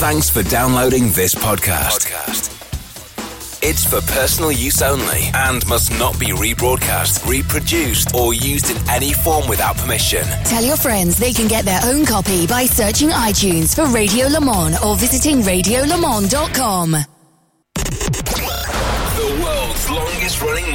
Thanks for downloading this podcast. It's for personal use only and must not be rebroadcast, reproduced, or used in any form without permission. Tell your friends they can get their own copy by searching iTunes for Radio Le Mans or visiting radiolemans.com. The world's longest running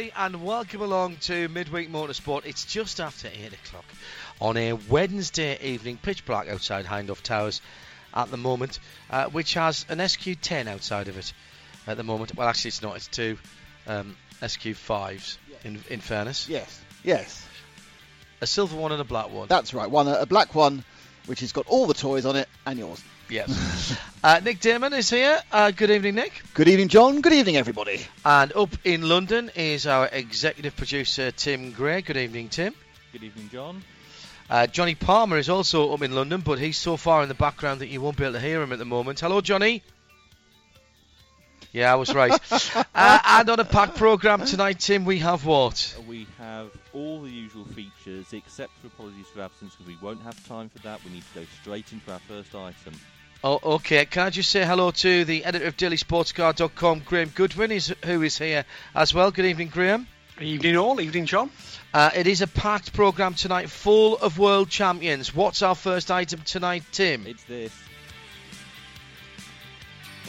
Everybody, and welcome along to Midweek Motorsport. It's just after 8 o'clock on a Wednesday evening, pitch black outside Hindhaugh Towers at the moment, uh, which has an SQ10 outside of it at the moment. Well, actually, it's not, it's two um, SQ5s, in, in fairness. Yes, yes, A silver one and a black one. that's right. One, a black one, which has got all the toys on it, and yours. Yes. uh, Nick Daman is here. Uh, good evening, Nick. Good evening, John. Good evening, everybody. And up in London is our executive producer, Tim Gray. Good evening, Tim. Good evening, John. Uh, Jonny Palmer is also up in London, but he's so far in the background that you won't be able to hear him at the moment. Hello, Jonny. Yeah, I was right. uh, and on a packed programme tonight, Tim, we have what? We have all the usual features, except for apologies for absence, because we won't have time for that. We need to go straight into our first item. Oh, okay. Can I just say hello to the editor of dailysportscar.com, Graham Goodwin, is, who is here as well. Good evening, Graham. Evening all, evening John. Uh, it is a packed programme tonight, full of world champions. What's our first item tonight, Tim? It's this.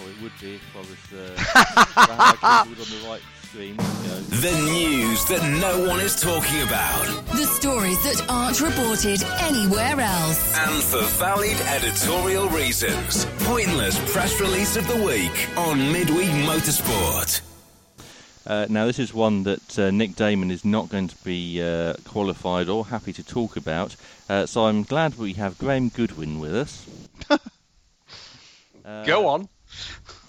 Or it would be if I was uh, if I had keyboard on the right screen. There we. The news that no one is talking about. The stories that aren't reported anywhere else. And for valid editorial reasons, pointless press release of the week on Midweek Motorsport. Uh, now, this is one that uh, Nick Daman is not going to be uh, qualified or happy to talk about. Uh, so I'm glad we have Graham Goodwin with us. Uh, Go on.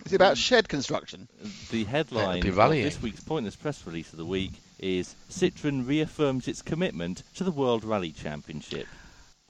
Is it about mm. shed construction? The headline of eh? this week's pointless press release of the week is Citroen reaffirms its commitment to the World Rally Championship.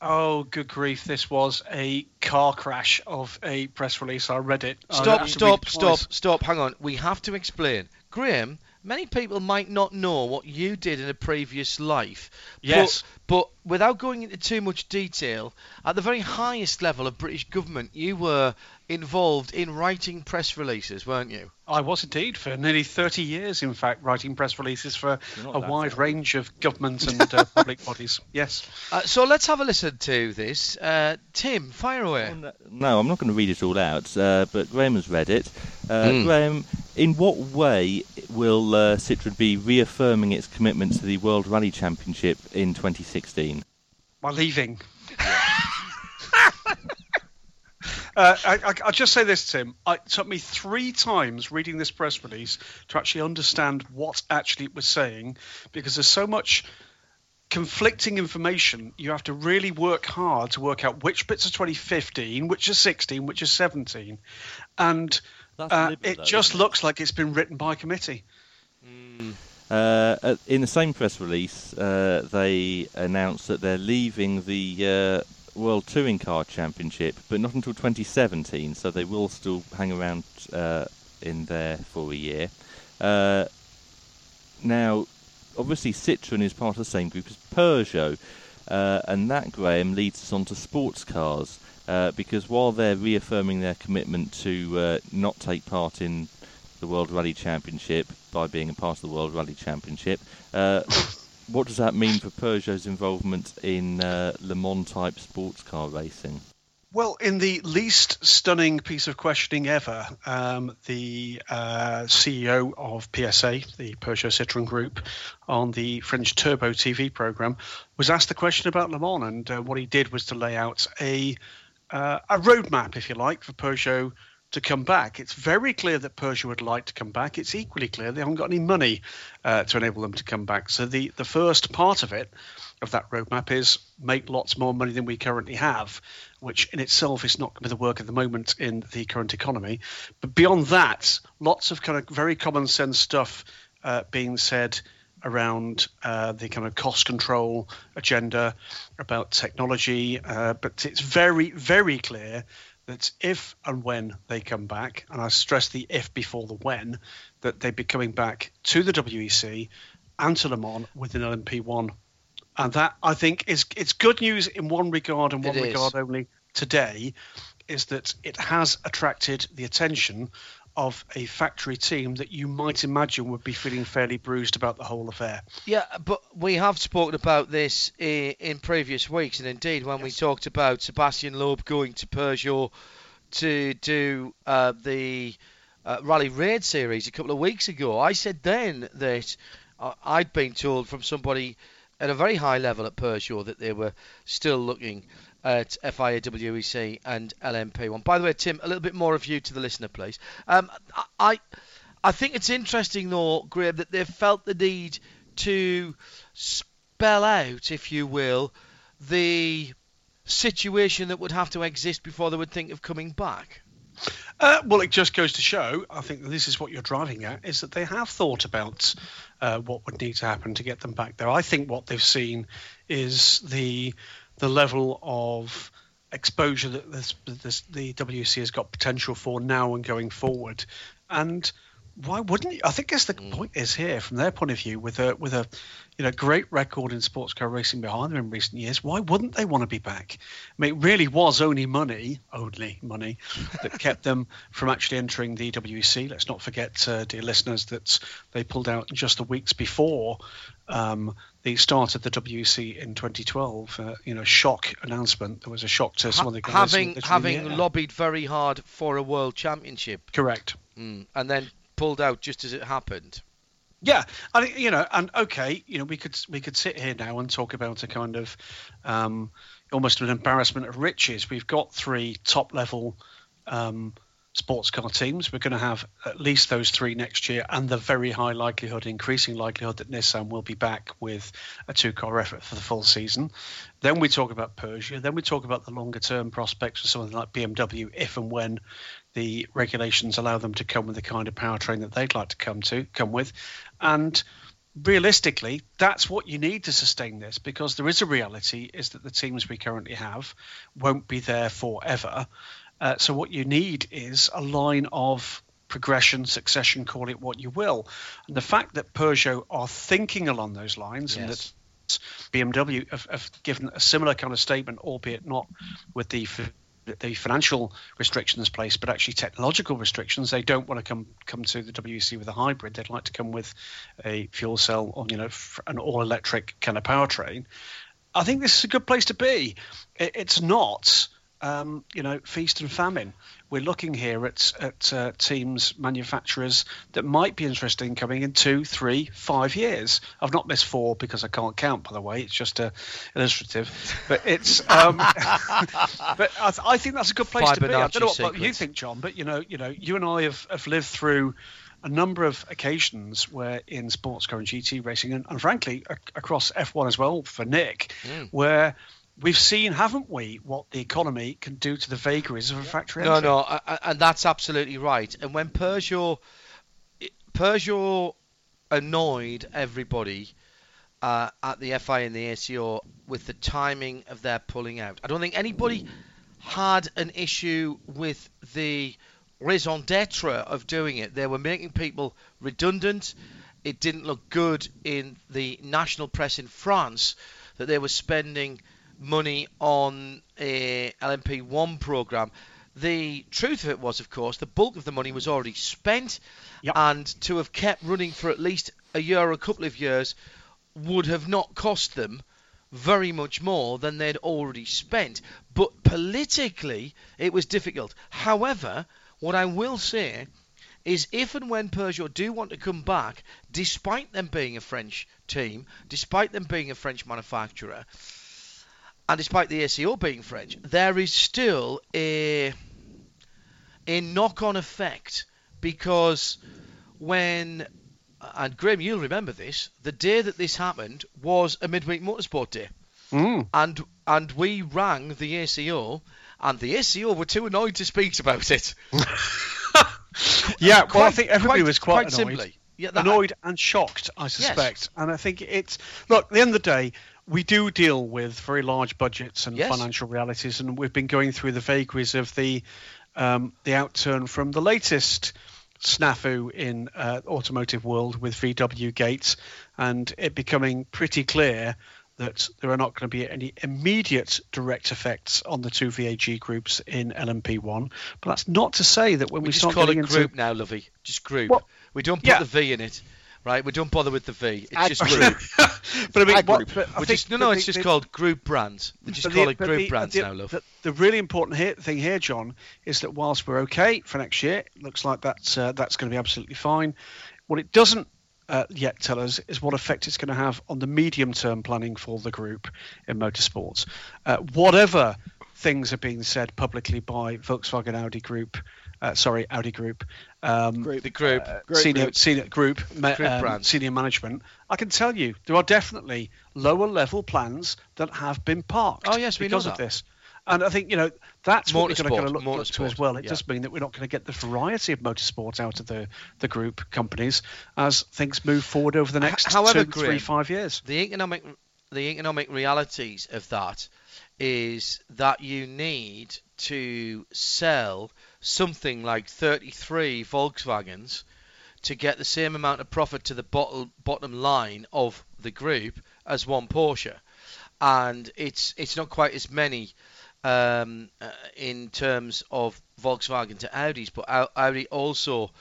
Oh, good grief! This was a car crash of a press release. I read it. Stop, stop, stop, stop. Hang on. We have to explain. Graham, many people might not know what you did in a previous life. but- Yes. But, without going into too much detail, at the very highest level of British government, you were involved in writing press releases, weren't you? I was indeed for nearly 30 years, in fact, writing press releases for a wide old. range of governments and uh, public bodies. Yes. Uh, so let's have a listen to this. Uh, Tim, fire away. Oh, no, no, I'm not going to read it all out, uh, but Graham has read it. Uh, Mm. Graham, in what way will uh, Citroen be reaffirming its commitment to the World Rally Championship in 2016? By leaving. Uh, I, I, I'll just say this, Tim. It took me three times reading this press release to actually understand what actually it was saying, because there's so much conflicting information. You have to really work hard to work out which bits are 2015, which are 16, which are 17, and uh, liberal, it though, just isn't it? looks like it's been written by committee. Uh, uh, in the same press release, uh, they announced that they're leaving the uh, World Touring Car Championship, but not until 2017, so they will still hang around uh, in there for a year. Uh, now, obviously, Citroen is part of the same group as Peugeot, uh, and that, Graham, leads us on to sports cars. Uh, because while they're reaffirming their commitment to uh, not take part in the World Rally Championship by being a part of the World Rally Championship. What does that mean for Peugeot's involvement in uh, Le Mans type sports car racing? Well, in the least stunning piece of questioning ever, um, the uh, CEO of PSA, the Peugeot Citroën Group, on the French Turbo TV program, was asked the question about Le Mans, and uh, what he did was to lay out a uh, a roadmap, if you like, for Peugeot to come back. It's very clear that PSA would like to come back. It's equally clear they haven't got any money uh, to enable them to come back. So the, the first part of it, of that roadmap, is make lots more money than we currently have, which in itself is not going to be the work at the moment in the current economy. But beyond that, lots of kind of very common sense stuff uh, being said around uh, the kind of cost control agenda, about technology. Uh, but it's very, very clear that if and when they come back, and I stress the if before the when, that they'd be coming back to the WEC and to Le Mans with an LMP1. And that I think is it's good news in one regard and one regard only today, is that it has attracted the attention of a factory team that you might imagine would be feeling fairly bruised about the whole affair. Yeah, but we have spoken about this in, in previous weeks, and indeed when yes. we talked about Sebastian Loeb going to Peugeot to do uh, the uh, Rally Raid series a couple of weeks ago, I said then that uh, I'd been told from somebody at a very high level at Peugeot that they were still looking at FIA WEC and LMP1. By the way, Tim, a little bit more of you to the listener, please. Um, I, I think it's interesting, though, Graham, that they've felt the need to spell out, if you will, the situation that would have to exist before they would think of coming back. Uh, well, it just goes to show, I think this is what you're driving at, is that they have thought about uh, what would need to happen to get them back there. I think what they've seen is the the level of exposure that this, this, the WEC has got potential for now and going forward. And why wouldn't you? I think guess the mm. point is here from their point of view, with a with a you know great record in sports car racing behind them in recent years, why wouldn't they want to be back? I mean, it really was only money, only money, that kept them from actually entering the WEC. Let's not forget, uh, dear listeners, that they pulled out just the weeks before um, the start of the WEC in 2012. Uh, you know, shock announcement. There was a shock to some of the guys. Having having lobbied very hard for a world championship. Correct. Mm. And then pulled out just as it happened. Yeah, think you know, and okay, you know, we could we could sit here now and talk about a kind of um, almost an embarrassment of riches. We've got three top level um, sports car teams. We're going to have at least those three next year, and the very high likelihood, increasing likelihood, that Nissan will be back with a two car effort for the full season. Then we talk about PSA. Then we talk about the longer term prospects for something like BMW, if and when the regulations allow them to come with the kind of powertrain that they'd like to come to come with, and realistically, that's what you need to sustain this because there is a reality is that the teams we currently have won't be there forever. Uh, so what you need is a line of progression, succession, call it what you will. And the fact that Peugeot are thinking along those lines yes. and that BMW have, have, given a similar kind of statement, albeit not with the the financial restrictions placed, but actually technological restrictions. They don't want to come come to the WEC with a hybrid. They'd like to come with a fuel cell or you know an all electric kind of powertrain. I think this is a good place to be. it's not um, you know, feast and famine. We're looking here at at uh, teams, manufacturers that might be interested in coming in two, three, five years. I've not missed four because I can't count, by the way. It's just uh, illustrative, but it's. Um, but I, th- I, think that's a good place Fibonacci to be. I don't know what, you think, John, but you know, you know, you and I have, have lived through a number of occasions where in sports car and GT racing, and, and frankly a- across F1 as well for Nick, mm. where we've seen, haven't we, what the economy can do to the vagaries of a factory. No, entry. no, and that's absolutely right. And when Peugeot, Peugeot annoyed everybody uh, at the FIA and the ACO with the timing of their pulling out. I don't think anybody had an issue with the raison d'etre of doing it. They were making people redundant. It didn't look good in the national press in France that they were spending money on uh, a LMP1 program. The truth of it was, of course, the bulk of the money was already spent, yep. and to have kept running for at least a year or a couple of years would have not cost them very much more than they'd already spent. But politically, it was difficult. However, what I will say is if and when Peugeot do want to come back, despite them being a French team, despite them being a French manufacturer, and despite the ACO being French, there is still a a knock-on effect because when and Graham, you'll remember this. The day that this happened was a midweek motorsport day, Mm. and and we rang the ACO, and the ACO were too annoyed to speak about it. Yeah, well, I think everybody quite- was quite, quite annoyed. simply. Yeah, that- annoyed and shocked, I suspect. And I think it's look. At the end of the day, we do deal with very large budgets and Yes. financial realities, and we've been going through the vagaries of the um, the outturn from the latest snafu in uh, automotive world with VW Gates, and it becoming pretty clear that there are not going to be any immediate direct effects on the two VAG groups in LMP1. But that's not to say that when we, We just start call it into group now, Lovey. Just group. Well, we don't put yeah. the V in it, right? We don't bother with the V. It's Ag just group. but I mean, Ag what, group. I just, no, no, the- it's just the- called group brands. They just call the- it group brands now, love. The, really important here, thing here, John, is that whilst we're okay for next year, it looks like that's uh, that's going to be absolutely fine. What it doesn't uh, yet tell us is what effect it's going to have on the medium-term planning for the group in motorsports. Uh, whatever things are being said publicly by Volkswagen Audi Group, uh, sorry, Audi Group, um, Group. the group. Group, senior group. senior group, ma- Group um, senior management. I can tell you there are definitely lower level plans that have been parked. Oh, yes, we know because of this. And I think you know that's what we're going to look, look to as well. It yeah. does mean that we're not going to get the variety of motorsports out of the, the group companies as things move forward over the next however, two, three, five years. the economic the economic realities of that is that you need to sell something like 33 Volkswagens to get the same amount of profit to the bottom line of the group as one Porsche, and it's it's not quite as many um, uh, in terms of Volkswagen to Audis, but Audi also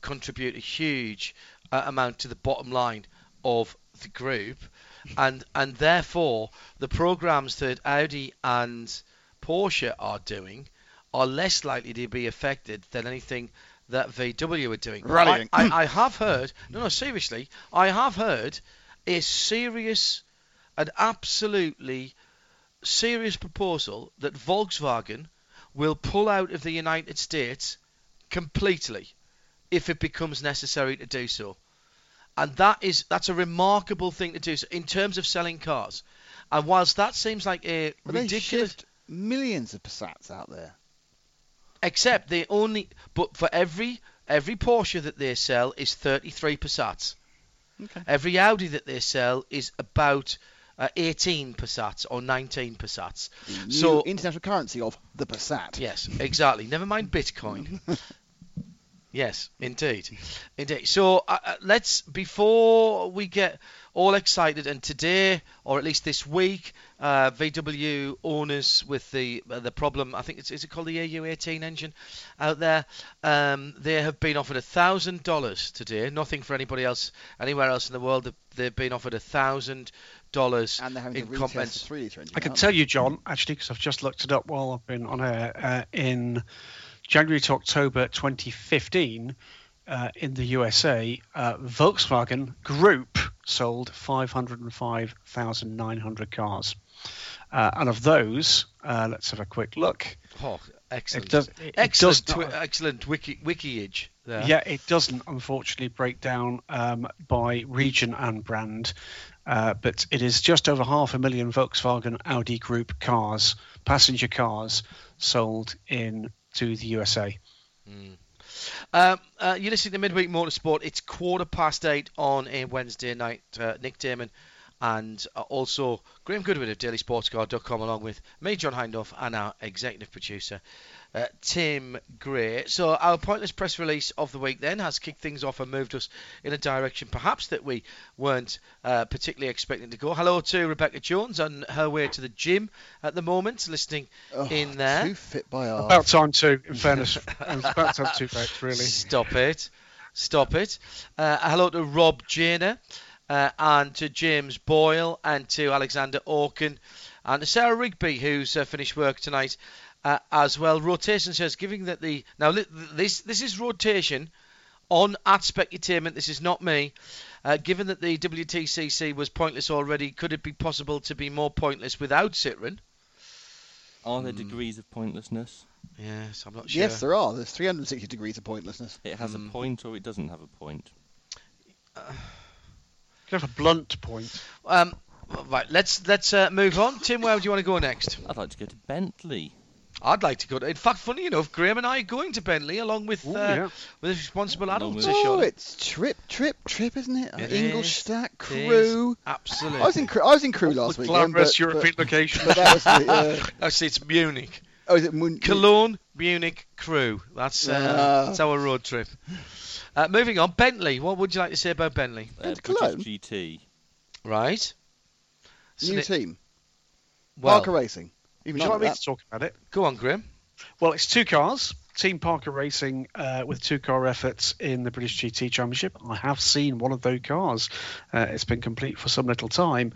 contribute a huge uh, amount to the bottom line of the group, and and therefore the programs that Audi and Porsche are doing are less likely to be affected than anything that VW are doing. Rallying. I, I, I have heard, no, no, seriously, I have heard a serious and absolutely serious proposal that Volkswagen will pull out of the United States completely if it becomes necessary to do so. And that is that's a remarkable thing to do so in terms of selling cars. And whilst that seems like a But ridiculous millions of Passats out there. Except they only but for every every Porsche that they sell is 33 Passats. Okay. Every Audi that they sell is about uh, 18 Passats or 19 Passats. New So international currency of the Passat. Yes, exactly. Never mind Bitcoin. yes, indeed, indeed. So uh, uh, let's before we get all excited, and today, or at least this week, uh, VW owners with the uh, the problem. I think it's is it called the AU18 engine out there. Um, they have been offered a thousand dollars today. Nothing for anybody else anywhere else in the world. They've- They've been offered a thousand dollars And they're having in to retest compens- the 3 litre engine. I can aren't tell you, John, actually, because I've just looked it up while I've been on air. Uh, in January to October 2015, uh, in the USA, uh, Volkswagen Group sold 505,900 cars. Uh, and of those, uh, let's have a quick look. Oh, excellent! does- it- it excellent, does twi- excellent wiki wikiage there. Yeah, it doesn't unfortunately break down um, by region and brand, uh, but it is just over half a million Volkswagen Audi Group cars, passenger cars, sold in to the USA. Um, uh, you're listening to Midweek Motorsport. It's quarter past eight on a Wednesday night. Uh, Nick Daman and uh, also Graham Goodwin of DailySportsCar.com, along with me, John Hindhaugh, and our executive producer, uh, Tim Gray. So our pointless press release of the week then has kicked things off and moved us in a direction perhaps that we weren't uh, particularly expecting to go. Hello to Rebecca Jones on her way to the gym at the moment, listening Oh, in there. Too fit by half. About time too, in fairness. about time too, folks, really. Stop it. Stop it. Uh, hello to Rob Jana uh, and to James Boyle and to Alexander Orkin and to Sarah Rigby, who's uh, finished work tonight uh, as well. Rotation says, giving that the. Now, this, this is rotation on at Specutainment. This is not me. Uh, given that the WTCC was pointless already, could it be possible to be more pointless without Citroen? Are there degrees of pointlessness? Yes, I'm not sure. Yes, there are. There's 360 degrees of pointlessness. It has Mm. a point or it doesn't have a point. You have a blunt point. Um, right, let's let's uh, move on. Tim, where do you want to go next? I'd like to go to Bentley. I'd like to go. To, in fact, funny enough, Graham and I are going to Bentley along with Ooh, uh, yeah. with responsible Along adults. Oh, short- it's trip, trip, trip, isn't it? It Ingolstadt is, it Crewe. Absolutely. I was in Crewe. I was in crew last week. glamorous but, European but, location. but that was the, uh, Actually, it's Munich. oh, is it Mun- Cologne, Munich, Crewe. That's uh, Ah. that's our road trip. Uh, moving on, Bentley. What would you like to say about Bentley? Uh, Cologne? GT. Right. new Sni- team? well, Parker Racing. Even Would you like like me that. to talk about it? go on, Graham. Well, it's two cars. Team Parker Racing uh, with two car efforts in the British GT Championship. I have seen one of those cars. Uh, it's been complete for some little time.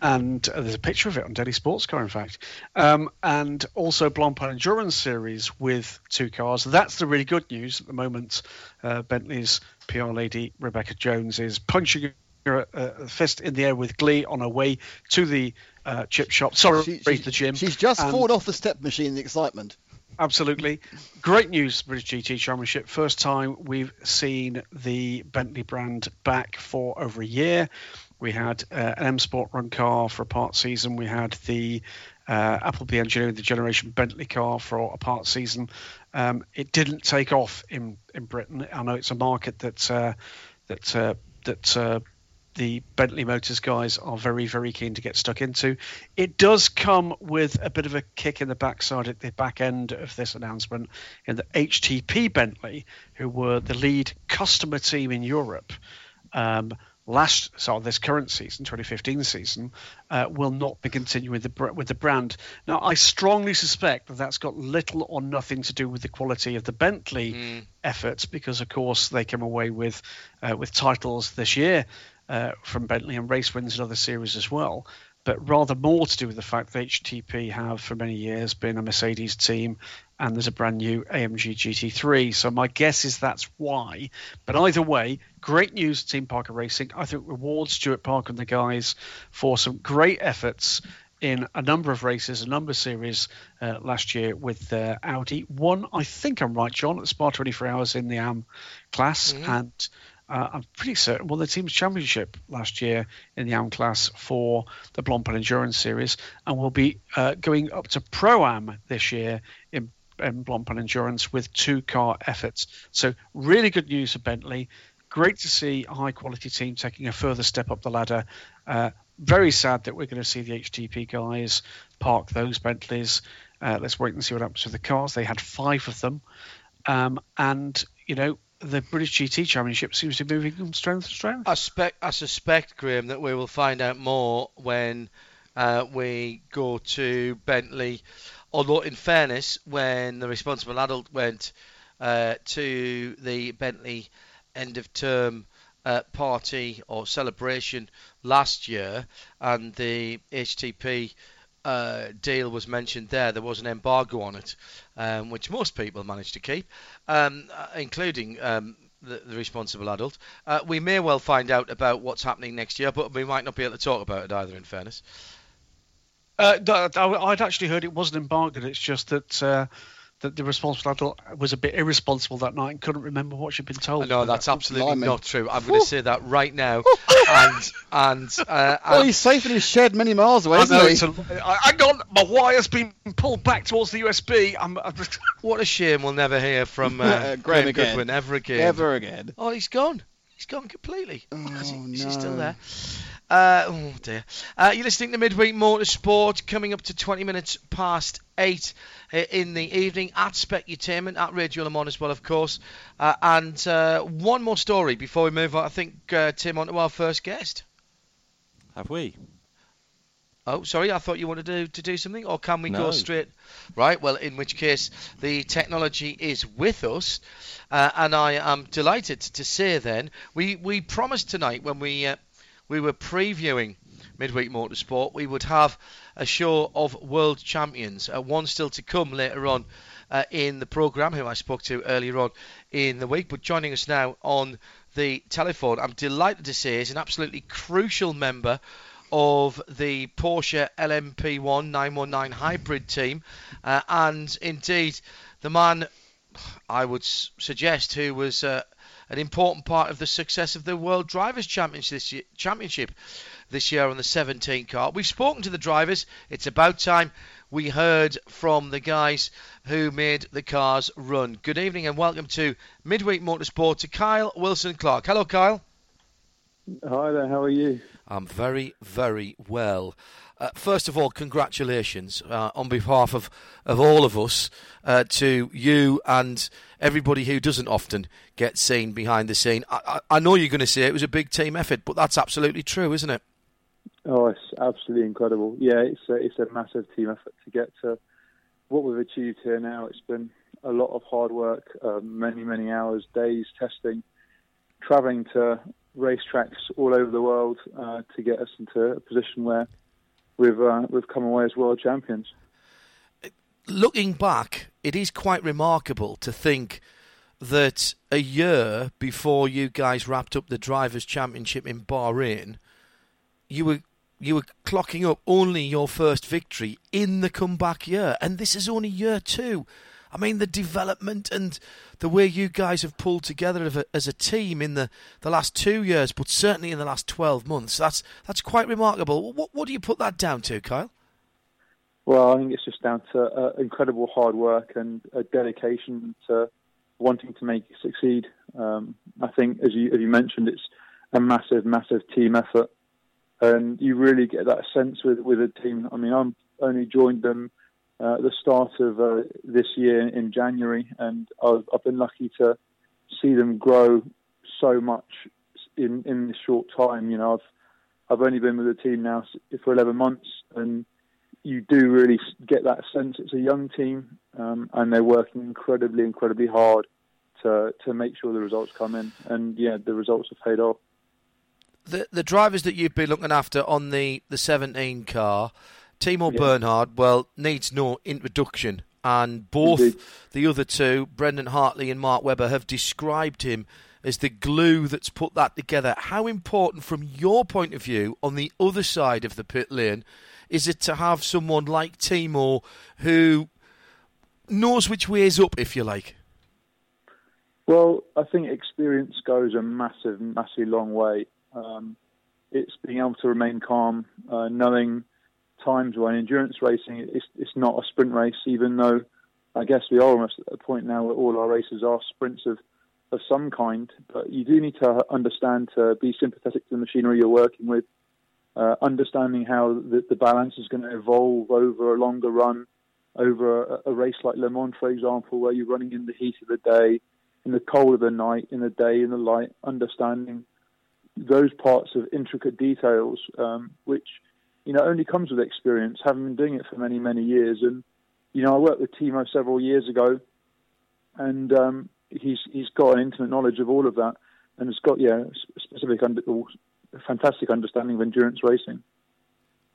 And uh, there's a picture of it on Daily Sports Car, in fact. Um, and also Blancpain Endurance Series with two cars. That's the really good news at the moment. Uh, Bentley's PR lady, Rebecca Jones, is punching her uh, fist in the air with glee on her way to the uh, chip shop. Sorry, She- she- the gym. She's just And- fallen off the step machine in the excitement. Absolutely. Great news, British GT Championship. First time we've seen the Bentley brand back for over a year. We had uh, an M Sport run car for a part season. We had the uh, Appleby engineering the Generation Bentley car for a part season. Um, it didn't take off in, in Britain. I know it's a market that uh, that uh, that uh, the Bentley Motors guys are very, very keen to get stuck into. It does come with a bit of a kick in the backside at the back end of this announcement in the HTP Bentley, who were the lead customer team in Europe. Um, last so this current season 2015 season uh, will not be continuing with the with the brand now i strongly suspect that that's got little or nothing to do with the quality of the bentley efforts because of course they came away with uh, with titles this year uh, from bentley and race wins and other series as well but rather more to do with the fact that HTP have for many years been a Mercedes team and there's a brand new AMG GT3. So my guess is that's why. But either way, great news, Team Parker Racing. I think rewards Stuart Parker and the guys for some great efforts in a number of races, a number of series uh, last year with uh, Audi. One, I think I'm right, John, at Spa 24 Hours in the AM class, and uh, I'm pretty certain won the team's championship last year in the AM class for the Blancpain Endurance Series, and will be uh, going up to Pro Am this year in, in Endurance with two car efforts. So really good news for Bentley. Great to see a high quality team taking a further step up the ladder. Uh, very sad that we're going to see the HTP guys park those Bentleys. Uh, let's wait and see what happens with the cars. They had five of them, um, and you know the British GT Championship seems to be moving from strength to strength. I, spec- I suspect, Graham, that we will find out more when uh, we go to Bentley. Although, in fairness, when the responsible adult went uh, to the Bentley end of term uh, party or celebration last year, and the HTP uh, deal was mentioned there, there was an embargo on it, um, which most people managed to keep, um, uh, including um, the, the responsible adult. Uh, we may well find out about what's happening next year, but we might not be able to talk about it either. In fairness, Uh, I'd actually heard it wasn't embargoed. It's just that uh, that the responsible adult was a bit irresponsible that night and couldn't remember what she'd been told. no, that's absolutely blimey. not true. I'm going to say that right now, and and, uh, Well, he's safe in his shed many miles away, I isn't know he? it's a, I, I got my wire's been pulled back towards the USB. I'm, I'm what a shame we'll never hear from uh, Uh, Graham Graham again. Goodwin ever again. Ever again. Oh, he's gone. He's gone completely. Oh, Is, he, is he still there? Uh, oh dear. Uh, you're listening to Midweek Motorsport, coming up to 20 minutes past eight uh, in the evening at Specutainment at Radio Le Mans as well, of course. Uh, and uh, one more story before we move on. I think uh, Tim on to our first guest. Have we? Oh, sorry, I thought you wanted to, to do something, or can we go straight? Right, well, in which case, the technology is with us, uh, and I am delighted to say then, we, we promised tonight when we, uh, we were previewing Midweek Motorsport, we would have a show of world champions, uh, one still to come later on uh, in the programme, who I spoke to earlier on in the week, but joining us now on the telephone, I'm delighted to say is an absolutely crucial member of the Porsche LMP1 919 hybrid team, uh, and indeed the man I would suggest who was uh, an important part of the success of the World Drivers' Championship this year, championship this year on the 17 car. We've spoken to the drivers. It's about time we heard from the guys who made the cars run. Good evening and welcome to Midweek Motorsport to Kyle Wilson Clark. Hello, Kyle. Hi there, how are you? I'm very, very well. Uh, first of all, congratulations uh, on behalf of, of all of us uh, to you and everybody who doesn't often get seen behind the scene. I, I, I know you're going to say it was a big team effort, but that's absolutely true, isn't it? Oh, it's absolutely incredible. Yeah, it's a, it's a massive team effort to get to what we've achieved here now. It's been a lot of hard work, uh, many, many hours, days testing, travelling to racetracks all over the world uh, to get us into a position where we've uh, we've come away as world champions. Looking back, it is quite remarkable to think that a year before you guys wrapped up the drivers' championship in Bahrain, you were you were clocking up only your first victory in the comeback year, and this is only year two. I mean, the development and the way you guys have pulled together as a team in the, the last two years, but certainly in the last 12 months, that's, that's quite remarkable. What, what do you put that down to, Kyle? Well, I think it's just down to uh, incredible hard work and a dedication to wanting to make it succeed. Um, I think, as you, as you mentioned, it's a massive, massive team effort. And you really get that sense with, with a team. I mean, I'm only joined them uh, the start of uh, this year in January, and I've, I've, been lucky to see them grow so much in in this short time. You know, I've I've only been with the team now for 11 months, and you do really get that sense it's a young team, um, and they're working incredibly, incredibly hard to to make sure the results come in. And yeah, the results have paid off. The the drivers that you've been looking after on the the 17 car Timo yeah. Bernhard, well, needs no introduction. And both Indeed. the other two, Brendan Hartley and Mark Webber, have described him as the glue that's put that together. How important, from your point of view, on the other side of the pit lane, is it to have someone like Timo who knows which way is up, if you like? Well, I think experience goes a massive, massive long way. Um, it's being able to remain calm, uh, knowing times when endurance racing it's, it's not a sprint race, even though I guess we are almost at a point now where all our races are sprints of, of some kind. But you do need to understand to be sympathetic to the machinery you're working with, uh, understanding how the, the, balance is going to evolve over a longer run, over a, a, race like Le Mans, for example, where you're running in the heat of the day, in the cold of the night, in the day, in the light, understanding those parts of intricate details, um, which you know, only comes with experience, having been doing it for many, many years. And, you know, I worked with Timo several years ago, and um, he's he's got an intimate knowledge of all of that, and has got yeah, specific, under, fantastic understanding of endurance racing.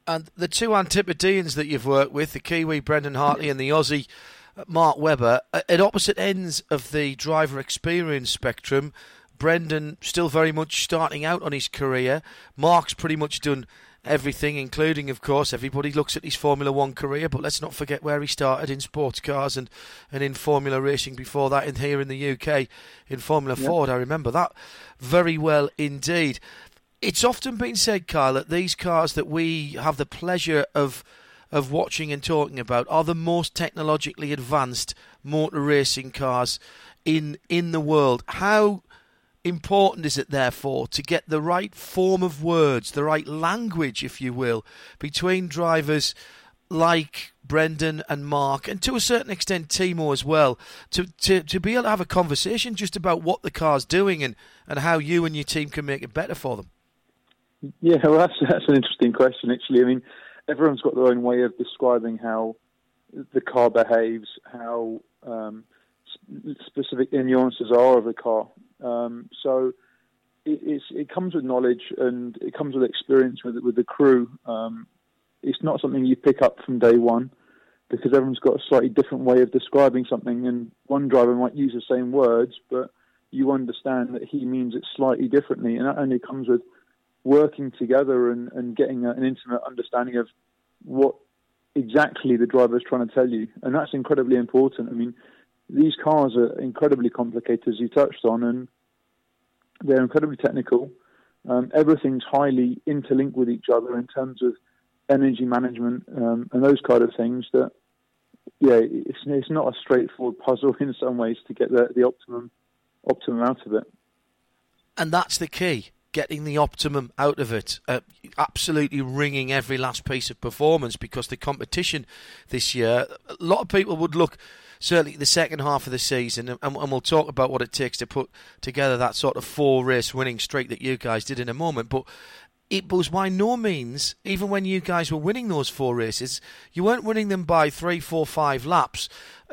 And the two Antipodeans that you've worked with, the Kiwi Brendan Hartley and the Aussie uh, Mark Webber, at opposite ends of the driver experience spectrum. Brendan still very much starting out on his career. Mark's pretty much done everything, including, of course, everybody looks at his Formula One career, but let's not forget where he started in sports cars and, and in Formula racing before that, and here in the UK in Formula yep. Ford. I remember that very well indeed. It's often been said, Kyle, that these cars that we have the pleasure of of watching and talking about are the most technologically advanced motor racing cars in in the world. How important is it, therefore, to get the right form of words, the right language, if you will, between drivers like Brendan and Mark, and to a certain extent Timo as well, to, to, to be able to have a conversation just about what the car's doing and, and how you and your team can make it better for them? Yeah, well, that's, that's an interesting question, actually. I mean, everyone's got their own way of describing how the car behaves, how um, specific nuances are of the car. Um, so it, it, comes with knowledge and it comes with experience with with the crew. Um, it's not something you pick up from day one because everyone's got a slightly different way of describing something, and one driver might use the same words, but you understand that he means it slightly differently, and that only comes with working together and, and getting an intimate understanding of what exactly the driver is trying to tell you, and that's incredibly important. I mean, these cars are incredibly complicated, as you touched on, and they're incredibly technical. Um, everything's highly interlinked with each other in terms of energy management um, and those kind of things. That yeah, it's it's not a straightforward puzzle in some ways to get the the optimum optimum out of it. And that's the key getting the optimum out of it, uh, absolutely wringing every last piece of performance because the competition this year, a lot of people would look certainly the second half of the season, and, and, we'll talk about what it takes to put together that sort of four race winning streak that you guys did in a moment. But it was by no means, even when you guys were winning those four races, you weren't winning them by three, four, five laps.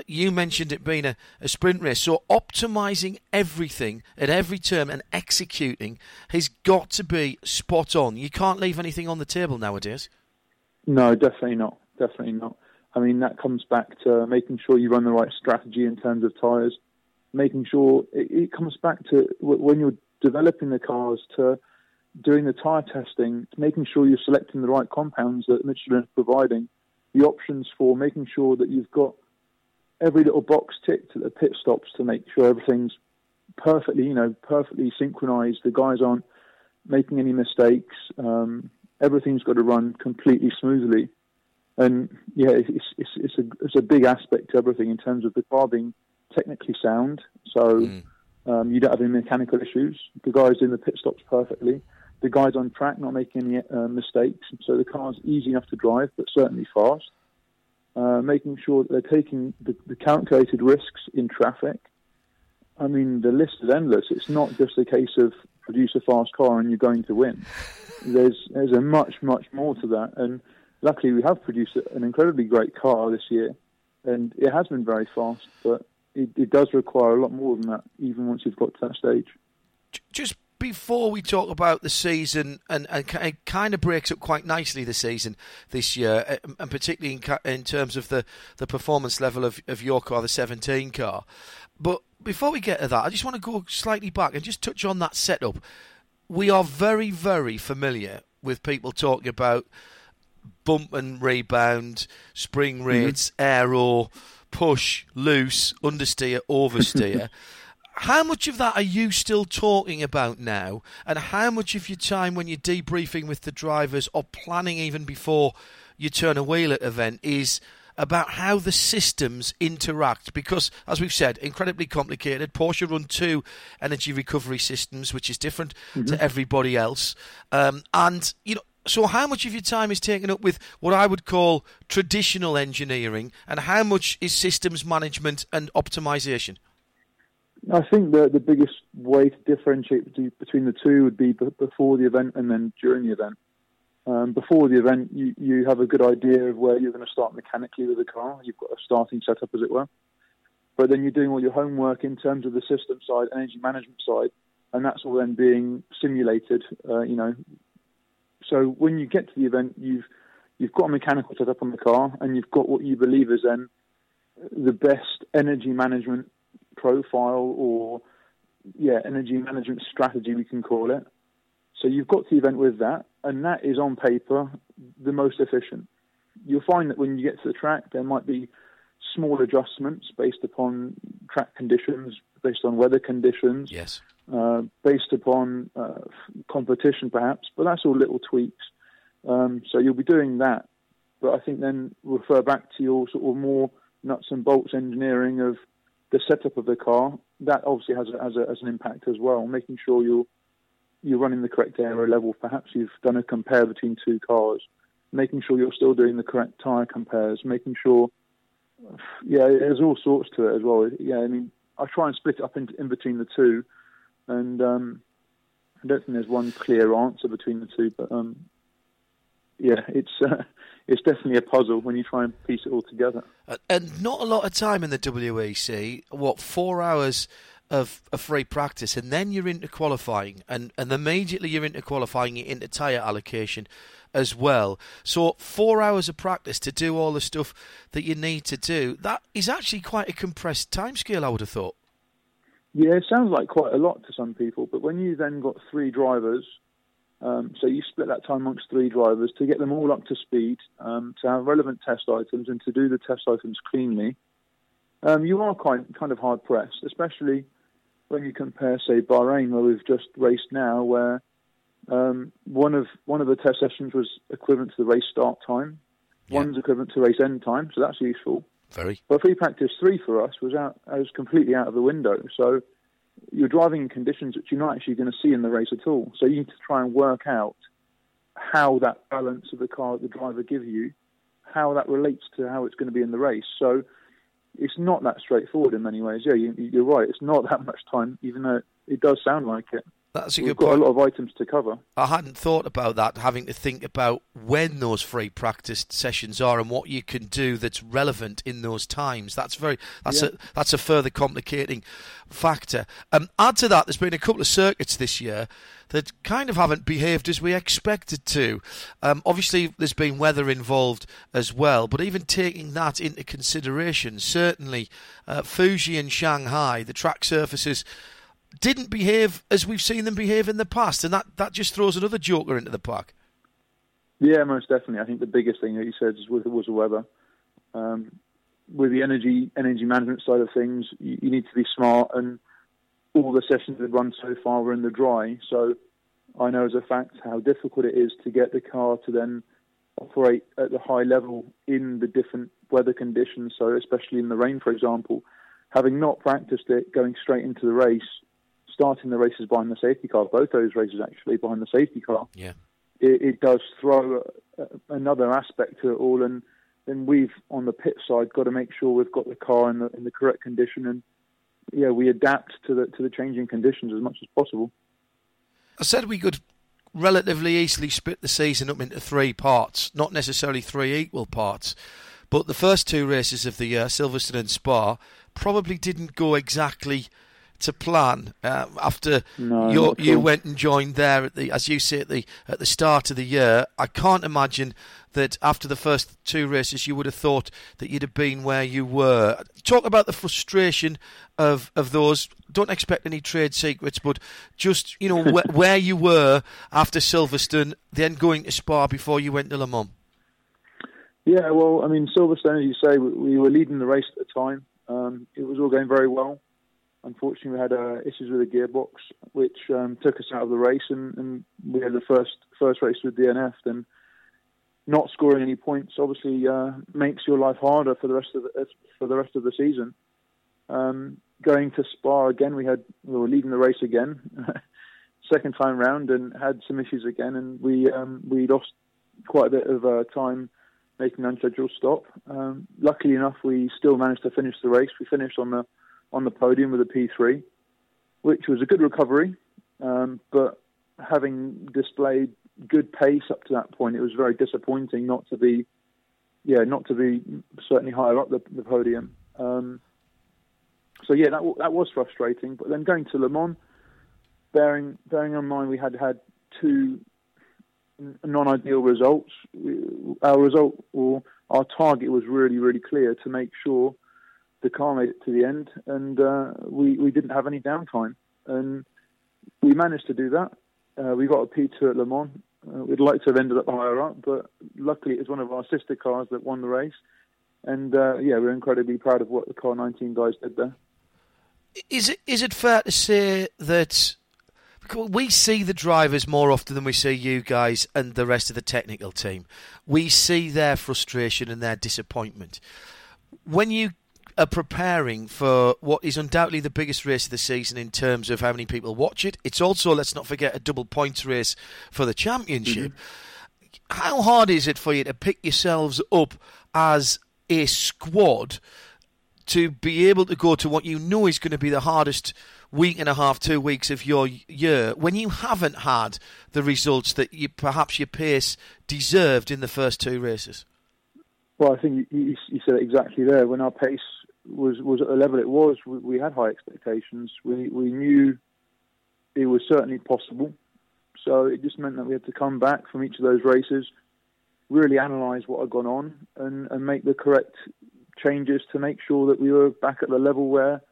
You mentioned it being a, a sprint race. So optimizing everything at every turn and executing has got to be spot on. You can't leave anything on the table nowadays. No, definitely not. Definitely not. I mean, that comes back to making sure you run the right strategy in terms of tyres, making sure it, it comes back to when you're developing the cars to doing the tyre testing, making sure you're selecting the right compounds that Michelin is providing, the options for making sure that you've got every little box ticked at the pit stops to make sure everything's perfectly, you know, perfectly synchronized. The guys aren't making any mistakes. Um, everything's got to run completely smoothly. And yeah, it's, it's, it's, a, it's a big aspect to everything in terms of the car being technically sound. So mm. um, you don't have any mechanical issues. The guys in the pit stops perfectly the guys on track not making any uh, mistakes. So the car's easy enough to drive, but certainly fast. Uh, making sure that they're taking the, the, calculated risks in traffic. I mean, the list is endless. It's not just a case of produce a fast car and you're going to win. There's there's a much much more to that, and luckily we have produced an incredibly great car this year, and it has been very fast, but it, it does require a lot more than that, even once you've got to that stage. Just before we talk about the season, and, and it kind of breaks up quite nicely the season this year, uh, and particularly in, in terms of the, the performance level of, of your car, the 17 car. But before we get to that, I just want to go slightly back and just touch on that setup. We are very, very familiar with people talking about bump and rebound, spring mm-hmm. rates, mm-hmm. aero, push, loose, understeer, oversteer. how much of that are you still talking about now? And how much of your time when you're debriefing with the drivers or planning even before you turn a wheel at event is about how the systems interact because as we've said incredibly complicated porsche run two energy recovery systems which is different mm-hmm. to everybody else um, and you know so how much of your time is taken up with what I would call traditional engineering and how much is systems management and optimization? I think the the biggest way to differentiate between the two would be before the event and then during the event. Um, before the event, you, you have a good idea of where you're going to start mechanically with the car. You've got a starting setup, as it were. But then you're doing all your homework in terms of the system side, energy management side, and that's all then being simulated. Uh, you know, so when you get to the event, you've you've got a mechanical setup on the car, and you've got what you believe is then the best energy management profile or yeah energy management strategy we can call it. So you've got the event with that, and that is on paper the most efficient. You'll find that when you get to the track, there might be small adjustments based upon track conditions, based on weather conditions, yes, uh, based upon uh, competition perhaps, but that's all little tweaks. Um, so you'll be doing that, but I think then refer back to your sort of more nuts and bolts engineering of the setup of the car, that obviously has, a, has, a, has an impact as well. Making sure you're you're running the correct aero level. Perhaps you've done a compare between two cars. Making sure you're still doing the correct tyre compares. Making sure, yeah, there's all sorts to it as well. Yeah, I mean, I try and split it up in, in between the two, and um, I don't think there's one clear answer between the two. But um, yeah, it's uh, it's definitely a puzzle when you try and piece it all together. And not a lot of time in the WEC. What four hours of, of free practice, and then you're into qualifying, and and immediately you're into qualifying into tyre allocation as well. So four hours of practice to do all the stuff that you need to do. That is actually quite a compressed timescale. I would have thought. Yeah, it sounds like quite a lot to some people, but when you then got three drivers um, so you split that time amongst three drivers to get them all up to speed, um, to have relevant test items, and to do the test items cleanly. um, you are quite kind of hard pressed, especially when you compare, say, Bahrain, where we've just raced now, where um, one of one of the test sessions was equivalent to the race start time, yeah. one's equivalent to race end time, so that's useful. Very. But free practice three for us was out, was completely out of the window. So you're driving in conditions that you're not actually going to see in the race at all. So you need to try and work out how that balance of the car that the driver gives you, how that relates to how it's going to be in the race. So it's not that straightforward in many ways. Yeah, you, are right. It's not that much time, even though it does sound like it. That's a We've good got point. a lot of items to cover. I hadn't thought about that, having to think about when those free practice sessions are and what you can do that's relevant in those times. That's very that's yeah. a that's a further complicating factor. Um, add to that, there's been a couple of circuits this year that kind of haven't behaved as we expected to. Um, obviously, there's been weather involved as well, but even taking that into consideration, certainly uh, Fuji and Shanghai, the track surfaces didn't behave as we've seen them behave in the past, and that, that just throws another joker into the pack. Yeah, most definitely. I think the biggest thing that you said was, was the weather. Um, with the energy energy management side of things, you, you, need to be smart, and all the sessions that run so far were in the dry. So I know as a fact how difficult it is to get the car to then operate at the high level in the different weather conditions. So especially in the rain, for example, having not practiced it, going straight into the race starting the races behind the safety car, both those races actually behind the safety car, yeah, it, it does throw a, a, another aspect to it all. And then we've on the pit side got to make sure we've got the car in the in the correct condition, and yeah, we adapt to the to the changing conditions as much as possible. I said we could relatively easily split the season up into three parts, not necessarily three equal parts. But the first two races of the year, Silverstone and Spa, probably didn't go exactly to plan uh, after no, you went and joined there at the, as you say, at the at the start of the year. I can't imagine that after the first two races you would have thought that you'd have been where you were. Talk about the frustration of of those. Don't expect any trade secrets, but just you know wh- where you were after Silverstone, then going to Spa before you went to Le Mans. Yeah, well, I mean, Silverstone, as you say, we were leading the race at the time. Um, it was all going very well unfortunately, we had uh, issues with the gearbox, which um, took us out of the race, and, and, we had the first first race with DNF. Then, not scoring any points obviously uh, makes your life harder for the rest of the, uh, for the rest of the season. Um, going to Spa again, we had we were leading the race again, second time round, and had some issues again, and we um, we lost quite a bit of uh, time making an unscheduled stop. Um, luckily enough, we still managed to finish the race. We finished on the on the podium with a P3, which was a good recovery. Um, but having displayed good pace up to that point, it was very disappointing not to be, yeah, not to be certainly higher up the, the podium. Um, so yeah, that that was frustrating. But then going to Le Mans, bearing bearing in mind we had had two non-ideal results, our result or our target was really really clear to make sure the car made it to the end, and uh, we we didn't have any downtime, and we managed to do that. Uh, we got a P2 at Le Mans. Uh, we'd like to have ended up higher up, but luckily it was one of our sister cars that won the race, and uh, yeah, we're incredibly proud of what the Car 19 guys did there. Is it is it fair to say that? we see the drivers more often than we see you guys and the rest of the technical team. We see their frustration and their disappointment. When you are preparing for what is undoubtedly the biggest race of the season in terms of how many people watch it. It's also, let's not forget, a double points race for the championship. Mm-hmm. How hard is it for you to pick yourselves up as a squad to be able to go to what you know is going to be the hardest week and a half, two weeks of your year when you haven't had the results that you perhaps your pace deserved in the first two races? Well, I think you, you said it exactly there. When our pace was was at the level it was, we, we had high expectations. We we knew it was certainly possible. So it just meant that we had to come back from each of those races, really analyse what had gone on, and, and make the correct changes to make sure that we were back at the level where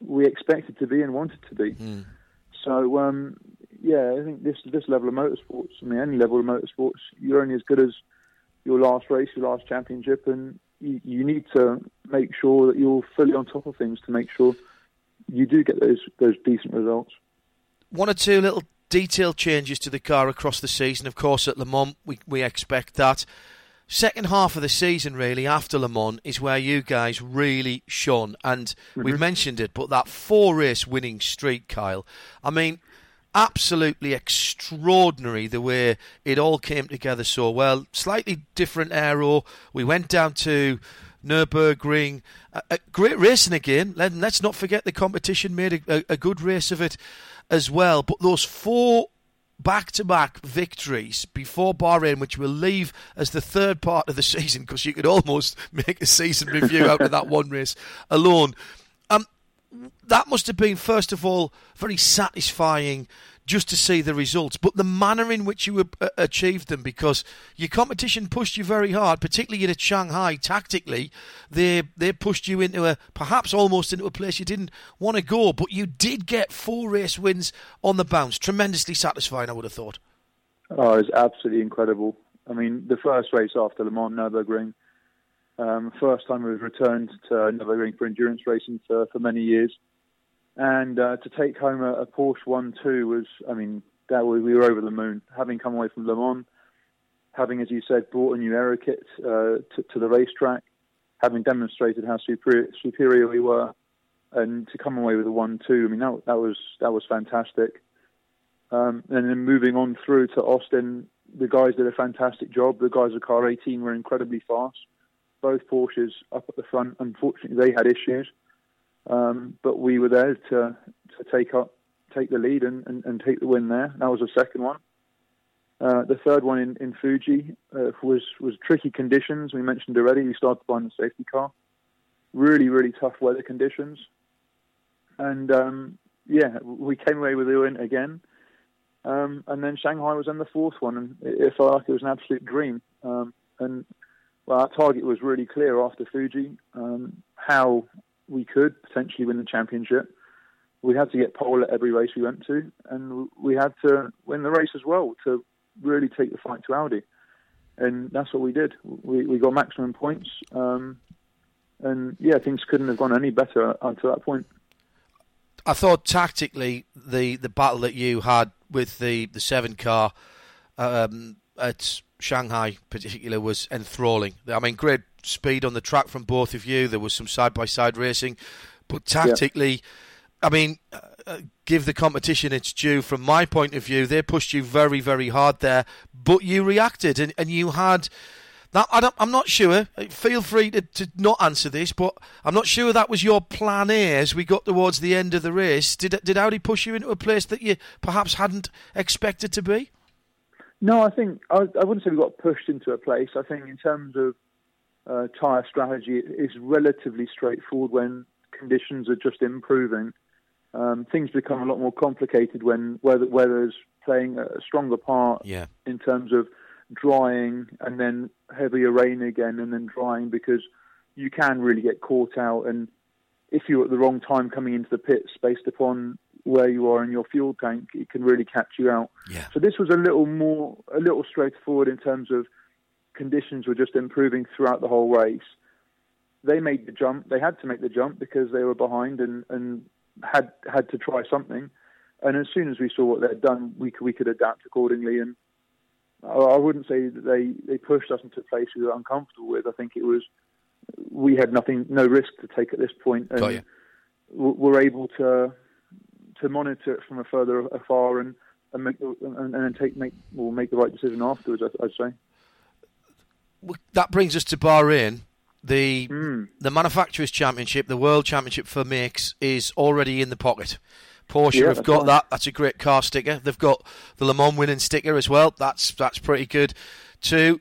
we expected to be and wanted to be. Mm. So um, yeah, I think this this level of motorsports, I mean any level of motorsports, you're only as good as your last race, your last championship, and you, you need to make sure that you're fully on top of things to make sure you do get those those decent results. One or two little detail changes to the car across the season. Of course, at Le Mans, we, we expect that. Second half of the season, really, after Le Mans, is where you guys really shone. And mm-hmm. we've mentioned it, but that four race winning streak, Kyle, I mean, absolutely extraordinary the way it all came together so well. Slightly different aero. We went down to Nürburgring. A, a great racing again. Let, us not forget the competition made a, a, good race of it as well. But those four back-to-back victories before Bahrain, which we'll leave as the third part of the season, because you could almost make a season review out of that one race alone. Um, that must have been, first of all, very satisfying just to see the results, but the manner in which you achieved them, because your competition pushed you very hard, particularly in Shanghai. Tactically, they they pushed you into a perhaps almost into a place you didn't want to go, but you did get four race wins on the bounce. Tremendously satisfying, I would have thought. Oh, it's absolutely incredible. I mean, the first race after Le Mans Nürburgring, um, first time we've returned to Nürburgring for endurance racing for, for many years and uh, to take home a, a Porsche 1-2 was, I mean, that was, we were over the moon. Having come away from Le Mans, having, as you said, brought a new aero kit uh, to, to, the racetrack, having demonstrated how superior, superior we were, and to come away with a 1-2, I mean, that, that was that was fantastic. Um, and then moving on through to Austin, the guys did a fantastic job. The guys of Car 18 were incredibly fast. Both Porsches up at the front. Unfortunately, they had issues. Um, but we were there to to take up take the lead and, and, and take the win there. That was the second one. Uh, the third one in, in Fuji uh, was was tricky conditions. We mentioned already. We started behind the safety car. Really, really tough weather conditions. And um, yeah, we came away with the win again. Um, and then Shanghai was in the fourth one, and it, felt like it was an absolute dream. Um, and well, our target was really clear after Fuji. Um, how we could potentially win the championship. We had to get pole at every race we went to, and we had to win the race as well to really take the fight to Audi. And that's what we did. We, we got maximum points, um, and yeah, things couldn't have gone any better until that point. I thought tactically the, the battle that you had with the, the seven car um, at Shanghai, particular, was enthralling. I mean, great speed on the track from both of you. There was some side by side racing, but tactically, yeah. I mean, uh, uh, give the competition its due. From my point of view, they pushed you very, very hard there, but you reacted and, and you had. Now, I am not sure. Feel free to, to not answer this, but I'm not sure that was your plan A as we got towards the end of the race. Did did Audi push you into a place that you perhaps hadn't expected to be? No, I think I, I wouldn't say we got pushed into a place. I think in terms of uh, tyre strategy it is relatively straightforward when conditions are just improving. Um, things become a lot more complicated when weather, weather's playing a stronger part yeah. in terms of drying and then heavier rain again and then drying because you can really get caught out and if you're at the wrong time coming into the pits based upon where you are in your fuel tank, it can really catch you out. Yeah. So this was a little more, a little straightforward in terms of conditions were just improving throughout the whole race. They made the jump. They had to make the jump because they were behind and, and had had to try something. And as soon as we saw what they'd done, we could, we could adapt accordingly. And I wouldn't say that they, they pushed us into a place we were uncomfortable with. I think it was we had nothing, no risk to take at this point, and we're able to to monitor it from a further afar and and make and, and take make will we'll make the right decision afterwards. I'd say. That brings us to Bahrain. The mm. the manufacturers championship, the world championship for makes, is already in the pocket. Porsche yeah, have got right. that. That's a great car sticker. They've got the Le Mans winning sticker as well. That's that's pretty good too.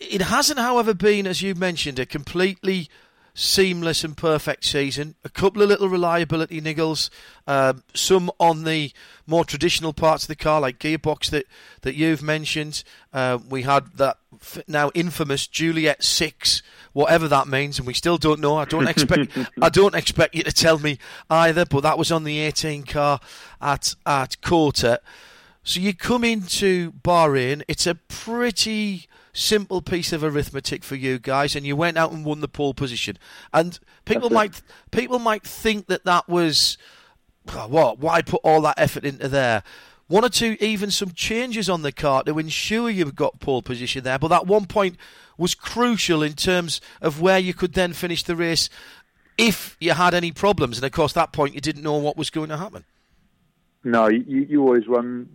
It hasn't, however, been as you mentioned a completely seamless and perfect season. A couple of little reliability niggles, um, some on the more traditional parts of the car, like gearbox that, that you've mentioned. Uh, we had that f- now infamous Juliet Six, whatever that means, and we still don't know. I don't expect I don't expect you to tell me either. But that was on the 18 car at at COTA. So you come into Bahrain. It's a pretty simple piece of arithmetic for you guys, and you went out and won the pole position. And people might people might think that that was oh, what? Why put all that effort into there? One or two, even some changes on the car to ensure you've got pole position there. But that one point was crucial in terms of where you could then finish the race if you had any problems. And of course, that point you didn't know what was going to happen. No, you, you always run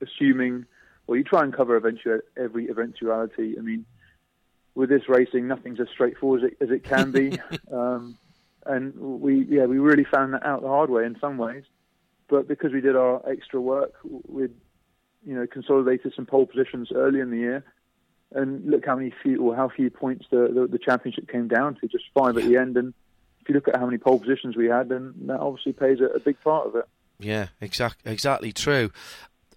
assuming, well, you try and cover eventual, every eventuality. I mean, with this racing, nothing's as straightforward as it, as it can be. um, and we, yeah, we really found that out the hard way in some ways. But because we did our extra work, we'd, you know, consolidated some pole positions early in the year. And look how many few or how few points the, the, the championship came down to, just five at the end. And if you look at how many pole positions we had, then that obviously plays a, a big part of it. Yeah, exact, exactly true.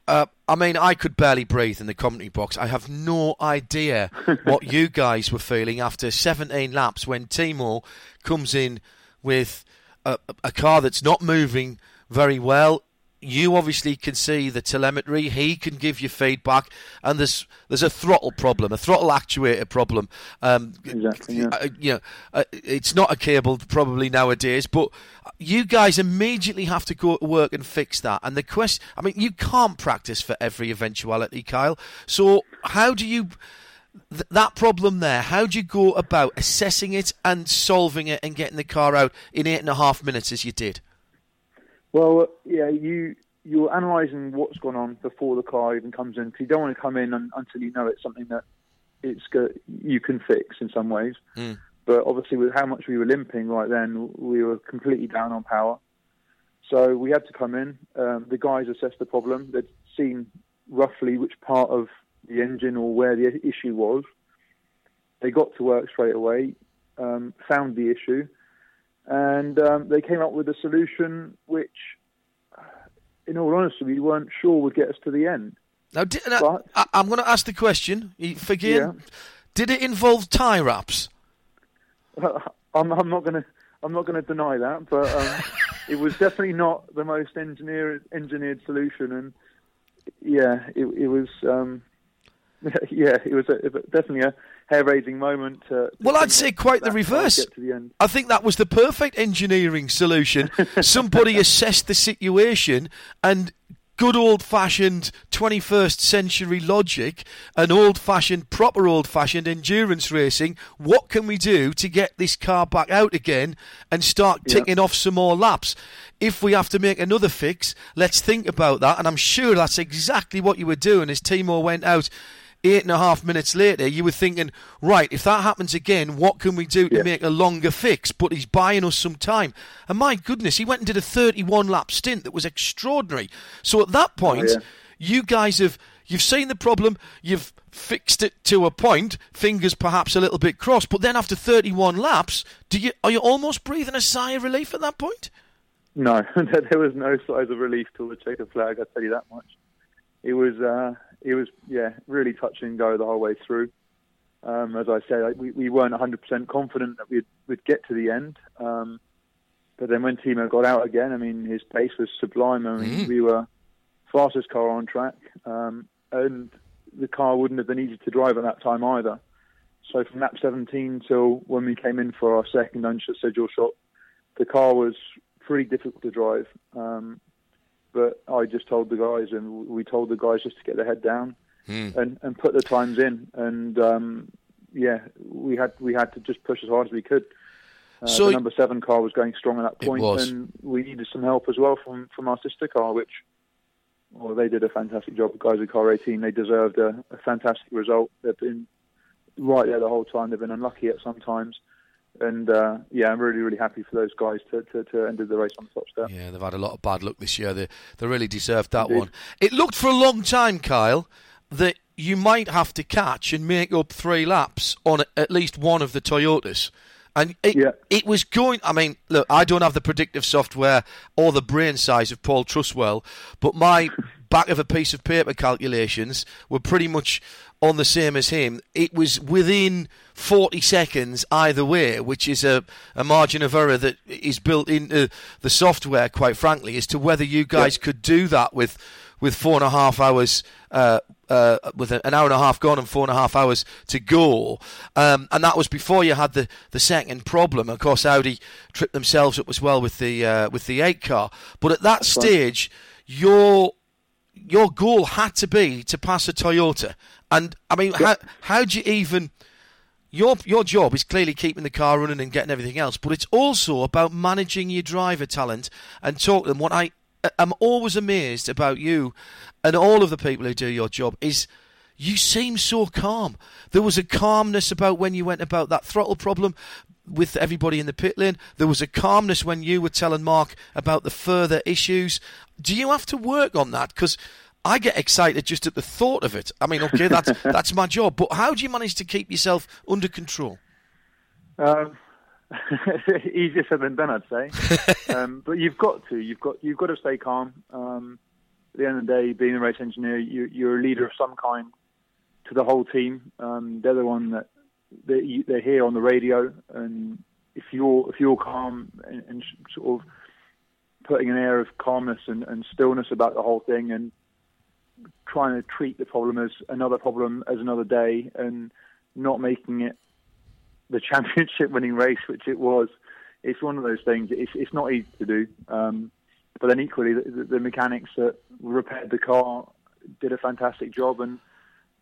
Uh, I mean, I could barely breathe in the commentary box. I have no idea what you guys were feeling after 17 laps when Timo comes in with a, a car that's not moving very well you obviously can see the telemetry. He can give you feedback, and there's there's a throttle problem, a throttle actuator problem. Um, exactly. Yeah. Uh, you know, uh, it's not a cable probably nowadays, but you guys immediately have to go to work and fix that. And the question, I mean, you can't practice for every eventuality, Kyle. So how do you? Th- that problem there, how do you go about assessing it and solving it and getting the car out in eight and a half minutes as you did? Well, yeah, you you're analysing what's gone on before the car even comes in because you don't want to come in un, until you know it's something that it's go, you can fix in some ways. Mm. But obviously, with how much we were limping right then, we were completely down on power. So we had to come in. Um, the guys assessed the problem. They'd seen roughly which part of the engine or where the issue was. They got to work straight away, um, found the issue, and um, they came up with a solution which, in all honesty, we weren't sure would get us to the end. Now, did, now I, am going to ask the question. Forgive. Yeah. Did it involve tie wraps? I'm, I'm, not going to. I'm not going to deny that, but um, it was definitely not the most engineered engineered solution, and yeah, it, it was. Um, yeah, it was a, definitely a hair-raising moment. To, to well, I'd say quite the reverse. The I think that was the perfect engineering solution. Somebody assessed the situation and good old fashioned 21st century logic and old fashioned, proper old fashioned endurance racing. What can we do to get this car back out again and start ticking yeah. off some more laps? If we have to make another fix, let's think about that. And I'm sure that's exactly what you were doing as Timo went out eight and a half minutes later, you were thinking, right, if that happens again, what can we do to yeah. make a longer fix? But he's buying us some time. And my goodness, he went and did a 31 lap stint that was extraordinary. So at that point, oh, yeah. you guys have. You've seen the problem, you've fixed it to a point, fingers perhaps a little bit crossed, but then after 31 laps, do you are you almost breathing a sigh of relief at that point? No, there was no sigh of relief till the checkered flag. I tell you that much. It was uh, it was yeah really touch and go the whole way through. Um, as I said, we, we weren't 100% confident that we'd, we'd get to the end. Um, but then when Timo got out again, I mean, his pace was sublime. I mean, mm. we were fastest car on track, um, and the car wouldn't have been easy to drive at that time either. So from lap 17 till when we came in for our second unscheduled shot, the car was pretty difficult to drive. Um, but I just told the guys, and we told the guys just to get their head down hmm. and, and put the times in. And um, yeah, we had we had to just push as hard as we could. Uh, so the number seven car was going strong at that point, and we needed some help as well from from our sister car, which well, they did a fantastic job. The guys at Car 18, they deserved a, a fantastic result. They've been right there the whole time. They've been unlucky at some times and uh, yeah, I'm really, really happy for those guys to, to, to end the race on the top step. Yeah, they've had a lot of bad luck this year. They they really deserved that Indeed. one. It looked for a long time, Kyle, that you might have to catch and make up three laps on at least one of the Toyotas. And it, yeah. it was going. I mean, look, I don't have the predictive software or the brain size of Paul Truswell, but my back of a piece of paper calculations were pretty much on the same as him. It was within 40 seconds either way, which is a, a margin of error that is built into the software, quite frankly, as to whether you guys yeah. could do that with with four and a half hours, uh, uh, with an hour and a half gone and four and a half hours to go, um, and that was before you had the, the second problem. Of course, Audi tripped themselves up as well with the uh, with the eight car. But at that stage, your your goal had to be to pass a Toyota, and I mean, how how do you even your your job is clearly keeping the car running and getting everything else, but it's also about managing your driver talent and talk to them. What I am always amazed about you and all of the people who do your job is you seem so calm. There was a calmness about when you went about that throttle problem with everybody in the pit lane. There was a calmness when you were telling Mark about the further issues. Do you have to work on that? Because I get excited just at the thought of it. I mean, okay, that's that's my job, but how do you manage to keep yourself under control? Um, easier said than done, I'd say. um, but you've got to, you've got, you've got to stay calm. Um, at the end of the day, being a race engineer, you, are a leader of some kind to the whole team. Um, they're the one that they, they're here on the radio, and if you're if you're calm and, and sort of putting an air of calmness and, and stillness about the whole thing, and trying to treat the problem as another problem as another day and not making it the championship winning race, which it was. It's one of those things. It's, it's not easy to do. Um, but then equally, the, the, mechanics that repaired the car did a fantastic job, and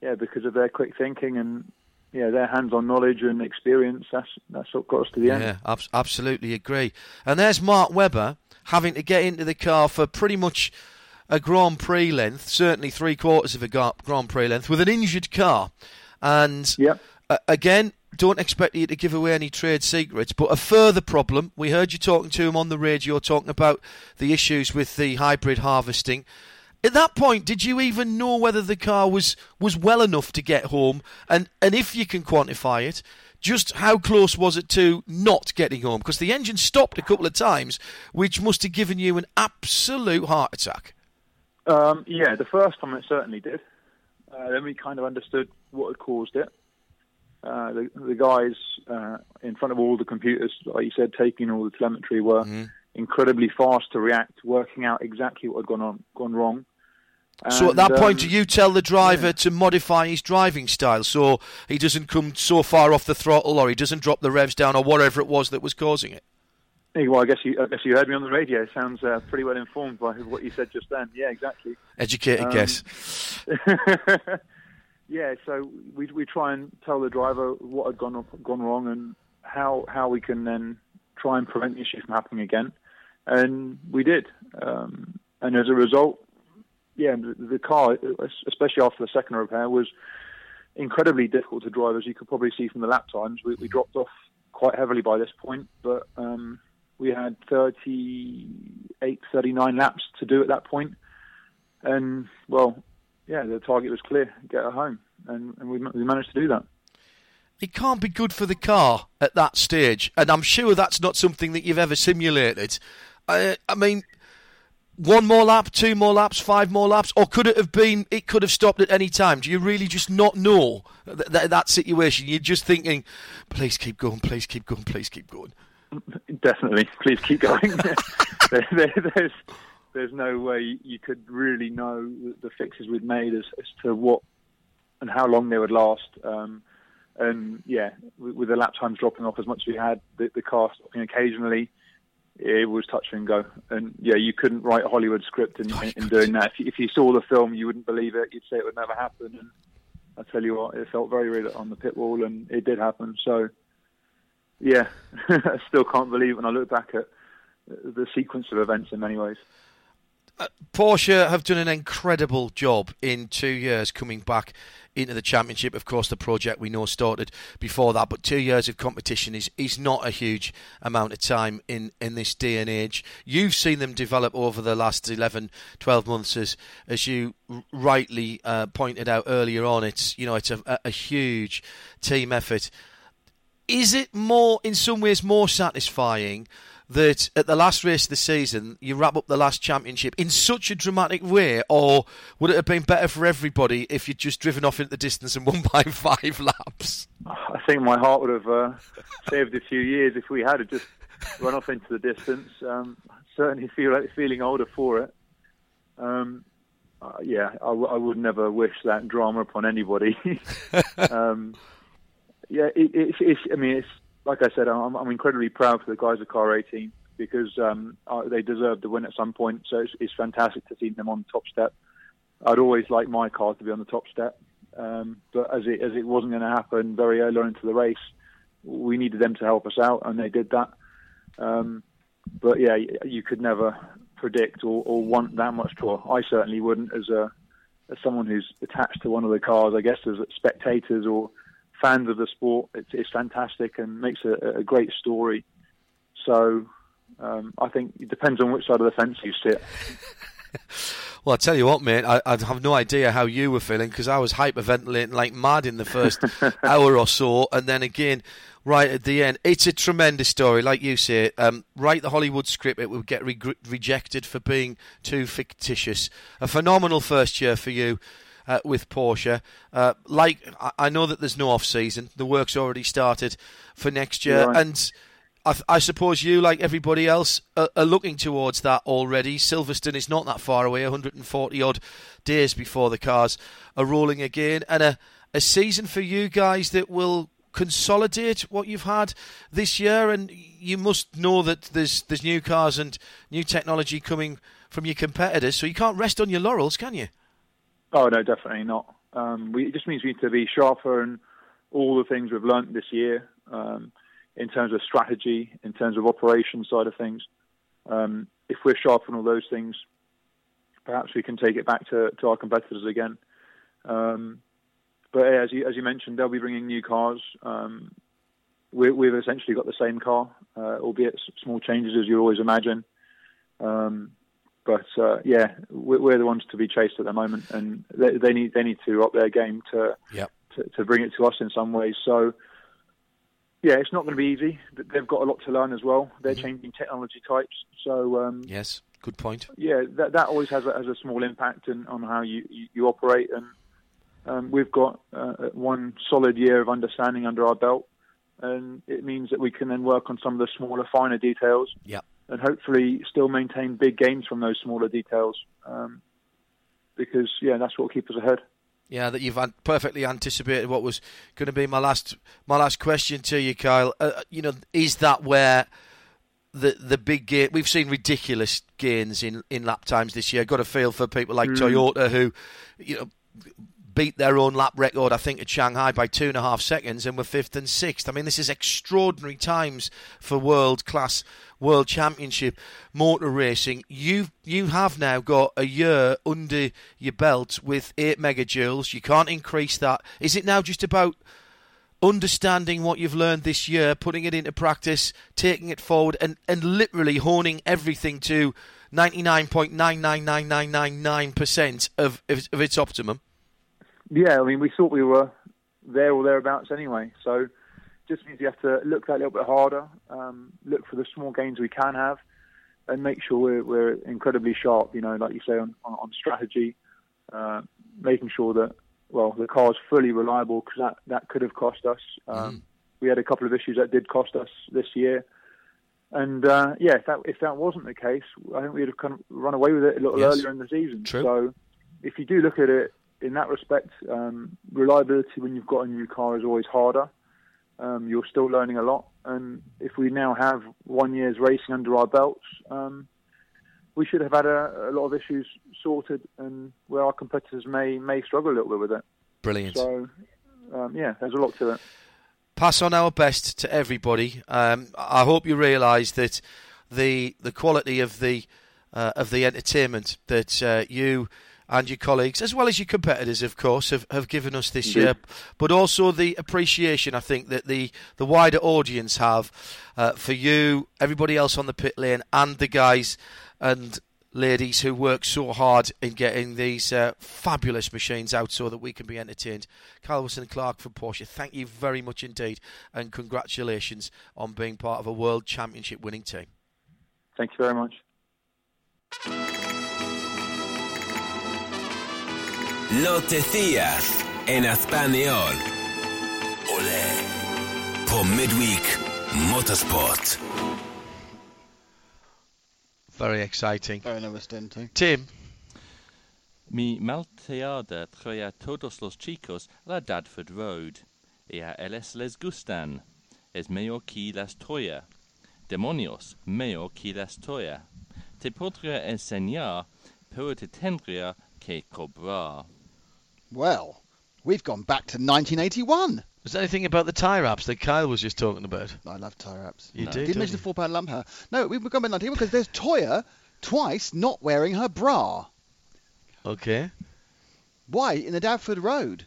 yeah, because of their quick thinking and yeah, their hands-on knowledge and experience, that's that's what got us to the end. Yeah, ab- absolutely agree. And there's Mark Webber having to get into the car for pretty much a Grand Prix length, certainly three quarters of a Grand Prix length, with an injured car. And yep. uh, again, don't expect you to give away any trade secrets, but a further problem. We heard you talking to him on the radio, talking about the issues with the hybrid harvesting. At that point, did you even know whether the car was, was well enough to get home? And, and if you can quantify it, just how close was it to not getting home? Because the engine stopped a couple of times, which must have given you an absolute heart attack. Um, yeah, the first time it certainly did. Uh, then we kind of understood what had caused it. Uh, the, the, guys uh, in front of all the computers, like you said, taking all the telemetry, were mm-hmm. incredibly fast to react, working out exactly what had gone on, gone wrong. And, so at that um, point, do you tell the driver yeah. to modify his driving style so he doesn't come so far off the throttle, or he doesn't drop the revs down, or whatever it was that was causing it? Well, I guess you, I guess you heard me on the radio. Sounds uh, pretty well informed by what you said just then. Yeah, exactly. Educated um, guess. yeah, so we we try and tell the driver what had gone gone wrong and how how we can then try and prevent the issue from happening again, and we did. Um, and as a result, yeah, the, the car, especially after the second repair, was incredibly difficult to drive, as you could probably see from the lap times. We, we dropped off quite heavily by this point, but um, we had 38, 39 laps to do at that point. And, well, yeah, the target was clear get her home. And, and we, we managed to do that. It can't be good for the car at that stage. And I'm sure that's not something that you've ever simulated. I, I mean, one more lap, two more laps, five more laps, or could it have been? It could have stopped at any time. Do you really just not know that situation? You're just thinking, please keep going, please keep going, please keep going. Definitely. Please keep going. there, there, there's, there's no way you could really know the fixes we'd made as, as to what and how long they would last. Um, and yeah, with, with, the lap times dropping off as much as we had, the, the car stopping occasionally, it was touch and go. And yeah, you couldn't write a Hollywood script in, in, in doing that. If you, if you, saw the film, you wouldn't believe it. You'd say it would never happen. And I tell you what, it felt very real on the pit wall, and it did happen. So yeah, I still can't believe when I look back at the sequence of events in many ways. Uh, Porsche have done an incredible job in two years coming back into the championship. Of course, the project we know started before that, but two years of competition is, is not a huge amount of time in, in this day and age. You've seen them develop over the last 11, 12 months, as as you rightly uh, pointed out earlier on. It's you know it's a, a huge team effort is it more, in some ways, more satisfying that at the last race of the season you wrap up the last championship in such a dramatic way, or would it have been better for everybody if you'd just driven off into the distance and won by five laps? I think my heart would have uh, saved a few years if we had just run off into the distance. Um, certainly feel like feeling older for it. Um, uh, yeah, I, w- I would never wish that drama upon anybody. um, yeah, it, it's, it's. I mean, it's like I said, I'm, I'm incredibly proud for the guys at Car 18 because um, they deserve the win at some point. So it's, it's fantastic to see them on top step. I'd always like my car to be on the top step, um, but as it as it wasn't going to happen very early on into the race, we needed them to help us out, and they did that. Um, but yeah, you could never predict or, or want that much tour. I certainly wouldn't, as a as someone who's attached to one of the cars. I guess as spectators or fans of the sport, it's, it's fantastic and makes a, a great story. So um, I think it depends on which side of the fence you sit. Well, I tell you what, mate, I, I have no idea how you were feeling because I was hyperventilating like mad in the first hour or so, and then again, right at the end. It's a tremendous story, like you say. Um, write the Hollywood script, it would get re- rejected for being too fictitious. A phenomenal first year for you. Uh, with Porsche, uh, like I know that there's no off season, the work's already started for next year, Right. and I, I suppose you, like everybody else, are, are looking towards that already. Silverstone is not that far away, 140 odd days before the cars are rolling again, and a, a season for you guys that will consolidate what you've had this year. And you must know that there's there's new cars and new technology coming from your competitors, so you can't rest on your laurels, can you? Oh no, definitely not. Um, we, it just means we need to be sharper in all the things we've learnt this year, um, in terms of strategy, in terms of operation side of things. Um, if we're sharp on all those things, perhaps we can take it back to, to our competitors again. Um, but yeah, as you as you mentioned, they'll be bringing new cars. Um, we, we've essentially got the same car, uh, albeit small changes as you always imagine. Um, but uh, yeah, we're, the ones to be chased at the moment, and they, they need they need to up their game to, Yep. to to bring it to us in some ways. So yeah, it's not going to be easy. But They've got a lot to learn as well. They're changing technology types, so um, Yes, good point. yeah, that that always has a, has a small impact in, on how you, you, you operate. And um, we've got uh, one solid year of understanding under our belt, and it means that we can then work on some of the smaller, finer details, Yep. And hopefully still maintain big gains from those smaller details. Um, because yeah, that's what will keep us ahead. Yeah, that you've perfectly anticipated what was going to be my last my last question to you, Kyle. Uh, you know, is that where the the big gain? We've seen ridiculous gains in in lap times this year. Got a feel for people like Toyota who, you know. Beat their own lap record, I think, at Shanghai by two and a half seconds, and were fifth and sixth. I mean, this is extraordinary times for world class, world championship motor racing. You you have now got a year under your belt with eight megajoules. You can't increase that. Is it now just about understanding what you've learned this year, putting it into practice, taking it forward, and, and literally honing everything to 99.999999% of, of, of its optimum? Yeah, I mean, we thought we were there or thereabouts anyway. So just means you have to look that a little bit harder, um, look for the small gains we can have, and make sure we're, we're incredibly sharp. You know, like you say on, on, on strategy, uh, making sure that well the car's fully reliable because that that could have cost us. Um, We had a couple of issues that did cost us this year. And uh, yeah, if that if that wasn't the case, I think we'd have kind of run away with it a little Yes. earlier in the season. True. So if you do look at it in that respect, um, reliability when you've got a new car is always harder. Um, you're still learning a lot, and if we now have one year's racing under our belts, um, we should have had a, a lot of issues sorted, and where our competitors may may struggle a little bit with it. Brilliant. So um, yeah, there's a lot to it. pass on our best to everybody. Um, I hope you realise that the the quality of the uh, of the entertainment that uh, you and your colleagues, as well as your competitors, of course, have, have given us this Indeed. year, but also the appreciation I think that the the wider audience have uh, for you, everybody else on the pit lane, and the guys and ladies who work so hard in getting these uh, fabulous machines out so that we can be entertained. Kyle Wilson Clark from Porsche, thank you very much indeed, and congratulations on being part of a World Championship winning team. Thank you very much. Noticias en español. Ole. På Midweek Motorsport. Very exciting. Very nervous, didn't he? Tim, Mi malteada trae a todos los chicos la Dadford Road, y a ellos les gustan. Es mejor que las toya. Demonios, mejor que las toya. Te podría enseñar, pero te tendría que cobrar. Well, we've gone back to 1981. Was there anything about the tie wraps that Kyle was just talking about? I love tie wraps. You No. do, Didn't don't mention you? the four pound lump her. No, we've gone back to 1981 because there's Toyah twice not wearing her bra. Okay, Why? In the Dadford Road.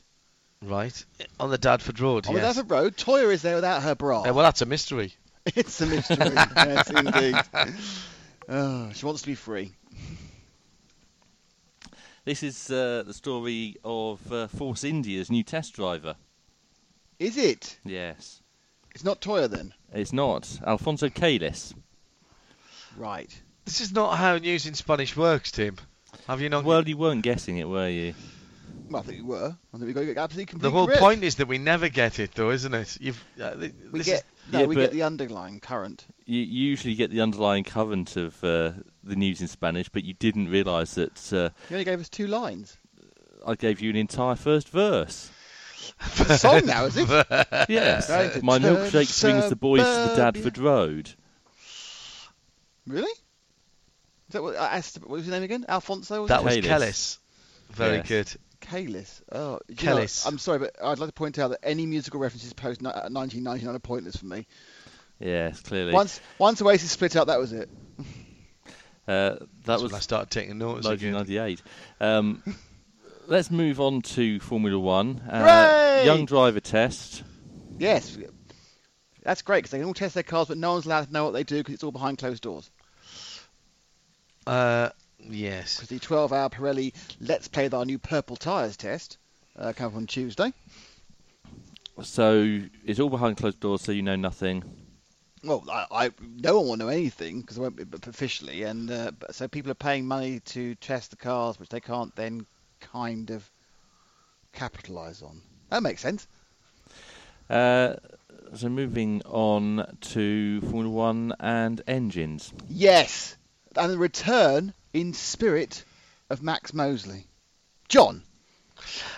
right. On the Dadford Road, On the yes. Dadford Road, Toyah is there without her bra. Uh, well, that's a mystery. It's a mystery. yes, indeed. Oh, she wants to be free. This is uh, the story of uh, Force India's new test driver. Is it? Yes. It's not Toyah then. It's not. Alfonso Celis. Right. This is not how news in Spanish works, Tim. Have you not? Well, you weren't guessing it, were you? Well, I think we were. I think we got absolutely complete the whole correct. point is that we never get it, though, isn't it? You've. Uh, th- we get is- no, Yeah, we but- get the underlying current. You usually get the underlying current of uh, the news in Spanish, but you didn't realise that uh, You only gave us two lines. I gave you an entire first verse. It's a song now, is it? Yes. Going My milkshake brings the boys to the. Dadford Road. Really? Is that what, uh, Astor, what was his name again? Alfonso? Was that it? was Kellis. Very Yes. good. Kalis. Oh, do you know? Kellis. I'm sorry, but I'd like to point out that any musical references post 1999 are pointless for me. Yes, clearly. Once once Oasis split up, that was it. uh, that That's was when I started taking notice again. 1998. Um, let's move on to Formula One. Uh, young driver test. Yes. That's great because they can all test their cars, but no one's allowed to know what they do because it's all behind closed doors. Uh, yes. Because the 12-hour Pirelli Let's Play with Our New Purple Tyres test uh, come on Tuesday. So it's all behind closed doors, so you know nothing. Well, I, I no one will know anything because it won't be officially, and uh, so people are paying money to test the cars, which they can't then kind of capitalise on. That makes sense. Uh, so moving on to Formula One and engines. Yes, and the return in spirit of Max Mosley. John,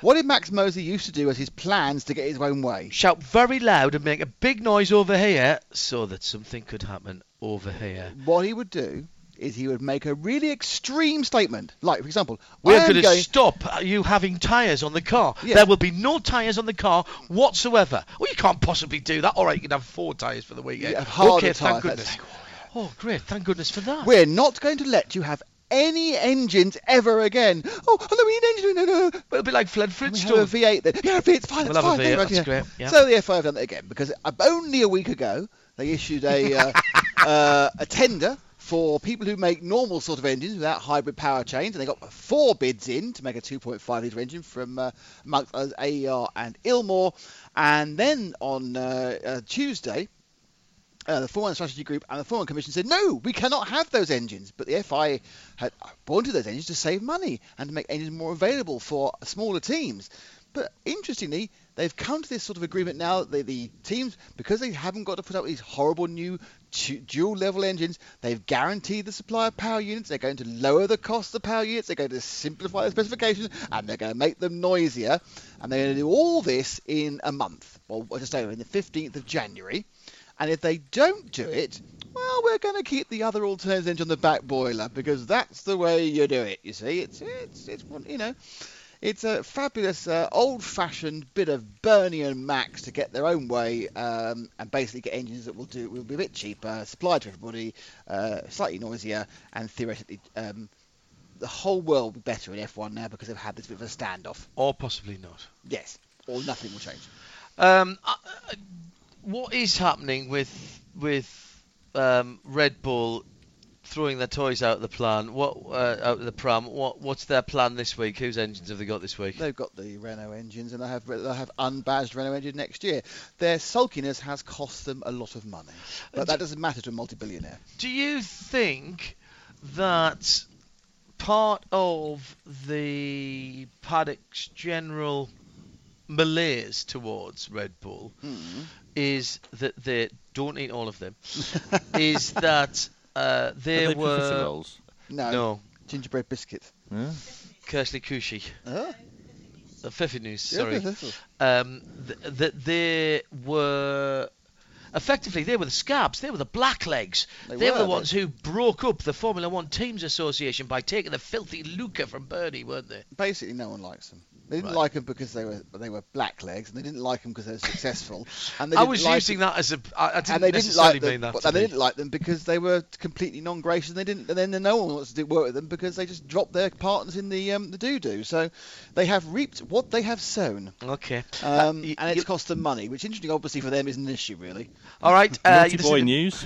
what did Max Mosley used to do as his plans to get his own way? Shout very loud and make a big noise over here so that something could happen over here. What he would do is he would make a really extreme statement, like for example, We're I going to going. stop you having tyres on the car. Yeah. There will be no tyres on the car whatsoever. Well, you can't possibly do that. All right, you can have four tyres for the weekend. Yeah, okay, thank goodness. Oh, great. Thank goodness for that. We're not going to let you have any engines ever again. Oh, oh no, we need engines. No, no, no. Well, it'll be like Fled Can we have a V8 then? Yeah, a V8's fine. We'll that's fine. thank V8, that's yeah. great, yeah. So the FIA have done that again because uh, only a week ago they issued a uh, uh, a tender for people who make normal sort of engines without hybrid power chains, and they got four bids in to make a 2.5 litre engine from uh, amongst AER and Ilmor. And then on uh, uh, Tuesday, uh, the Formula Strategy Group and the Formula Commission said, no, we cannot have those engines. But the FI had wanted those engines to save money and to make engines more available for smaller teams. But interestingly, they've come to this sort of agreement now that the, teams, because they haven't got to put up these horrible new dual level engines, they've guaranteed the supply of power units. They're going to lower the cost of power units. They're going to simplify the specifications and they're going to make them noisier. And they're going to do all this in a month. Well, just over in the 15th of January. And if they don't do it, well, we're going to keep the other alternatives engine on the back boiler because that's the way you do it. You see, it's it's it's you know, it's a fabulous uh, old-fashioned bit of Bernie and Max to get their own way um, and basically get engines that will do will be a bit cheaper, supplied to everybody, uh, slightly noisier, and theoretically. Um, the whole world will be better in F1 now because they've had this bit of a standoff. Or possibly not. Yes, or nothing will change. Um, uh, uh, what is happening with with um, Red Bull throwing their toys out of the plan? What uh, out of the pram? What what's their plan this week? Whose engines have they got this week? They've got the Renault engines, and they have they have unbadged Renault engine next year. Their sulkiness has cost them a lot of money, but that doesn't matter to a multi-billionaire. Do you think that part of the paddock's general malaise towards Red Bull Hmm. Is that they don't eat all of them? is that uh, Are they they were profiterolles? No, no gingerbread biscuits. Yeah. Kersley Cushy, Huh? the Fifi News. Sorry, that's all. um, th- th- they were effectively they were the scabs. They were the blacklegs. They They, were, were, the they- ones who broke up the Formula One Teams Association by taking the filthy lucre from Bernie, weren't they? Basically, no one likes them. They didn't Right. like them because they were they were blacklegs, and they didn't like them because they were successful. And they I was like using them, that as a. I, I didn't and they didn't like them. mean that. but- to and they didn't like them because they were completely non-gracious. And they didn't. And then no one wants to do work with them because they just dropped their partners in the um, the doo-doo. So they have reaped what they have sown, Okay. um, Uh, y- and it's you- cost them money, which interesting, obviously for them, isn't an issue really. all right. Uh, Naughty you boy to- news.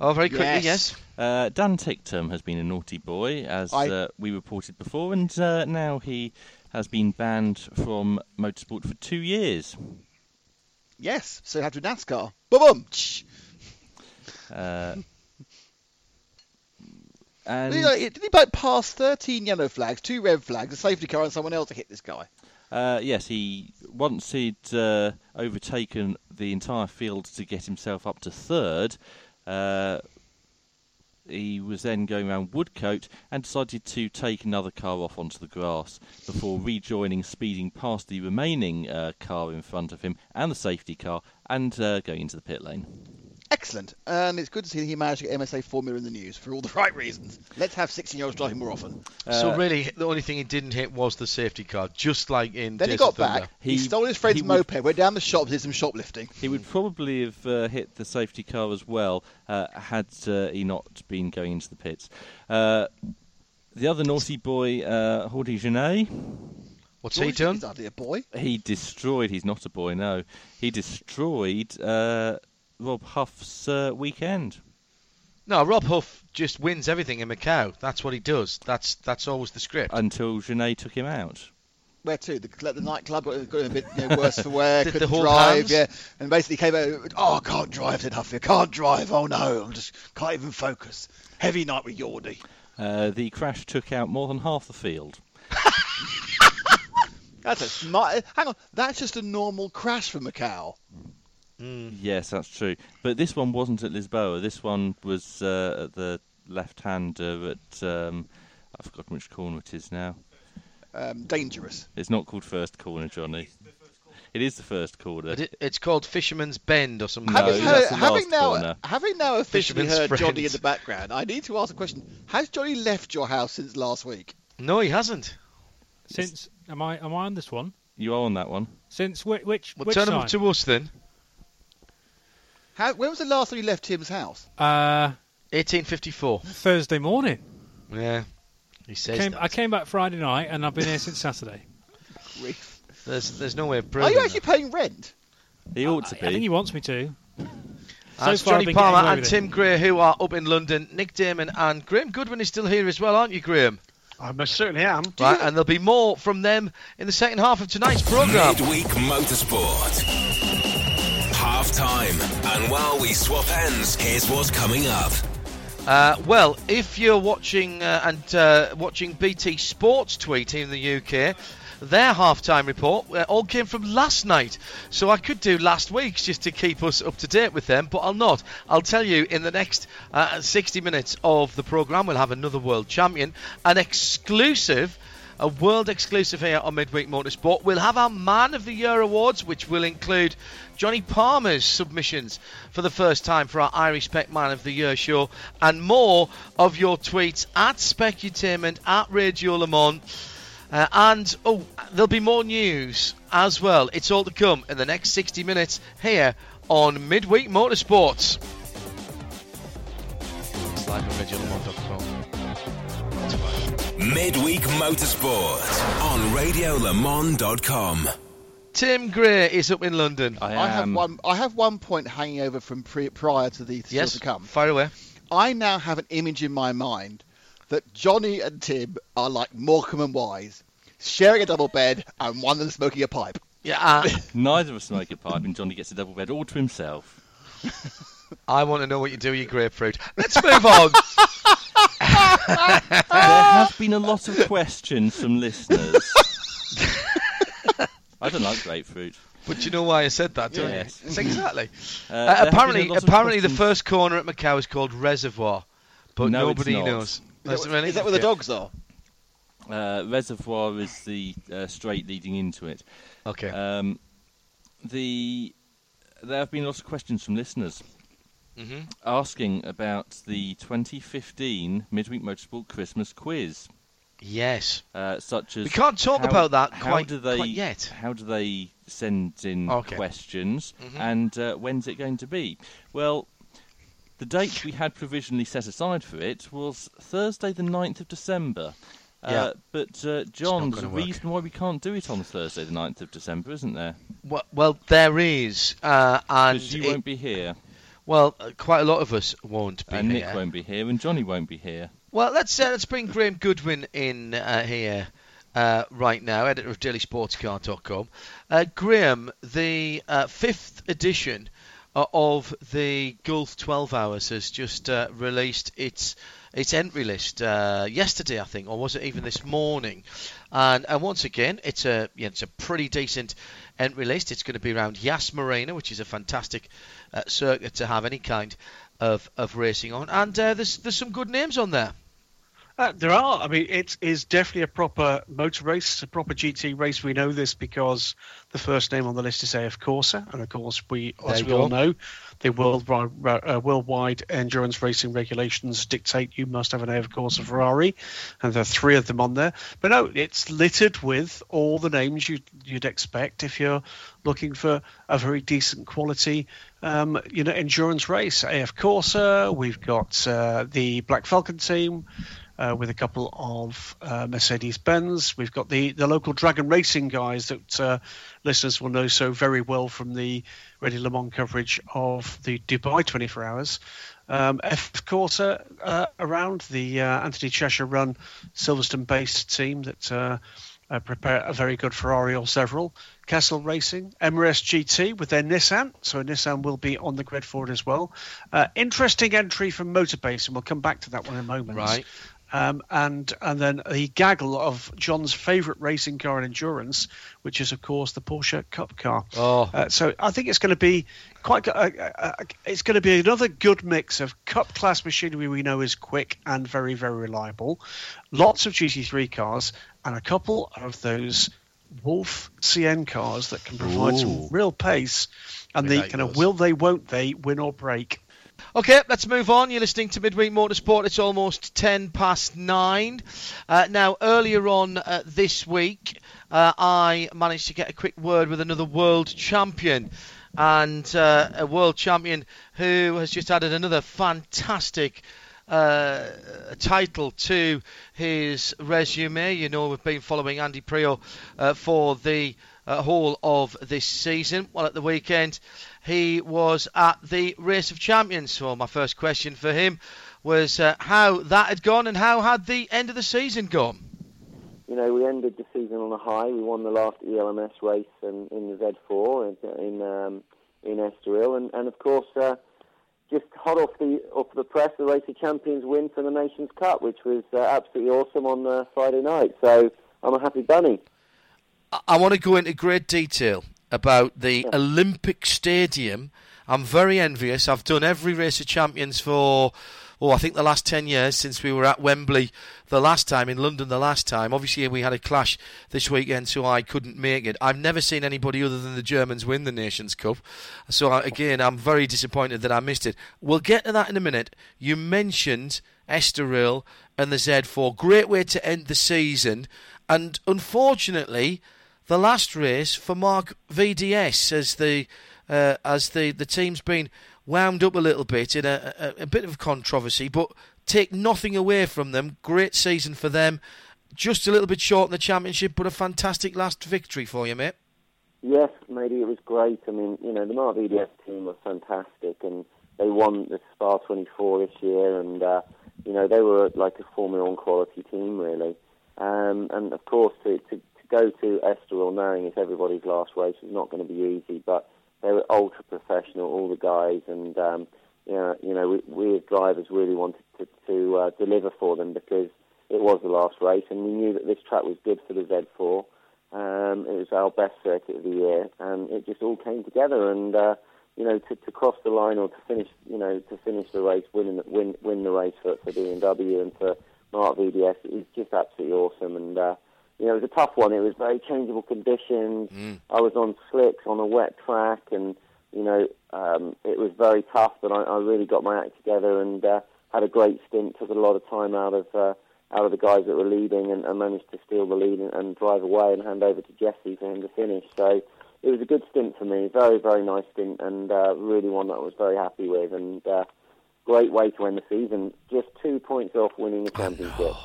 Oh, very quickly, Yes. yes. Uh, Dan Ticktum has been a naughty boy, as I- uh, we reported before, and uh, now he has been banned from motorsport for two years. Yes. So you have to NASCAR. Boom. Uh, Did he, like, did he like pass 13 yellow flags, two red flags, a safety car, and someone else to hit this guy? uh, yes, he once he'd uh, overtaken the entire field to get himself up to third. Uh, he was then going around Woodcote and decided to take another car off onto the grass before rejoining, speeding past the remaining uh, car in front of him and the safety car and uh, going into the pit lane. Excellent. And it's good to see that he managed to get MSA Formula in the news for all the right reasons. Let's have 16 year olds driving more often. so Uh, really, the only thing he didn't hit was the safety car, just like in. Then he Days got of Thunder. back, he, He- stole his friend's he would- moped, went down the shop, did some shoplifting. He would probably have uh, hit the safety car as well uh, had uh, he not been going into the pits. Uh, the other naughty boy, uh, Jordi Gené, What's George he done? is hardly a boy. he destroyed. He's not a boy, no. He destroyed uh, Rob Huff's uh, weekend. No, Rob Huff just wins everything in Macau. That's what he does. That's that's always the script. until Gené took him out. Where to? The, the nightclub got, got a bit you know, worse for wear, Did couldn't hold drive, hands? yeah. And basically came out, oh, I can't drive, said Huffy, I can't drive, oh no, I'm just can't even focus. Heavy night with Yordi. Uh, the crash took out more than half the field. That's a smart. Hang on, that's just a normal crash for Macau. Mm. Yes, that's true. But this one wasn't at Lisboa. This one was uh, at the left-hander at um, I've forgotten which corner it is now. Um, dangerous. It's not called first corner, Jonny. It is the first corner. It, it's called Fisherman's Bend or something. No, having, that's heard, the having last now, corner. having now officially Fisherman's heard Jonny in the background, I need to ask a question. Has Jonny left your house since last week? No, he hasn't. Since am I am I on this one? You are on that one. Since which which, Well, which turn him time? up to us then. How, when was the last time you left Tim's house? uh, 1854. Thursday morning. Yeah, he says Came, that. I came back Friday night and I've been here since Saturday. Grief. There's there's no way of Are proving you actually that. paying rent? He ought to I, I think be. he wants me to. So That's far I've Jonny been Palmer away and with it. Tim Gray who are up in London. Nick Daman and Graham Goodwin is still here as well, aren't you, Graham? I most certainly am. Right, and there'll be more from them in the second half of tonight's programme. Midweek Motorsport. Time. And while we swap ends, here's what's coming up. Uh, well, if you're watching uh, and uh, watching BT Sports tweet in the UK, their halftime report uh, all came from last night. So I could do last week's just to keep us up to date with them, but I'll not. I'll tell you in the next uh, 60 minutes of the programme, we'll have another world champion, an exclusive. A world exclusive here on Midweek Motorsport. We'll have our Man of the Year awards, which will include Jonny Palmer's submissions for the first time for our Irish Spec Man of the Year show, and more of your tweets at Specutainment, at Radio Le Mans. Uh, and oh, there'll be more news as well. It's all to come in the next 60 minutes here on Midweek Motorsports. It's live radiolemans.com. That's right. Midweek Motorsport on RadioLeMans.com. Tim Gray is up in London. I, I have am. one. I have one point hanging over from pre, prior to the still yes, to come. fire away. I now have an image in my mind that Jonny and Tim are like Morecambe and Wise, sharing a double bed and one of them smoking a pipe. Yeah, uh, Neither of us smoke a pipe, and Jonny gets a double bed all to himself. I want to know what you do with your grapefruit. Let's move on. there have been a lot of questions from listeners. I don't like grapefruit. But you know why I said that, don't Yes. you? It's exactly. Uh, Uh, there have been apparently, lot of apparently the questions- first corner at Macau is called Reservoir, but No, it's nobody not. knows. Is that, really- is that where the yeah. dogs are? Uh, Reservoir is the uh, straight leading into it. Okay. Um, the there have been lots of questions from listeners hmm asking about the 2015 Midweek Motorsport Christmas quiz, Yes. uh, such as We can't talk how- about that how quite, do they, quite yet. How do they send in Okay. questions, Mhm. and uh, when's it going to be? Well, the date we had provisionally set aside for it was Thursday, the 9th of December. Uh, Yeah. But uh, John, there's a work. reason why we can't do it on Thursday, the 9th of December, isn't there? Well, well there is, uh, and you it- won't be here, well, uh, quite a lot of us won't be and here. Nick won't be here, and Jonny won't be here. Well, let's uh, let's bring Graham Goodwin in uh, here uh, right now, editor of DailySportsCar.com. Uh, Graham, the uh, fifth edition uh, of the Gulf 12 Hours has just uh, released its its entry list uh, yesterday, I think, or was it even this morning? And, and once again, it's a yeah, it's a pretty decent entry list. It's going to be around Yas Marina, which is a fantastic uh, circuit to have any kind of, of racing on, and uh, there's there's some good names on there. Uh, there are. I mean, it is definitely a proper motor race, a proper GT race. We know this because the first name on the list is AF Corse, and of course, we, as we all know, the worldwide, uh, worldwide endurance racing regulations dictate you must have an AF Corse Ferrari, and there are three of them on there. But no, it's littered with all the names you, you'd expect if you're looking for a very decent quality, um, you know, endurance race. AF Corse, we've got uh, the Black Falcon team uh, with a couple of uh, Mercedes Benz. We've got the, the local Dragon Racing guys that uh, listeners will know so very well from the Radio Le Mans coverage of the Dubai 24 Hours. Um, F Corsa uh, around the uh, Anthony Cheshire run Silverstone based team that uh, prepare a very good Ferrari or several. Castle Racing, MRS GT with their Nissan, so Nissan will be on the grid for it as well. Uh, interesting entry from Motorbase, and we'll come back to that one in a moment. Right. Um, and and then the gaggle of John's favourite racing car in endurance, which is of course the Porsche Cup car. Oh. Uh, so I think it's going to be quite. Uh, uh, uh, it's going to be another good mix of Cup class machinery we know is quick and very very reliable, lots of GT3 cars, and a couple of those Wolf CN cars that can provide some real pace. And the kind of will they, won't they, win or break. Okay, let's move on. You're listening to Midweek Motorsport. It's almost 10 past 9. Uh, now, earlier on uh, this week, uh, I managed to get a quick word with another world champion. And uh, a world champion who has just added another fantastic uh, title to his resume. You know, we've been following Andy Priaulx uh, for the uh, whole of this season. Well, at the weekend, he was at the Race of Champions. So, my first question for him was uh, how that had gone and how had the end of the season gone? you know, we ended the season on a high. We won the last ELMS race in, in the Z4 in in, um, in Estoril, and, and of course, uh, just hot off the off the press, the Race of Champions win for the Nations Cup, which was uh, absolutely awesome on uh, Friday night. So I'm a happy bunny. I- I want to go into great detail about the Olympic Stadium. I'm very envious. I've done every race of champions for, oh, I think the last 10 years since we were at Wembley the last time, in London the last time. Obviously, we had a clash this weekend, so I couldn't make it. I've never seen anybody other than the Germans win the Nations Cup. So, I- again, I'm very disappointed that I missed it. We'll get to that in a minute. You mentioned Estoril and the Z4. Great way to end the season. And unfortunately, the last race for Marc VDS as the uh, as the, the team's been wound up a little bit in a, a, a bit of controversy, but take nothing away from them. Great season for them. Just a little bit short in the championship, but a fantastic last victory for you, mate. Yes, maybe it was great. I mean, you know, the Marc VDS team was fantastic, and they won the Spa 24 this year, and uh, you know they were like a Formula One quality team, really. Um, and of course, to, to, to go to Estoril knowing it's everybody's last race is not going to be easy, but they were ultra professional, all the guys, and um, you know, you know, we, we as drivers really wanted to, to uh, deliver for them because it was the last race, and we knew that this track was good for the Z4. Um, it was our best circuit of the year, and it just all came together. And uh, you know, to, to cross the line or to finish, you know, to finish the race, winning, win, win the race for, for BMW and for Marc VDS is just absolutely awesome. And uh, you know, it was a tough one. It was very changeable conditions. I was on slicks on a wet track, and you know, um, it was very tough. But I, I really got my act together and uh, had a great stint. Took a lot of time out of uh, out of the guys that were leading, and, and managed to steal the lead and, and drive away and hand over to Jesse for him to finish. So it was a good stint for me. Very very nice stint, and uh, really one that I was very happy with. And uh, great way to end the season. Just two points off winning the championship.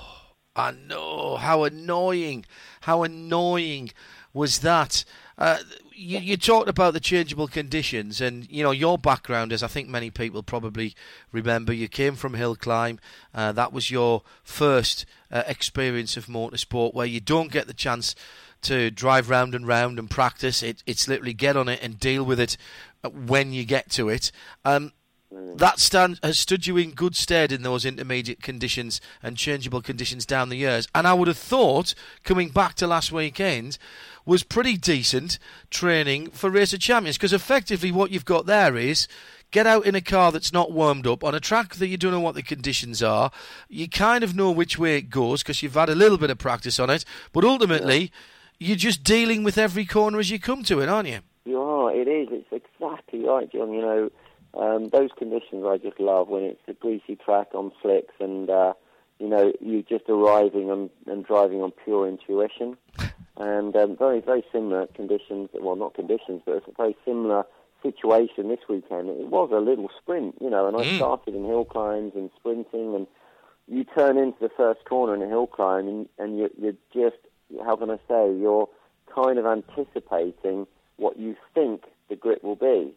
I know how annoying, how annoying was that. Uh, you, you talked about the changeable conditions, and you know your background, as I think many people probably remember. You came from hill climb. Uh, that was your first uh, experience of motorsport, where you don't get the chance to drive round and round and practice. It, it's literally get on it and deal with it uh, when you get to it. Um, Mm. that stand has stood you in good stead in those intermediate conditions and changeable conditions down the years. And I would have thought, coming back to last weekend, was pretty decent training for Race of Champions because effectively what you've got there is get out in a car that's not warmed up on a track that you don't know what the conditions are. You kind of know which way it goes because you've had a little bit of practice on it, but ultimately you're just dealing with every corner as you come to it, aren't you? You are. It is. It's exactly right, John. You know, um, those conditions I just love when it's a greasy track on slicks and uh, you know you're just arriving on, and driving on pure intuition. And um, very very similar conditions. Well, not conditions, but it's a very similar situation this weekend. It was a little sprint, you know, and I Mm. started in hill climbs and sprinting and you turn into the first corner in a hill climb and, and you're, you're just, how can I say, you're kind of anticipating what you think the grip will be.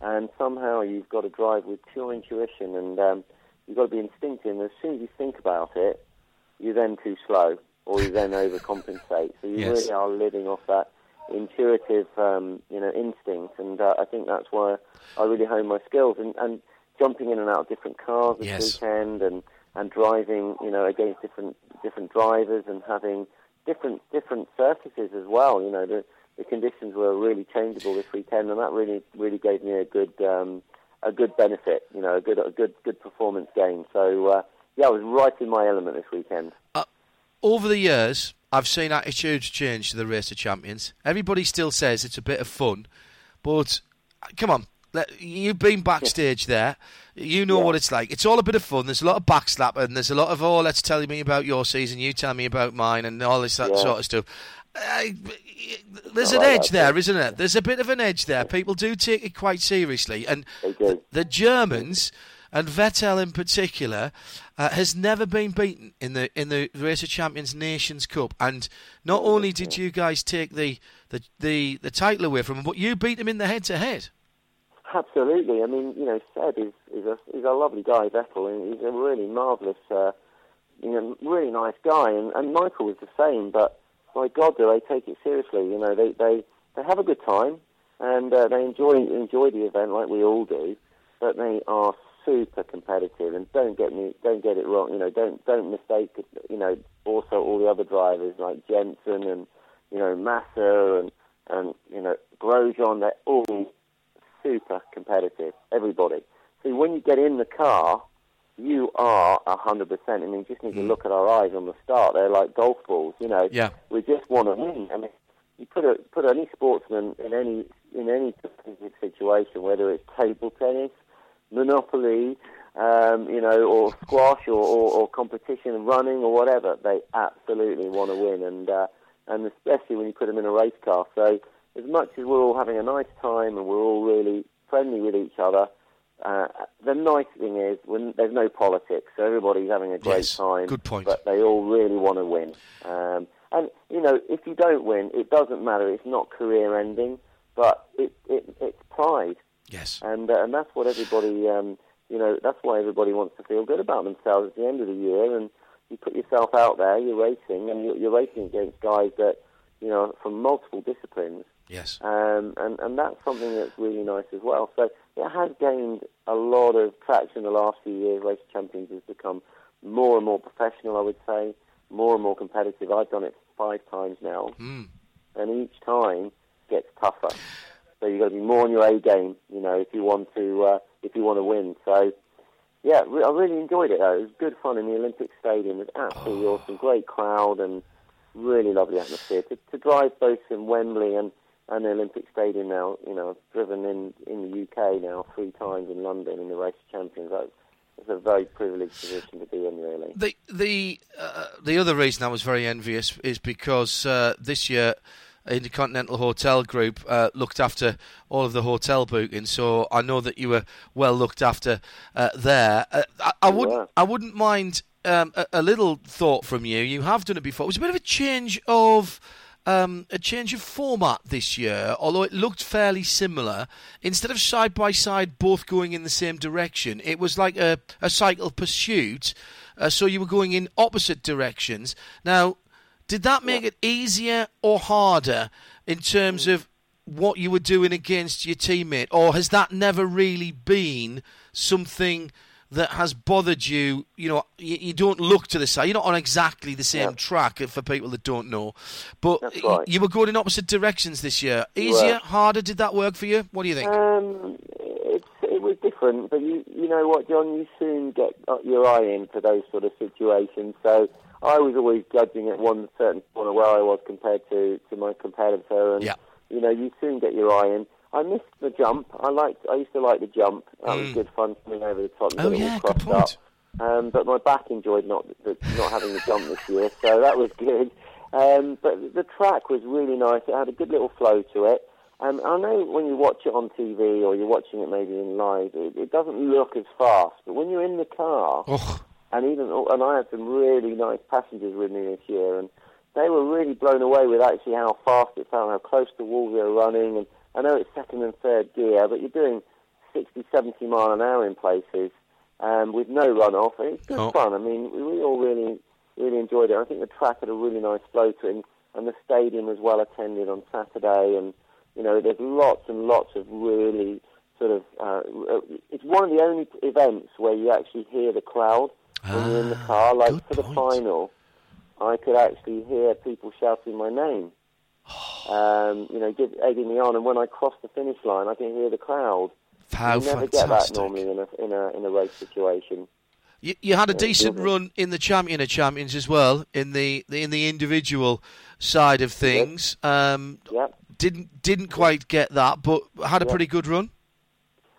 And somehow you've got to drive with pure intuition and um, you've got to be instinctive. And as soon as you think about it, you're then too slow or you then overcompensate. So you Yes. really are living off that intuitive, um, you know, instinct. And uh, I think that's why I really hone my skills. And, and jumping in and out of different cars this Yes. weekend and, and driving, you know, against different different drivers and having different different surfaces as well. You know, the the conditions were really changeable this weekend, and that really really gave me a good um, a good benefit. You know, a good a good good performance gain. So uh, yeah, I was right in my element this weekend. over the years, I've seen attitudes change to the Race of Champions. Everybody still says it's a bit of fun, but uh, come on, let, you've been backstage there. You know what it's like. It's all a bit of fun. There's a lot of backslapping. There's a lot of oh, let's tell me about your season. You tell me about mine, and all this that Yeah. sort of stuff. Uh, there's an edge there, isn't it? There's a bit of an edge there. People do take it quite seriously, and the Germans and Vettel in particular uh, has never been beaten in the in the Race of Champions Nations Cup. And not only did you guys take the the, the, the title away from him, but you beat him in the head to head. Absolutely. I mean, you know, Seb is is a is a lovely guy, Vettel, and he's a really marvellous, uh, you know, really nice guy. And, and Michael was the same, but my God, do they take it seriously? You know, they they, they have a good time and uh, they enjoy enjoy the event like we all do, but they are super competitive. And don't get me don't get it wrong. You know, don't don't mistake. You know, also all the other drivers like Jenson and you know Massa and and you know Grosjean. They're all super competitive, everybody. So when you get in the car, you are a hundred percent. I mean, you just need to look at our eyes on the start. They're like golf balls, you know. Yeah. We just want to win. I mean, you put a put any sportsman in any in any situation, whether it's table tennis, monopoly, um, you know, or squash, or, or, or competition, running, or whatever, they absolutely want to win, and uh, and especially when you put them in a race car. So as much as we're all having a nice time and we're all really friendly with each other, uh, the nice thing is when there's no politics, so everybody's having a great Yes, time. good point. But they all really want to win. Um, and you know, if you don't win, it doesn't matter. It's not career ending, but it, it it's pride, Yes. and uh, and that's what everybody, um, you know, that's why everybody wants to feel good about themselves at the end of the year. And you put yourself out there, you're racing, and you're, you're racing against guys that, you know, from multiple disciplines. Yes. Um, and, and that's something that's really nice as well. So it has gained a lot of traction in the last few years. Race Champions has become more and more professional, I would say, more and more competitive. I've done it five times now, Mm. and each time gets tougher. So you've got to be more on your A game, you know, if you want to uh, if you want to win. So yeah, I really enjoyed it. Though. It was good fun in the Olympic Stadium. It was absolutely awesome. Great crowd and really lovely atmosphere. To, to drive both in Wembley and, and the Olympic Stadium now, you know, I've driven in, in the UK now three times in London in the Race of Champions. That's, that's a very privileged position to be in, really. The the uh, the other reason I was very envious is because uh, this year Intercontinental Hotel Group uh, looked after all of the hotel bookings, so I know that you were well looked after uh, there. Uh, I, I wouldn't were. I wouldn't mind um, a, a little thought from you. You have done it before. It was a bit of a change of. Um, a change of format this year, although it looked fairly similar. Instead of side by side, both going in the same direction, it was like a, a cycle pursuit. Uh, so you were going in opposite directions. Now, did that make it easier or harder in terms of what you were doing against your teammate, or has that never really been something that has bothered you? You know, you, you don't look to the side. You're not on exactly the same Yeah. track uh, for people that don't know, but right. you were going in opposite directions this year. Easier, harder? Did that work for you? What do you think? Um, it's, it was different, but you you know what, John, you soon get uh, your eye in for those sort of situations. So I was always judging at one certain corner where I was compared to, to my competitor, and Yeah. you know you soon get your eye in. I missed the jump. I liked. I used to like the jump. That was Mm. good fun coming over the top and Oh, get it all yeah, good point. up. Um, but my back enjoyed not the, not having the jump this year, so that was good. Um, but the track was really nice. It had a good little flow to it. Um, I know when you watch it on TV or you're watching it maybe in live, it, it doesn't look as fast. But when you're in the car, Oh, and even and I had some really nice passengers with me this year, and they were really blown away with actually how fast it felt, how close the walls they were running. And I know it's second and third gear, but you're doing 60, 70 mile an hour in places um, with no runoff. And it's good Oh. fun. I mean, we, we all really, really enjoyed it. I think the track had a really nice flow to it, and, the stadium was well attended on Saturday. And you know, there's lots and lots of really sort of. Uh, it's one of the only events where you actually hear the crowd when you're in the Ah, car. Like for the point. final, I could actually hear people shouting my name. Um, you know, give, egging me on, and when I crossed the finish line, I can hear the crowd. how you never fantastic! get that normally in a in a in a race situation. You, you had a Yeah, decent run in the champion of champions as well in the, the in the individual side of things. Um, Yep. didn't didn't quite get that, but had a Yeah. pretty good run.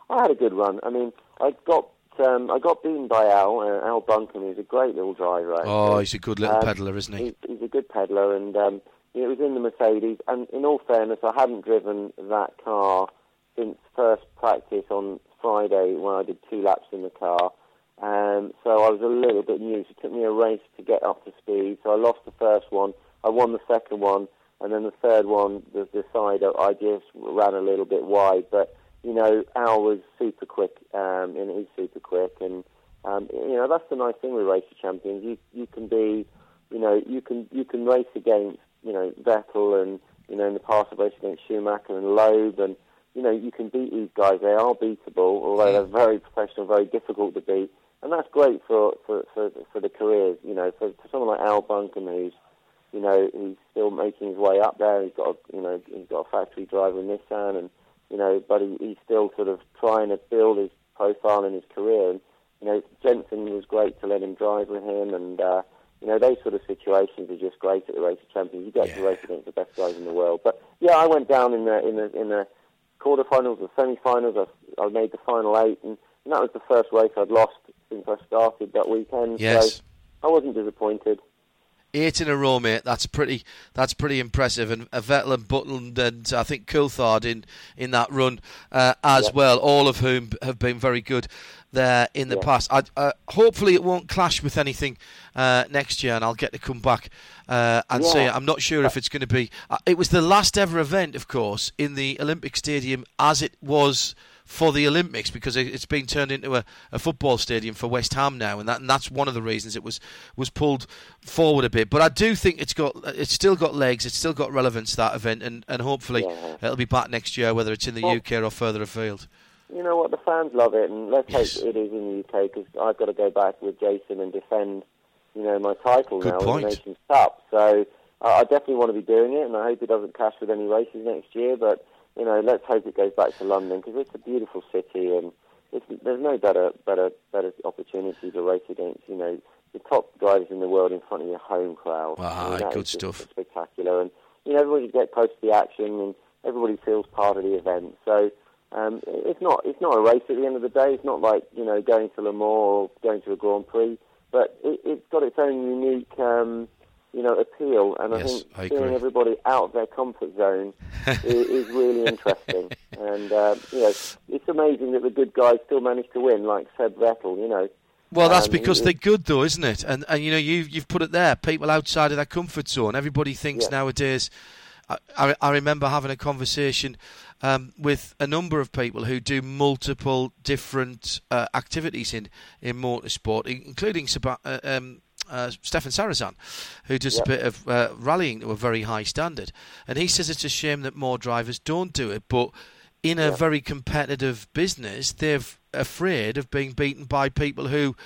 I had a good run. I mean, I got um, I got beaten by Al. Uh, Al Buncombe, who's a great little driver. Actually. Oh, he's a good little Um, peddler, isn't he? He's, he's a good peddler, and um, it was in the Mercedes. And in all fairness, I hadn't driven that car since first practice on Friday when I did two laps in the car. Um, so I was a little bit new. So it took me a race to get up to speed. So I lost the first one. I won the second one, and then the third one, the, the side, I just ran a little bit wide. But you know, Al was super quick, um, and he's super quick, and um, you know that's the nice thing with racer champions. You you can be, you know, you can you can race against you know Vettel and you know in the past I've raced against Schumacher and Loeb, and you know you can beat these guys. They are beatable, although they're very professional, very difficult to beat, and that's great for for for, for the careers. You know, for, for someone like Al Buncombe who's you know, he's still making his way up there. He's got, a, you know, he's got a factory driver in Nissan, and you know, but he, he's still sort of trying to build his profile in his career. And you know, Jenson was great to let him drive with him, and uh, you know, those sort of situations are just great at the race of champions. You get to Yeah. race against the best guys in the world. But yeah, I went down in the in the in the quarterfinals or semi-finals. I, I made the final eight, and, and that was the first race I'd lost since I started that weekend. Yes. So I wasn't disappointed. Eight in a row, mate. That's pretty. That's pretty impressive. And uh, Vettel and Button and I think Coulthard in in that run uh, as Yeah. well. All of whom have been very good there in the Yeah. past. I, uh, hopefully, it won't clash with anything uh, next year, and I'll get to come back uh, and Yeah. say I'm not sure if it's going to be. Uh, it was the last ever event, of course, in the Olympic Stadium as it was for the Olympics because it, it's been turned into a, a football stadium for West Ham now, and that and that's one of the reasons it was was pulled forward a bit. But I do think it's got it's still got legs, it's still got relevance that event, and, and hopefully Yeah. it'll be back next year, whether it's in the Well- UK or further afield. You know what? The fans love it, and let's Yes. hope it is in the UK because I've got to go back with Jason and defend, you know, my title Good now point. in the Nations Cup. So uh, I definitely want to be doing it, and I hope it doesn't clash with any races next year. But you know, let's hope it goes back to London because it's a beautiful city, and it's, there's no better better better opportunity to race against you know the top drivers in the world in front of your home crowd. Ah, I good stuff. Spectacular, and you know everybody gets close to the action, and everybody feels part of the event. So um, it's not it's not a race at the end of the day. It's not like you know going to Le Mans or going to a Grand Prix, but it, it's got its own unique. Um, you know, appeal, and I think I seeing everybody out of their comfort zone is, is really interesting. And uh, you know, it's amazing that the good guys still manage to win, like Seb Vettel. You know, Well, that's Um, because they're good, though, isn't it? And and you know you you've put it there. People outside of their comfort zone. Everybody thinks Yeah. nowadays. I, I, I remember having a conversation um, with a number of people who do multiple different uh, activities in in motorsport, including uh, um, uh, Stefan Sarrazin, who does a bit of uh, rallying to a very high standard. And he says it's a shame that more drivers don't do it, but in a very competitive business, they're afraid of being beaten by people who,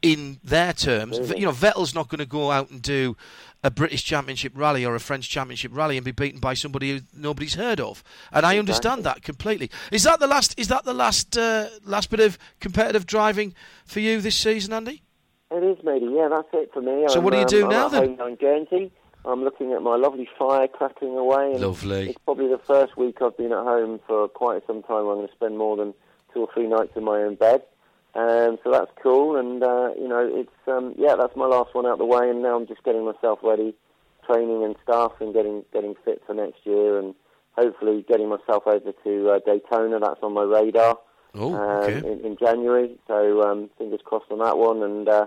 in their terms, you know, Vettel's not going to go out and do a British Championship rally or a French Championship rally and be beaten by somebody who nobody's heard of. And I understand that completely. Is that the last? Is that the last uh, last bit of competitive driving for you this season, Andy? it is, matey. Yeah, that's it for me. So I'm, what do you um, do I'm now, then? home now in Guernsey. I'm looking at my lovely fire crackling away. And Lovely. It's probably the first week I've been at home for quite some time. I'm going to spend more than two or three nights in my own bed. Um, so that's cool, and uh, you know, it's um, yeah, that's my last one out the way, and now I'm just getting myself ready, training and stuff, and getting getting fit for next year, and hopefully getting myself over to uh, Daytona. That's on my radar Oh, um, in, in January. So um, fingers crossed on that one, and uh,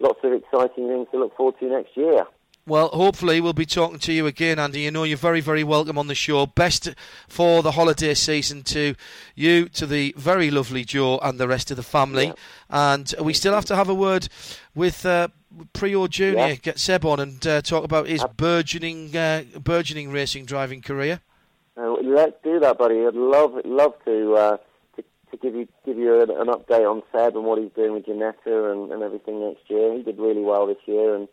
lots of exciting things to look forward to next year. Well, hopefully we'll be talking to you again, Andy. You know you're very, very welcome on the show. Best for the holiday season to you, to the very lovely Joe, and the rest of the family. Yeah. And we still have to have a word with uh, Priaulx Junior. Yeah. Get Seb on and uh, talk about his burgeoning, uh, burgeoning racing driving career. Uh, let's do that, buddy. I'd love love to uh, to, to give you give you an, an update on Seb and what he's doing with Ginetta and, and everything next year. He did really well this year, and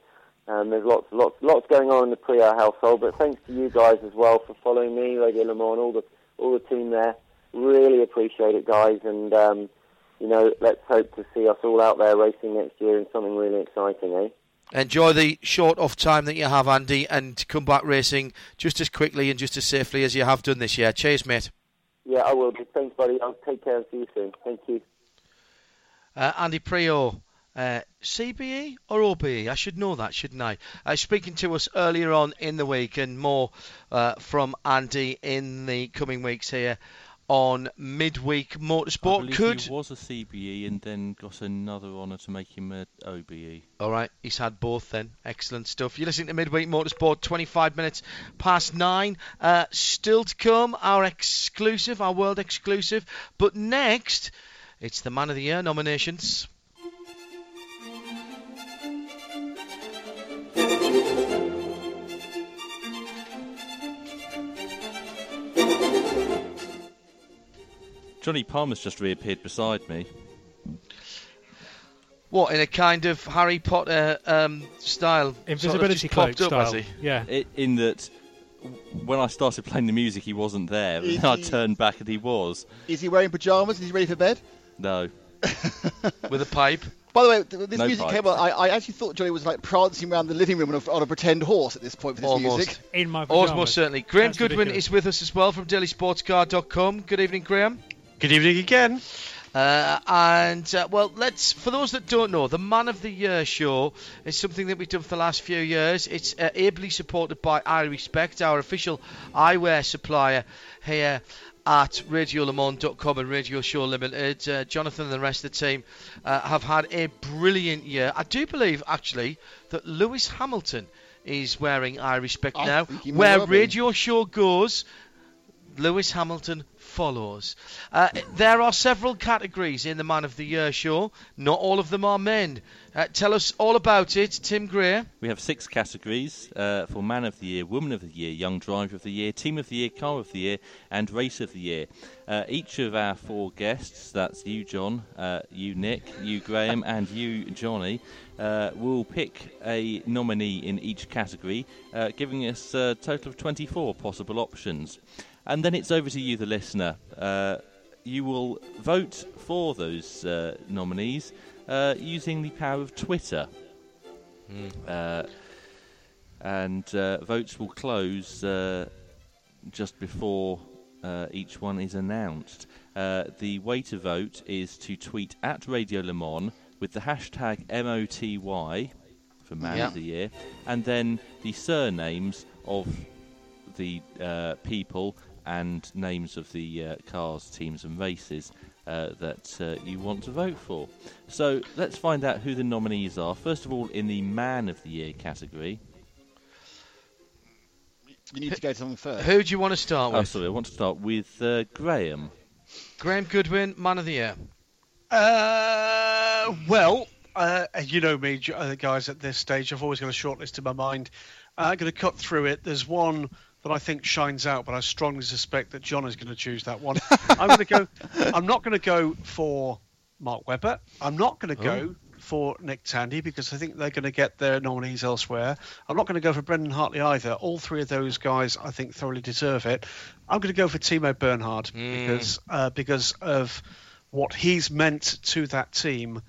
um, there's lots lots lots going on in the Priaulx household. But thanks to you guys as well for following me, Radio Le Mans, all the all the team there. Really appreciate it, guys, and um, you know, let's hope to see us all out there racing next year in something really exciting, eh? Enjoy the short off time that you have, Andy, and come back racing just as quickly and just as safely as you have done this year. Cheers, mate. Yeah, I will. Thanks, buddy. I'll take care and see you soon. Thank you. Uh, Andy Priaulx, uh, CBE or OBE? I should know that, shouldn't I? Uh, speaking to us earlier on in the week, and more uh, from Andy in the coming weeks here on midweek motorsport. Could he was a CBE and then got another honour to make him an OBE. all right, he's had both then. Excellent stuff. You're listening to midweek motorsport, 25 minutes past nine. Uh, still to come, our exclusive, our world exclusive. But next, it's the Man of the Year nominations. Jonny Palmer's just reappeared beside me. What in a kind of Harry Potter um, style? sort of Invisibility just cloak up, style. Yeah. I in that, when I started playing the music, he wasn't there. Is And I he- turned back and he was. Is he wearing pajamas? Is he ready for bed? No. with a pipe. By the way, this No music pipe. came on. I, I actually thought Jonny was like prancing around the living room on a, on a pretend horse at this point for this Almost. music. In my pajamas. Almost certainly. Graham That's Goodwin ridiculous. is with us as well from DailySportsCar.com. Good evening, Graham. Good evening again. Uh, and uh, well, let's for those that don't know, the Man of the Year show is something that we've done for the last few years. It's uh, ably supported by I Respect, our official eyewear supplier here at RadioLeMans.com and Radio Show Limited. Uh, Jonathan and the rest of the team uh, have had a brilliant year. I do believe actually that Lewis Hamilton is wearing I Respect I now. think he may Where. Radio Show goes, Lewis Hamilton follows. Uh, there are several categories in the Man of the Year show. Not all of them are men. Uh, tell us all about it, Tim Gray. We have six categories uh, for Man of the Year, Woman of the Year, Young Driver of the Year, Team of the Year, Car of the Year, and Race of the Year. Uh, each of our four guests, that's you, John, uh, you, Nick, you, Graham, and you, Jonny, uh, will pick a nominee in each category, giving us a total of 24 possible options. And then it's over to you, the listener. Uh, you will vote for those uh, nominees uh, using the power of Twitter. Uh, and uh, votes will close uh, just before uh, each one is announced. Uh, the way to vote is to tweet at Radio Le Mans with the hashtag MOTY for Man Yeah. of the Year, and then the surnames of the uh, people and names of the uh, cars, teams, and races uh, that uh, you want to vote for. So let's find out who the nominees are. First of all, in the Man of the Year category. You need to go to someone first. Who do you want to start Oh, with? sorry, I want to start with uh, Graham. Graham Goodwin, Man of the Year. Uh, well, uh, you know me, uh, guys. At this stage, I've always got a short list in my mind. Uh, I'm going to cut through it. There's one that I think shines out, but I strongly suspect that John is going to choose that one. I'm going to go. I'm not going to go for Mark Webber. I'm not going to go for Nick Tandy because I think they're going to get their nominees elsewhere. I'm not going to go for Brendan Hartley either. All three of those guys, I think, thoroughly deserve it. I'm going to go for Timo Bernhard because uh, because of what he's meant to that team.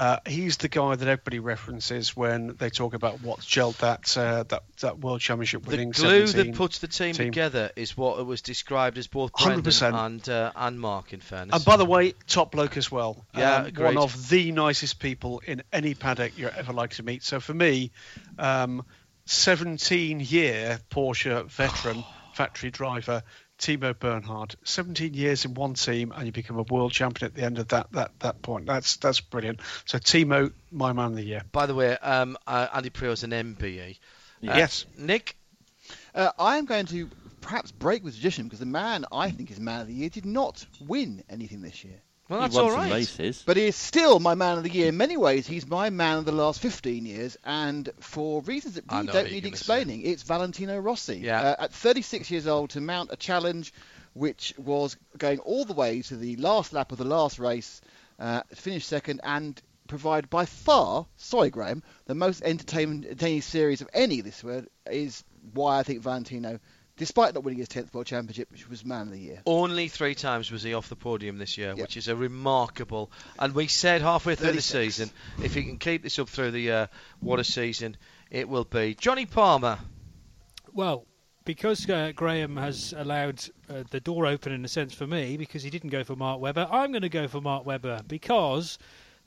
Uh, he's the guy that everybody references when they talk about what's gelled that uh, that that World Championship winning. The glue that puts the team, team. together is what it was described as both Brendan 100%. and uh, and Mark. In fairness, And by the way, top bloke as well. Yeah, Um, one of the nicest people in any paddock you're ever likely to meet. So for me, um, 17 year Porsche veteran factory driver Timo Bernhard, 17 years in one team, and you become a world champion at the end of that that that point. That's that's brilliant. So Timo, my man of the year. by the way, um, uh, Andy Priaulx's an MBE. Uh, Yes. Nick. Uh, I am going to perhaps break with tradition because the man I think is man of the year did not win anything this year. Well, He that's won all some races. But he is still my man of the year. In many ways, he's my man of the last 15 years, and for reasons that I really don't need you're gonna explaining, it's Valentino Rossi. Yeah. Uh, at 36 years old, to mount a challenge which was going all the way to the last lap of the last race, uh, finish second, and provide by far, sorry Graham, the most entertaining, entertaining series of any this year is why I think Valentino, despite not winning his 10th World Championship, which was man of the year. Only three times was he off the podium this year, Yeah. which is a remarkable. And we said halfway through the season, if he can keep this up through the year, what a season it will be. Jonny Palmer. Well, because uh, Graham has allowed uh, the door open in a sense for me, because he didn't go for Mark Webber, I'm going to go for Mark Webber because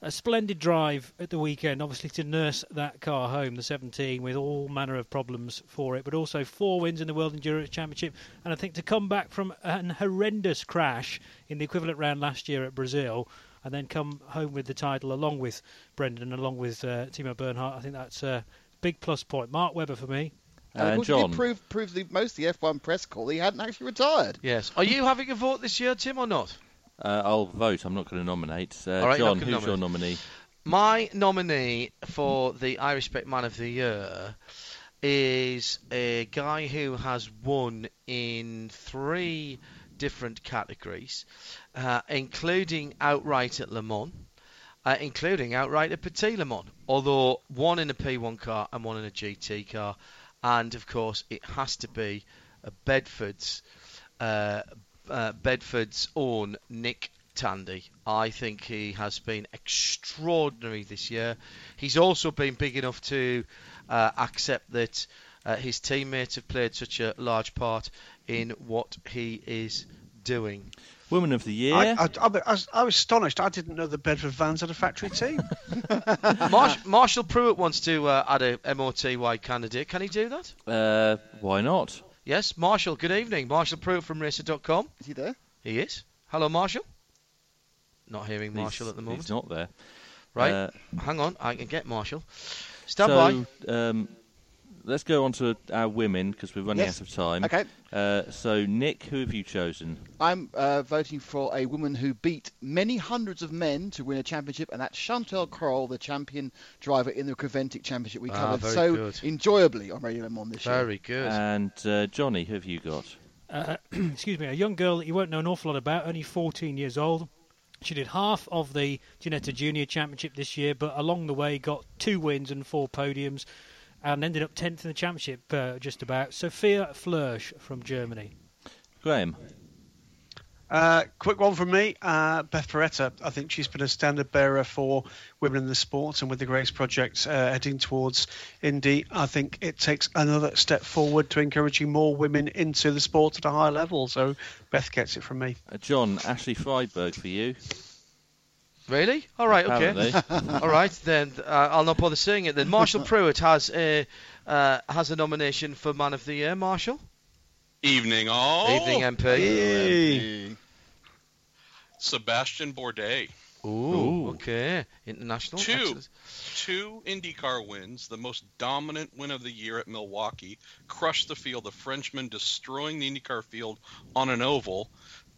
a splendid drive at the weekend, obviously to nurse that car home, the 17, with all manner of problems for it, but also four wins in the World Endurance Championship, and I think to come back from an horrendous crash in the equivalent round last year at Brazil. And then come home with the title along with Brendan, along with uh, Timo Bernhard. I think that's a big plus point. Mark Webber for me. And of And course, John. he did prove, prove the, most of the F1 press call he hadn't actually retired. Yes. Are you having a vote this year, Tim, or not? Uh, I'll vote. I'm not going to nominate. Uh, right, John, who's gonna your nominee? My nominee for the I Respect Man of the Year is a guy who has won in three different categories, uh, including outright at Le Mans, uh, including outright at Petit Le Mans, although one in a P1 car and one in a GT car. And of course, it has to be a Bedford's uh, uh, Bedford's own Nick Tandy. I think he has been extraordinary this year. He's also been big enough to uh, accept that uh, his teammates have played such a large part in what he is doing. Woman of the Year. I, I, I, was, I was astonished. I didn't know the Bedford Vans had a factory team. Marsh, Marshall Pruett wants to uh, add a MOTY candidate. Can he do that? Uh, why not? Yes, Marshall. Good evening, Marshall Pruett from Racer.com. Is he there? He is. Hello, Marshall. Not hearing Marshall He's- at the moment. He's not there. Right. Uh, Hang on, I can get Marshall. Stand by. um, let's go on to our women because we're running Yes. out of time. Okay. Uh, so, Nick, who have you chosen? I'm uh, voting for a woman who beat many hundreds of men to win a championship, and that's Chantal Kroll, the champion driver in the Creventic Championship we Ah, covered very so good. enjoyably on Radio Le Mans this year. Very good. And uh, Jonny, who have you got? uh, excuse me, a young girl that you won't know an awful lot about, only 14 years old. She did half of the Ginetta Junior Championship this year, but along the way got two wins and four podiums, and ended up 10th in the championship, uh, just about. Sophia Flörsch from Germany. Graham. Uh, quick one from me. Uh, Beth Paretta. I think she's been a standard bearer for women in the sport, and with the Grace Project uh, heading towards Indy, I think it takes another step forward to encouraging more women into the sport at a higher level. So Beth gets it from me. Uh, John, Ashley Freiberg for you. Really? All right. Okay. All right. Then uh, I'll not bother saying it. Then Marshall Pruett has a uh, has a nomination for Man of the Year. Marshall. Evening all. Evening MP. Hey. Sebastian Bourdais. Ooh, Ooh. Okay. International. Two. Excellent. Two IndyCar wins, the most dominant win of the year at Milwaukee, crushed the field. The Frenchman destroying the IndyCar field on an oval.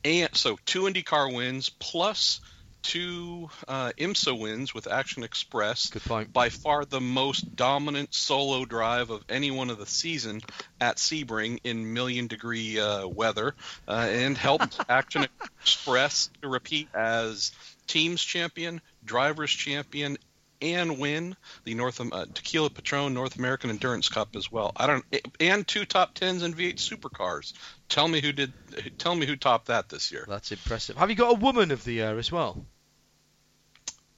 And so two IndyCar wins plus two uh, IMSA wins with Action Express. Good point. By far the most dominant solo drive of anyone of the season at Sebring in million degree uh, weather, uh, and helped Action Express to repeat as teams champion, drivers champion, and win the North uh, Tequila Patron North American Endurance Cup as well. I don't and two top tens in V8 supercars. Tell me who did. Tell me who topped that this year. That's impressive. Have you got a Woman of the Year as well?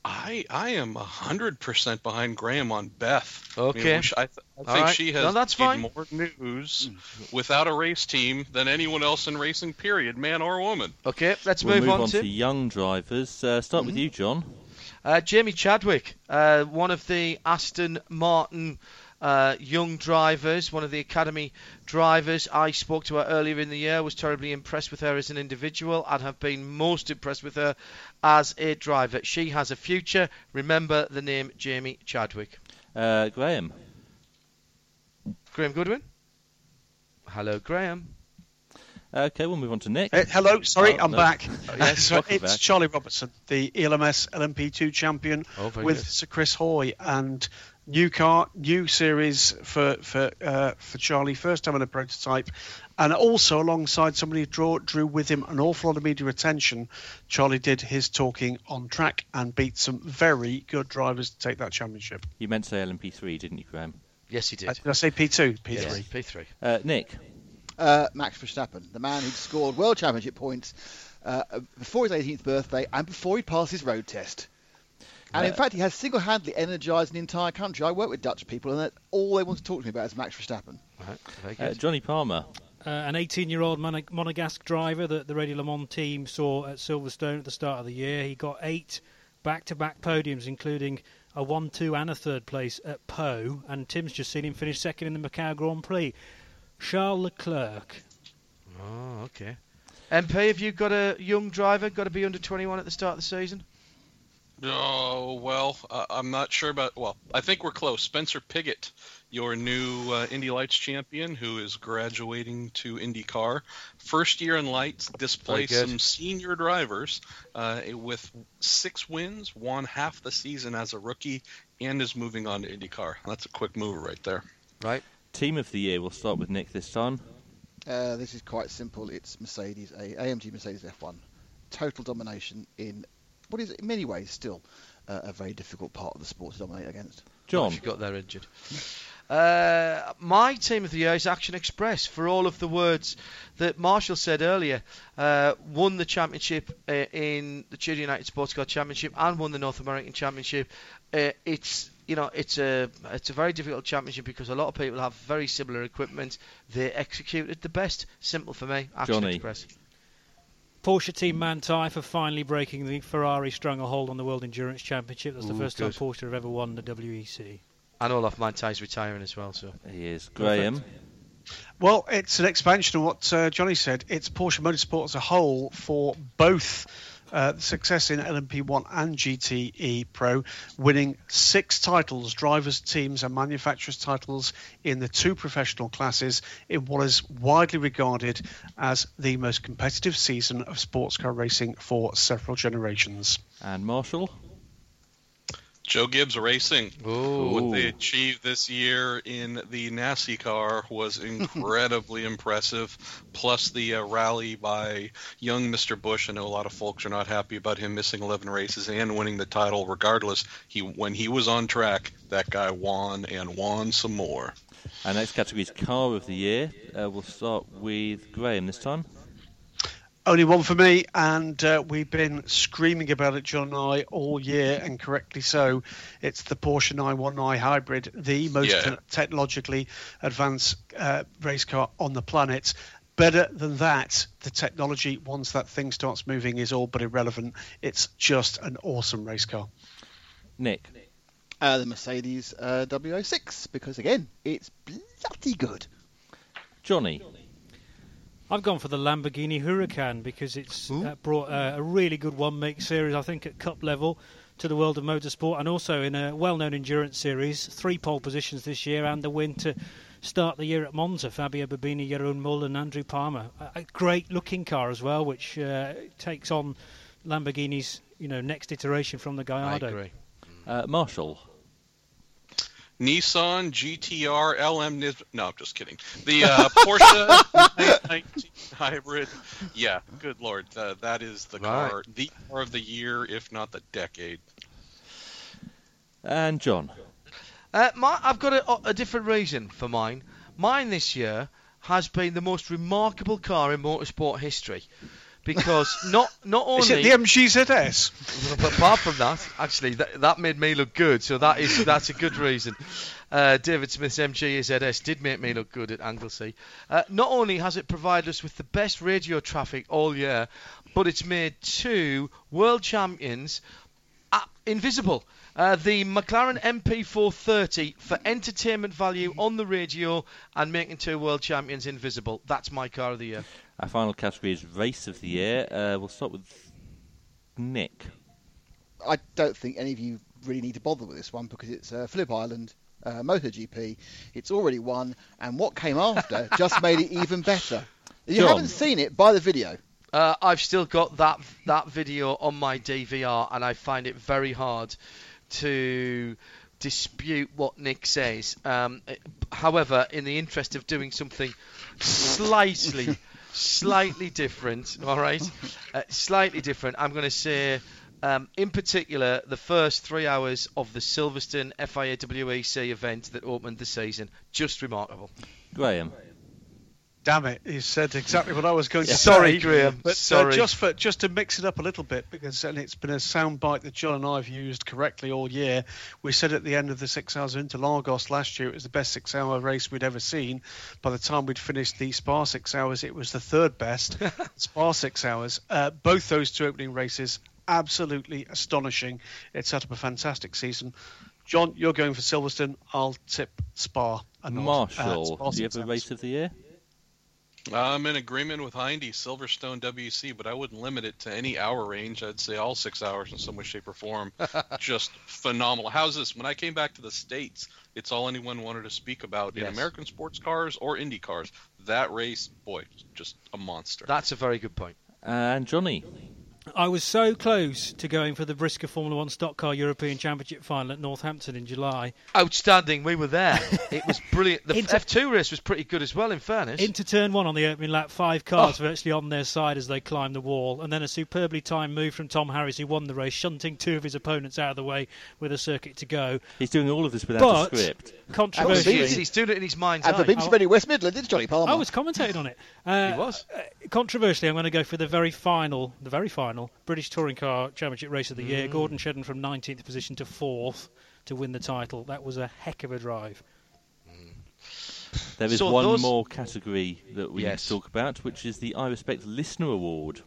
I I am hundred percent behind Graham on Beth. I mean, Okay. we sh- I, th- I think right. she has No, that's fine. more news without a race team than anyone else in racing. Period, man or woman. Okay. Let's We'll move, move on, on to, to young drivers. Uh, start with you, John. uh, Jamie Chadwick, uh, one of the Aston Martin. Uh, young drivers, one of the academy drivers. I spoke to her earlier in the year, was terribly impressed with her as an individual, and have been most impressed with her as a driver. She has a future. Remember the name Jamie Chadwick. Uh, Graham. Graham Goodwin. Hello, Graham. Okay, we'll move on to Nick. Uh, hello, sorry, Oh, I'm no. back. yes, So it's back. Charlie Robertson, the ELMS LMP2 champion, Oh, with good. Sir Chris Hoy, and new car, new series for for uh, for Charlie, first time in a prototype, and also alongside somebody who drew, drew with him an awful lot of media attention. Charlie did his talking on track and beat some very good drivers to take that championship. You meant to say LMP3, didn't you, Graham? Yes, he did. Uh, did I say P2? P3. Yes, P3. Uh, Nick. Uh, Max Verstappen, the man who'd scored World Championship points uh, before his 18th birthday and before he passed his road test. And in Uh, fact, he has single-handedly energised an entire country. I work with Dutch people, and that all they want to talk to me about is Max Verstappen. Right, very Uh. Jonny Palmer. Uh, an 18-year-old Mon- Monegasque driver that the Radio Le Mans team saw at Silverstone at the start of the year. He got eight back-to-back podiums, including a 1-2 and a third place at Pau. And Tim's just seen him finish second in the Macau Grand Prix. Charles Leclerc. Oh, okay. MP, have you got a young driver? Got to be under 21 at the start of the season? Oh well, uh, I'm not sure about. Well, I think we're close. Spencer Pigot, your new uh, Indy Lights champion, who is graduating to IndyCar, first year in Lights, displaced some senior drivers uh, with six wins, won half the season as a rookie, and is moving on to IndyCar. That's a quick move right there. Right. Team of the year. We'll start with Nick this time. Uh, this is quite simple. It's Mercedes, a AMG Mercedes F1. Total domination in what is in many ways still uh, a very difficult part of the sport to dominate against. John. If you got there injured. Uh, my team of the year is Action Express for all of the words that Marshall said earlier. Uh, won the championship uh, in the Tudor United Sports Car Championship and won the North American Championship. Uh, it's you know it's a it's a very difficult championship because a lot of people have very similar equipment. They executed the best. Simple for me. Action Jonny. Express. Porsche team Manthey for finally breaking the Ferrari stranglehold on the World Endurance Championship. That's the Ooh, first good. time Porsche have ever won the WEC. And Olaf Manthey's retiring as well. So He is. Graham. Well, it's an expansion of what uh, Jonny said. It's Porsche Motorsport as a whole for both uh, success in LMP1 and GTE Pro, winning six titles, drivers, teams, and manufacturers' titles in the two professional classes in what is widely regarded as the most competitive season of sports car racing for several generations. And Marshall. Joe Gibbs Racing. Ooh. What they achieved this year in the NASCAR car was incredibly impressive. Plus the uh, rally by young Mr. Busch. I know a lot of folks are not happy about him missing 11 races and winning the title. Regardless, he when he was on track, that guy won and won some more. Our next category is Car of the Year. Uh, we'll start with Graham this time. Only one for me, and uh, we've been screaming about it, John and I, all year, and correctly so. It's the Porsche 919 Hybrid, the most Yeah. te- technologically advanced uh, race car on the planet. Better than that, the technology, once that thing starts moving, is all but irrelevant. It's just an awesome race car. Nick. Uh, the Mercedes uh, W06 because again, it's bloody good. Jonny. I've gone for the Lamborghini Huracan because it's uh, brought uh, a really good one-make series, I think, at cup level to the world of motorsport, and also in a well-known endurance series. Three pole positions this year, and the win to start the year at Monza. Fabio Babini, Jeroen Mul, and Andrew Palmer. A, a great-looking car as well, which uh, takes on Lamborghini's, you know, next iteration from the Gallardo. I agree. Uh, Marshall. Nissan GTR LM Nis- No, I'm just kidding. The uh, Porsche 919 hybrid. Yeah, good lord, uh, that is the Right. car, the car of the year, if not the decade. And John. Uh, my, I've got a, a different reason for mine. Mine this year has been the most remarkable car in motorsport history. Because not not only Is it the MGZS? But apart from that, actually, that, that made me look good. So that is that's a good reason. Uh, David Smith's MG ZS did make me look good at Anglesey. Uh, not only has it provided us with the best radio traffic all year, but it's made two world champions invisible. Uh, the McLaren MP4-30 for entertainment value on the radio and making two world champions invisible. That's my car of the year. Our final category is Race of the Year. Uh, we'll start with Nick. I don't think any of you really need to bother with this one because it's uh, Phillip Island uh, MotoGP. It's already won, and what came after just made it even better. If you John. haven't seen it, buy the video. Uh, I've still got that that video on my DVR, and I find it very hard to dispute what Nick says. Um, however, in the interest of doing something slightly, slightly different, all right, uh, slightly different, I'm going to say. Um, in particular, the first three hours of the Silverstone FIA WEC event that opened the season, just remarkable. Graham. Damn it! You said exactly what I was going to say. Sorry, Graham. But uh, Sorry. just for just to mix it up a little bit, because and it's been a soundbite that John and I have used correctly all year. We said at the end of the six hours of Interlagos last year, it was the best six-hour race we'd ever seen. By the time we'd finished the Spa six hours, it was the third best Spa six hours. Uh, both those two opening races, absolutely astonishing. It set up a fantastic season. John, you're going for Silverstone. I'll tip Spa. And nod. Uh, Marshall. Spa do you have a. Race of the Year? I'm in agreement with Hindy, Silverstone WC, but I wouldn't limit it to any hour range. I'd say all six hours in some way, shape, or form. just phenomenal. How's this? When I came back to the States, it's all anyone wanted to speak about in American sports cars or Indy cars. That race, boy, just a monster. That's a very good point. Uh, and Jonny. I was so close to going for the BriSCA Formula One Stock Car European Championship final at Northampton in July. Outstanding. We were there. It was brilliant. The Inter- F2 race was pretty good as well, in fairness. Into turn one on the opening lap, five cars virtually on their side as they climbed the wall, and then a superbly timed move from Tom Harris, who won the race, shunting two of his opponents out of the way with a circuit to go. He's doing all of this without But- a script. Controversially, he's, he's doing it in his mind's And eye. the BBC Radio West Midland, did Jonny Palmer? I was commentating on it. Uh, He was. uh, controversially, I'm going to go for the very final, the very final British Touring Car Championship race of the Mm. year. Gordon Shedden from 19th position to fourth to win the title. That was a heck of a drive. There is So one those- more category that we need to talk about, which is the I Respect Listener Award.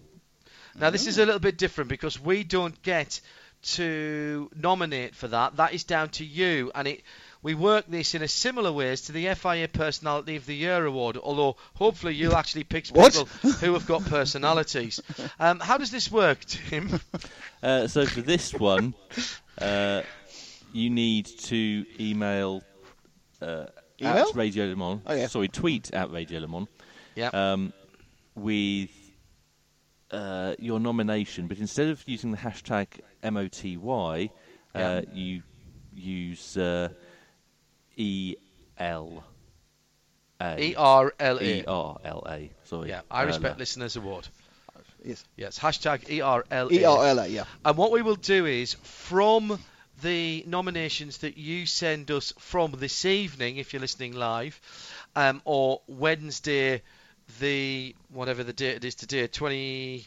Now, this is a little bit different because we don't get to nominate for that. That is down to you, and it. We work this in a similar way as to the FIA Personality of the Year award, although hopefully you'll actually pick people who have got personalities. Um, how does this work, Tim? Uh, so for this one, uh, you need to email, uh, Email? at Radio Le Mans. Oh, yeah. Sorry, tweet at Radio Le Mans Yeah. um, with uh, your nomination, but instead of using the hashtag MOTY, uh, Yeah. you use uh, EL. E R L A. E R L A. Sorry. Yeah, I respect listeners award. Yes. Yes, hashtag E R L A. E R L A, yeah. And what we will do is, from the nominations that you send us from this evening, if you're listening live, um, or Wednesday, the whatever the date it is today, 20.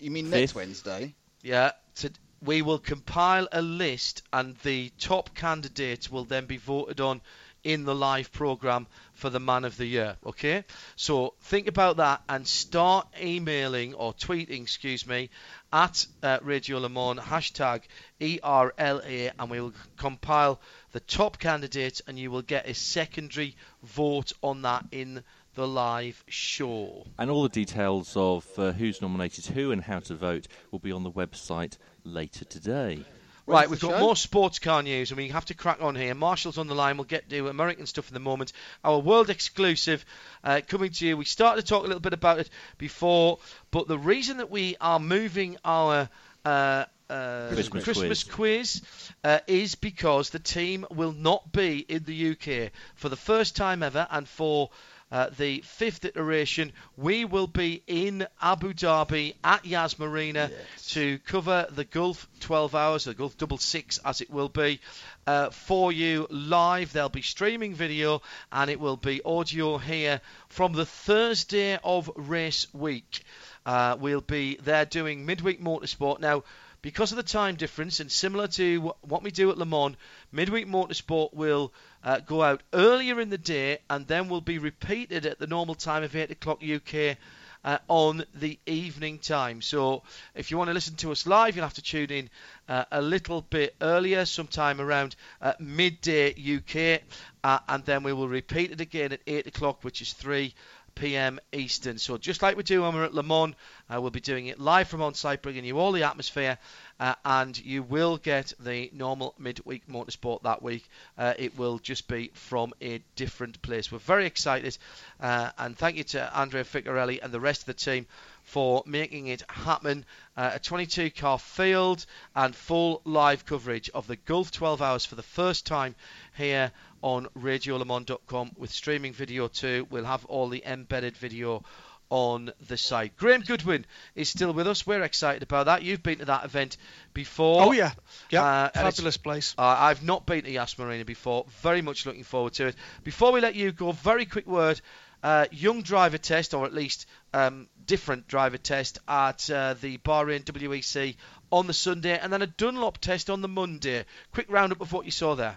You mean next Fifth. Wednesday? Yeah, to, we will compile a list, and the top candidates will then be voted on in the live program for the man of the year. Okay, so think about that and start emailing or tweeting, excuse me, at uh, Radio Le hashtag ERLA, and we will compile the top candidates, and you will get a secondary vote on that in the live show. And all the details of uh, who's nominated who and how to vote will be on the website later today. Right, we've got show? more sports car news, and we have to crack on here. Marshall's on the line. We'll get to American stuff in the moment. Our world exclusive uh, coming to you. We started to talk a little bit about it before, but the reason that we are moving our uh, uh, Christmas quiz, uh, is because the team will not be in the UK for the first time ever, and for uh, the fifth iteration, we will be in Abu Dhabi at Yas Marina to cover the Gulf 12 hours, the Gulf Double Six as it will be, uh, for you live. There'll be streaming video and it will be audio here from the Thursday of race week. Uh, we'll be there doing midweek motorsport. Now, because of the time difference and similar to what we do at Le Mans, midweek motorsport will uh, go out earlier in the day and then will be repeated at the normal time of 8 o'clock UK uh, on the evening time. So if you want to listen to us live, you'll have to tune in uh, a little bit earlier, sometime around uh, midday UK, uh, and then we will repeat it again at 8 o'clock, which is 3 p.m. Eastern. So just like we do when we're at Le Mans, uh, we'll be doing it live from on site, bringing you all the atmosphere, uh, and you will get the normal midweek motorsport that week. Uh, it will just be from a different place. We're very excited, uh, and thank you to Andrea Ficarelli and the rest of the team for making it happen. Uh, a 22 car field and full live coverage of the Gulf 12 hours for the first time here on RadioLeMans.com with streaming video too. We'll have all the embedded video on the site. Graham Goodwin is still with us. We're excited about that. You've been to that event before. Oh yeah, yeah, Uh, fabulous place. Uh, I've not been to Yas Marina before. Very much looking forward to it. Before we let you go, very quick word. Uh, young driver test, or at least um, different driver test at uh, the Bahrain WEC on the Sunday, and then a Dunlop test on the Monday. Quick roundup of what you saw there.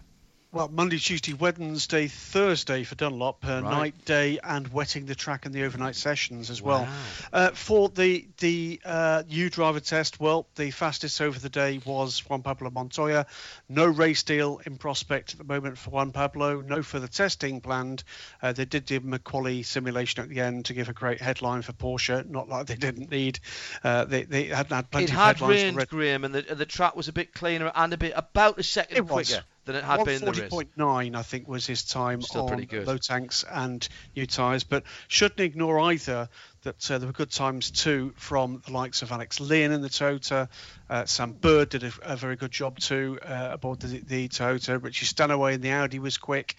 Well, Monday, Tuesday, Wednesday, Thursday for Dunlop, uh, Right. night, day, and wetting the track in the overnight sessions as well. Uh, for the the uh, U driver test, well, the fastest over the day was Juan Pablo Montoya. No race deal in prospect at the moment for Juan Pablo. No further testing planned. Uh, they did a quali simulation at the end to give a great headline for Porsche. Not like they didn't need. Uh, they they hadn't had plenty It of had headlines rained. Graham, and the, and the track was a bit cleaner and a bit about a second It was. Than it had been in the race. 140.9, I think, was his time Still on low tanks and new tyres. But shouldn't ignore either that uh, there were good times too from the likes of Alex Lynn in the Toyota. Uh, Sam Bird did a, a very good job too uh, aboard the, the Toyota. Richie Stanaway in the Audi was quick.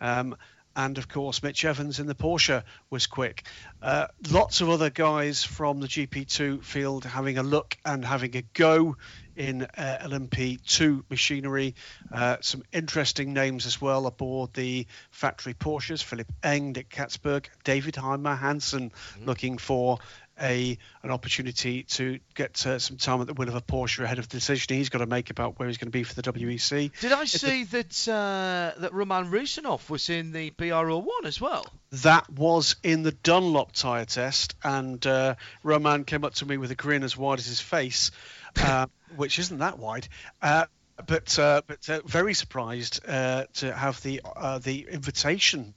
Um, and of course, Mitch Evans in the Porsche was quick. Uh, lots of other guys from the GP2 field having a look and having a go in uh, LMP2 machinery. Uh, some interesting names as well aboard the factory Porsches. Philipp Eng, Nick Catsburg, David Heimer, Hansen looking for a an opportunity to get uh, some time at the wheel of a Porsche ahead of the decision he's got to make about where he's going to be for the WEC. Did I see that uh, that Roman Rusinov was in the BR01 as well? That was in the Dunlop tyre test, and uh, Roman came up to me with a grin as wide as his face, uh, which isn't that wide. Uh, but uh, but uh, very surprised uh, to have the uh, the invitation.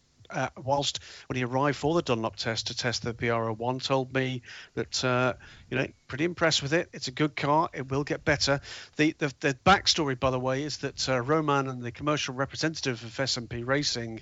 Whilst when he arrived for the Dunlop test to test the BR01, told me that you know pretty impressed with it. It's a good car. It will get better. The the, the backstory, by the way, is that Roman and the commercial representative of SMP Racing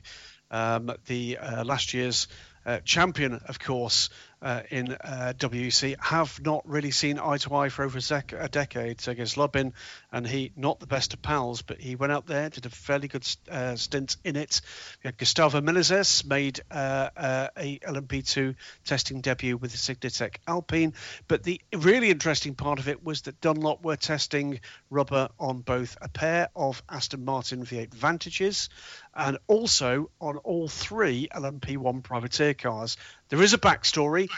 um, the last year's uh, champion, of course, uh, in uh, WEC, have not really seen eye to eye for over a, sec- a decade. Sergei Zlobin and he, not the best of pals, but he went out there, did a fairly good uh, stint in it. We had Gustavo Menezes made uh, uh, a LMP2 testing debut with the Alpine. But the really interesting part of it was that Dunlop were testing rubber on both a pair of Aston Martin V8 Vantages and also on all three LMP1 privateer cars. There is a backstory.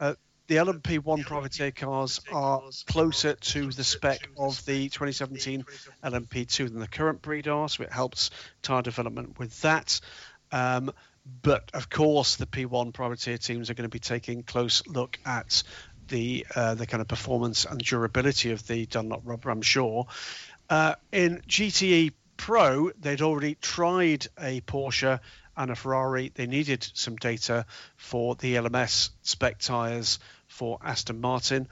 Uh, the LMP1 privateer cars are closer to the spec of the 2017 LMP2 than the current breed are, so it helps tyre development with that. Um, but of course, the P1 privateer teams are going to be taking close look at the uh, the kind of performance and durability of the Dunlop rubber. I'm sure. Uh, in GTE Pro, they'd already tried a Porsche and a Ferrari. They needed some data for the LMS spec tyres for Aston Martin.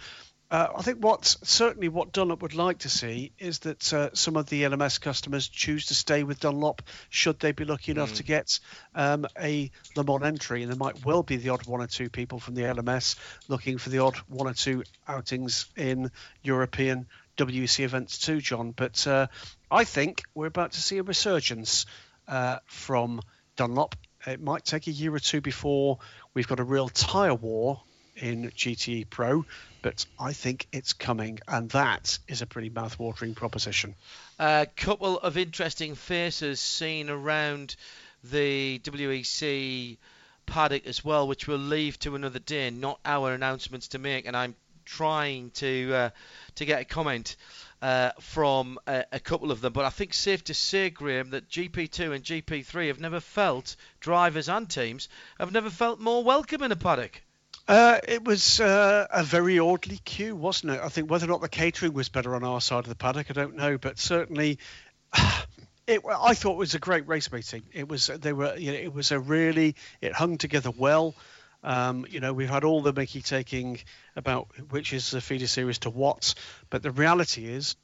Uh, I think what certainly what Dunlop would like to see is that uh, some of the LMS customers choose to stay with Dunlop should they be lucky enough mm. to get um, a Le Mans entry, and there might well be the odd one or two people from the LMS looking for the odd one or two outings in European WEC events too, John. But uh, I think we're about to see a resurgence uh, from Dunlop. It might take a year or two before we've got a real tyre war in GTE Pro, but I think it's coming, and that is a pretty mouth-watering proposition. A couple of interesting faces seen around the WEC paddock as well, which we'll leave to another day, not our announcements to make, and I'm trying to uh, to get a comment uh, from a, a, couple of them. But I think safe to say, Graham, that GP2 and GP3 have never felt drivers and teams have never felt more welcome in a paddock. Uh, it was uh, a very orderly queue, wasn't it? I think whether or not the catering was better on our side of the paddock, I don't know, but certainly, it. I thought it was a great race meeting. It was. They were. You know, it was a really. It hung together well. Um, you know, we've had all the Mickey taking about which is the feeder series to what, but the reality is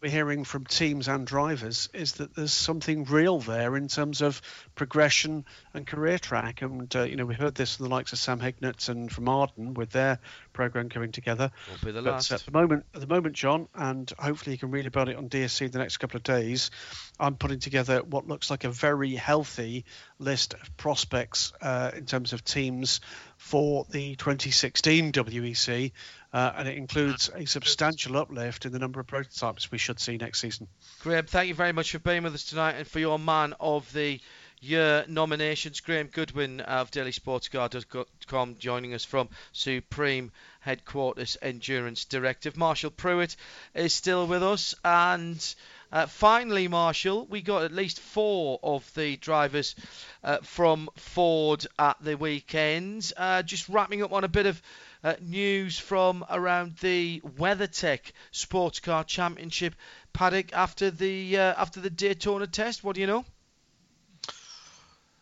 we're hearing from teams and drivers is that there's something real there in terms of progression and career track. And uh, you know, we heard this from the likes of Sam Hignett and from Arden with their program coming together. Will be the but last. at the moment, at the moment, John, and hopefully you can read about it on DSC in the next couple of days. I'm putting together what looks like a very healthy list of prospects uh, in terms of teams for the 2016 WEC uh, and it includes a substantial uplift in the number of prototypes we should see next season. Graham, thank you very much for being with us tonight and for your man of the year nominations. Graham Goodwin of dailysportscar.com joining us from Supreme Headquarters Endurance Directive. Marshall Pruett is still with us and. Uh, finally, Marshall, we got at least four of the drivers uh, from Ford at the weekend. Uh, just wrapping up on a bit of uh, news from around the WeatherTech Sports Car Championship paddock after the uh, after the Daytona test. What do you know?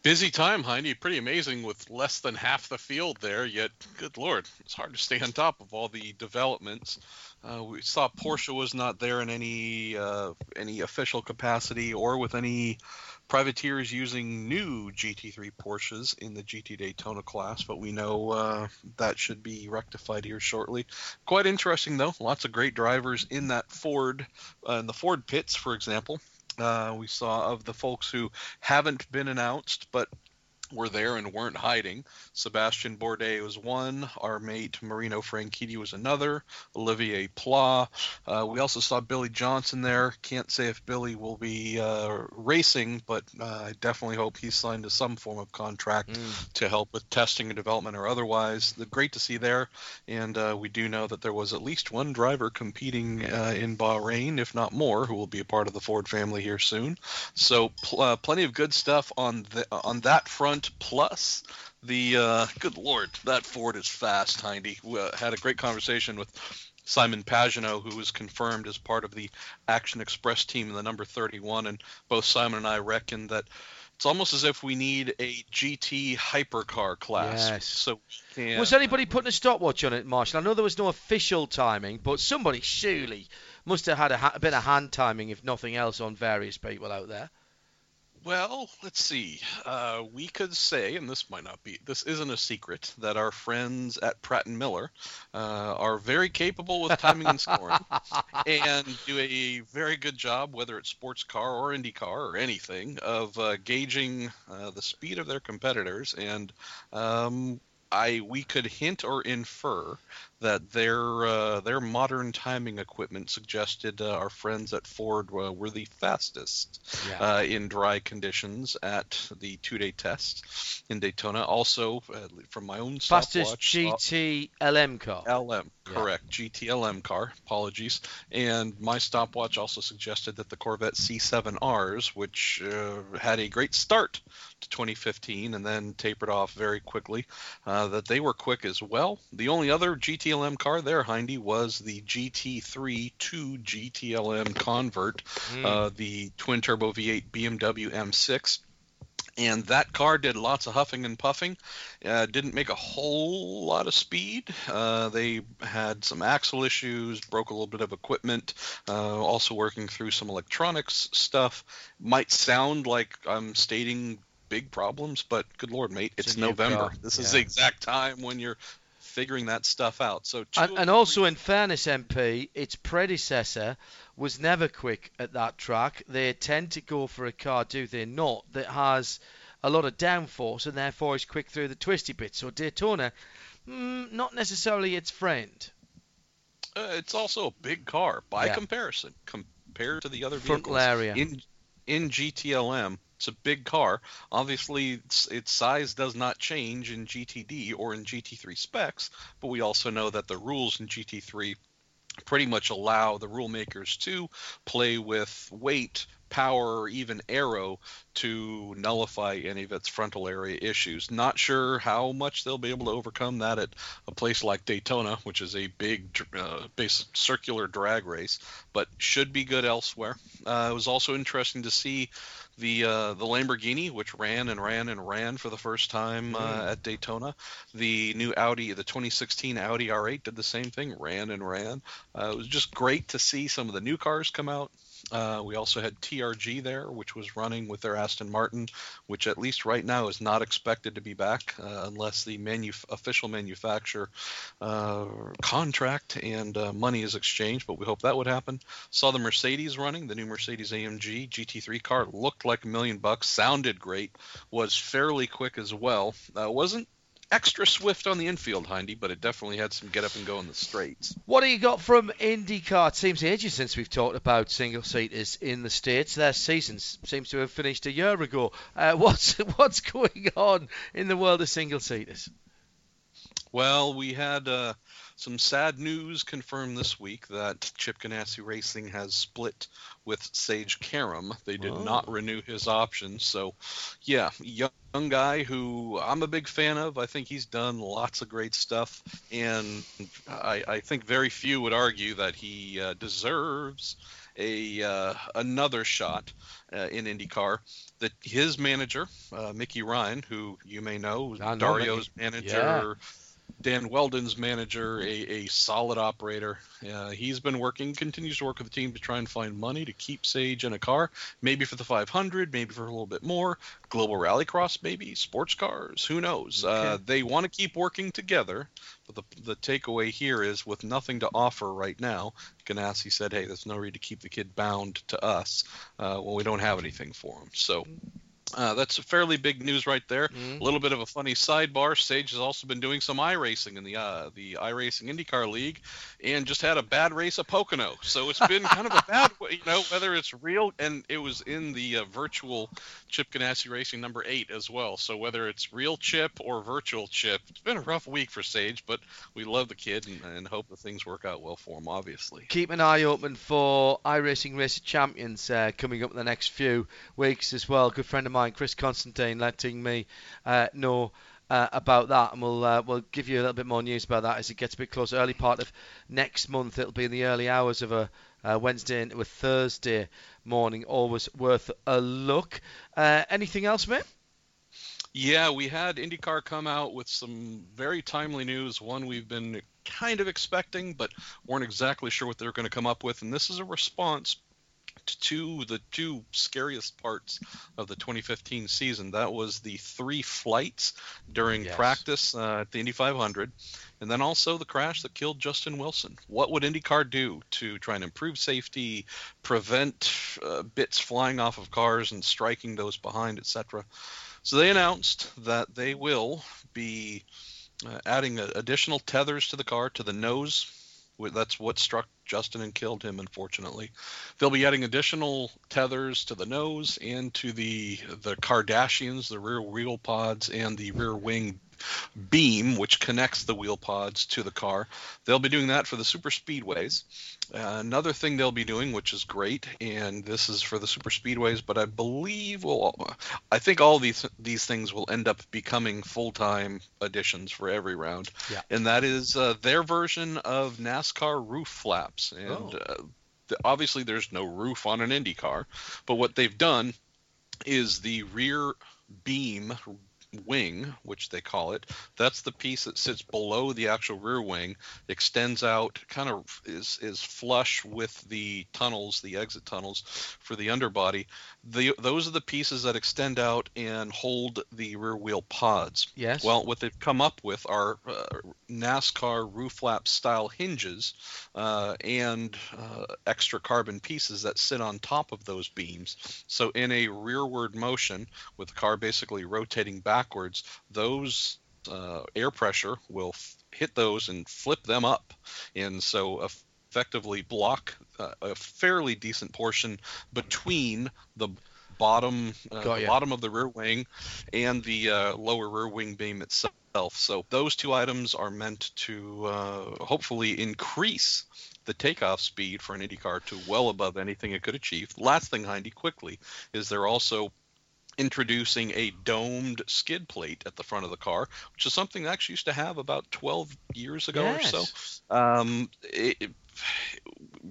Busy time, Hindy. Pretty amazing with less than half the field there. Yet, good lord, it's hard to stay on top of all the developments. Uh, we saw Porsche was not there in any uh, any official capacity or with any privateers using new GT3 Porsches in the GT Daytona class, but we know uh, that should be rectified here shortly. Quite interesting though, lots of great drivers in that Ford, uh, in the Ford pits, for example. Uh, we saw of the folks who haven't been announced, but were there and weren't hiding. Sébastien Bourdais was one. Our mate Marino Franchitti was another. Olivier Pla. Uh, we also saw Billy Johnson there. Can't say if Billy will be uh, racing, but uh, I definitely hope he's signed to some form of contract mm. to help with testing and development or otherwise. The, great to see there. And uh, we do know that there was at least one driver competing uh, in Bahrain, if not more, who will be a part of the Ford family here soon. So pl- uh, plenty of good stuff on the, on that front front plus the uh, good lord that ford is fast hindy we uh, had a great conversation with simon pagenaud who was confirmed as part of the action express team in the number 31 and both simon and i reckon that it's almost as if we need a GT hypercar class. Yes. So can... was anybody putting a stopwatch on it, Marshall? I know there was no official timing, but somebody surely must have had a, ha- a bit of hand timing, if nothing else, on various people out there. Well, let's see. Uh, we could say, and this might not be, this isn't a secret, that our friends at Pratt and Miller uh, are very capable with timing and scoring, and do a very good job, whether it's sports car or IndyCar or anything, of uh, gauging uh, the speed of their competitors. And um, I we could hint or infer that their uh, their modern timing equipment suggested uh, our friends at Ford uh, were the fastest Yeah. uh, in dry conditions at the two-day test in Daytona. Also, uh, from my own Fastest stopwatch, saw- GT LM car. LM, Yeah. correct. GTLM car. Apologies. And my stopwatch also suggested that the Corvette C7Rs, which uh, had a great start to 2015 and then tapered off very quickly, uh, that they were quick as well. The only other GTLM car there, Hindy, was the GT3 to GTLM convert, uh, the twin turbo V8 BMW M6 and that car did lots of huffing and puffing. Uh, didn't make a whole lot of speed. Uh, they had some axle issues, broke a little bit of equipment. Uh, also working through some electronics stuff. Might sound like I'm stating big problems, but good lord, mate, It's it's, November. car. This is the exact time when you're figuring that stuff out. So two And, and also, in fairness, MP, its predecessor was never quick at that track. They tend to go for a car, do they not, that has a lot of downforce and therefore is quick through the twisty bits. So Daytona, mm, not necessarily its friend. Uh, it's also a big car by Yeah. comparison compared to the other Frontal vehicles area. in in GTLM. It's a big car. Obviously, its, its size does not change in GTD or in GT3 specs, but we also know that the rules in GT3 pretty much allow the rulemakers to play with weight, power, or even aero to nullify any of its frontal area issues. Not sure how much they'll be able to overcome that at a place like Daytona, which is a big uh, base circular drag race, but should be good elsewhere. Uh, it was also interesting to see the uh, the Lamborghini, which ran and ran and ran for the first time uh, at Daytona. The new Audi, the 2016 Audi R8, did the same thing, ran and ran. Uh, it was just great to see some of the new cars come out. Uh, we also had TRG there, which was running with their Aston Martin, which at least right now is not expected to be back uh, unless the manu- official manufacturer uh, contract and uh, money is exchanged. But we hope that would happen. Saw the Mercedes running, the new Mercedes AMG GT3 car looked like a million bucks, sounded great, was fairly quick as well. Wasn't extra swift on the infield, Hindy, but it definitely had some get up and go in the straights. What do you got from IndyCar? It seems ages since we've talked about single seaters in the states. Their season seems to have finished a year ago. Uh, what's what's going on in the world of single seaters? Well, we had uh, some sad news confirmed this week that Chip Ganassi Racing has split with Sage Karam. They did Oh. not renew his option. So, yeah, young, young guy who I'm a big fan of. I think he's done lots of great stuff, and I, I think very few would argue that he uh, deserves a uh, another shot uh, in IndyCar. That his manager, uh, Mickey Ryan, who you may know, Dario's Mickey. manager. Dan Wheldon's manager, a, a solid operator. Uh, he's been working, continues to work with the team to try and find money to keep Sage in a car, maybe for the 500, maybe for a little bit more. Global Rallycross, maybe sports cars. Who knows? Uh, they want to keep working together, but the the takeaway here is with nothing to offer right now. Ganassi said, "Hey, there's no need to keep the kid bound to us uh, when we don't have anything for him." So. Uh, that's fairly big news right there. A little bit of a funny sidebar. Sage has also been doing some iRacing in the uh, the iRacing IndyCar League, and just had a bad race at Pocono. So it's been kind of a bad, way, you know, whether it's real and it was in the uh, virtual Chip Ganassi Racing number eight as well. So whether it's real Chip or virtual Chip, it's been a rough week for Sage, but we love the kid and, and hope that things work out well for him. Obviously. Keep an eye open for iRacing Race of Champions uh, coming up in the next few weeks as well. Good friend of mine, Chris Constantine, letting me uh, know uh, about that, and we'll uh, we'll give you a little bit more news about that as it gets a bit closer. Early part of next month, it'll be in the early hours of a uh, Wednesday into a Thursday morning. Always worth a look. Uh, anything else, mate? Yeah, we had IndyCar come out with some very timely news. One we've been kind of expecting, but weren't exactly sure what they're going to come up with. And this is a response to the two scariest parts of the 2015 season. That was the three flights during Yes. practice uh, at the Indy 500, and then also the crash that killed Justin Wilson. What would IndyCar do to try and improve safety, prevent uh, bits flying off of cars and striking those behind, etc.? So they announced that they will be uh, adding uh, additional tethers to the car to the nose. That's what struck Justin and killed him, unfortunately. They'll be adding additional tethers to the nose and to the the Kardashians, the rear wheel pods, and the rear wing beam, which connects the wheel pods to the car. They'll be doing that for the super speedways. Uh, another thing they'll be doing, which is great, and this is for the super speedways, but I believe, will I think all these these things will end up becoming full time additions for every round, Yeah. and that is uh, their version of NASCAR roof flaps. And Oh. uh, obviously, there's no roof on an Indy car, but what they've done is the rear beam wing, which they call it. That's the piece that sits below the actual rear wing, extends out, kind of is is flush with the tunnels, the exit tunnels for the underbody. The those are the pieces that extend out and hold the rear wheel pods. Yes. Well, what they've come up with are uh, NASCAR roof flap style hinges uh, and uh, extra carbon pieces that sit on top of those beams. So in a rearward motion, with the car basically rotating backwards, those uh, air pressure will f- hit those and flip them up, and so effectively block uh, a fairly decent portion between the bottom uh, the bottom of the rear wing and the uh, lower rear wing beam itself. So those two items are meant to uh, hopefully increase the takeoff speed for an Indy car to well above anything it could achieve. Last thing, Hindy, quickly, is they're also introducing a domed skid plate at the front of the car, which is something they actually used to have about 12 years ago or so. Yes. Um, it, it-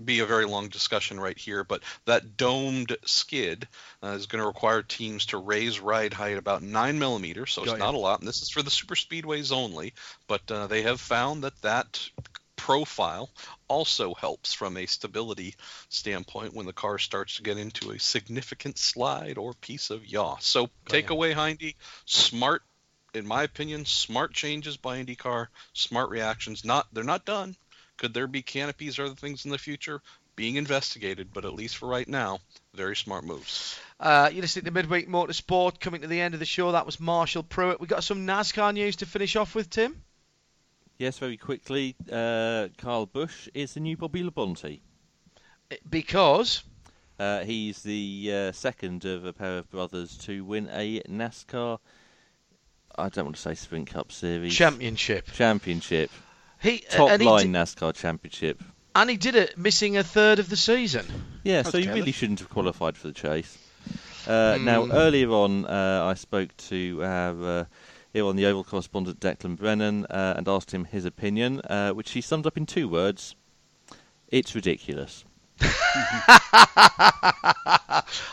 be a very long discussion right here, but that domed skid uh, is going to require teams to raise ride height about nine millimeters, so it's ya. not a lot. And this is for the super speedways only, but uh, they have found that that profile also helps from a stability standpoint when the car starts to get into a significant slide or piece of yaw. So take away Hindy, smart, in my opinion, smart changes by IndyCar, smart reactions. Not they're not done. Could there be canopies or other things in the future? Being investigated, but at least for right now, very smart moves. Uh, you're listening to Midweek Motorsport. Coming to the end of the show, that was Marshall Pruett. We got some NASCAR news to finish off with, Tim. Yes, very quickly. Uh, Kyle Busch is the new Bobby Labonte. Because Uh, he's the uh, second of a pair of brothers to win a NASCAR. I don't want to say Sprint Cup Series championship. championship, He top and he, line di- NASCAR championship. and he did it, missing a third of the season. Yeah, That's so you careless. really shouldn't have qualified for the chase. Uh, Hmm. Now, earlier on, uh, I spoke to our uh, here on the Oval correspondent Declan Brennan uh, and asked him his opinion, uh, which he summed up in two words: "It's ridiculous."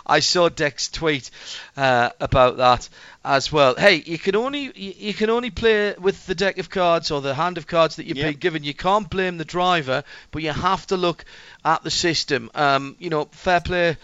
I saw Deck's tweet uh, about that as well. Hey, you can only you, you can only play with the deck of cards or the hand of cards that you've Yep. been given. You can't blame the driver, but you have to look at the system. Um, you know, fair play.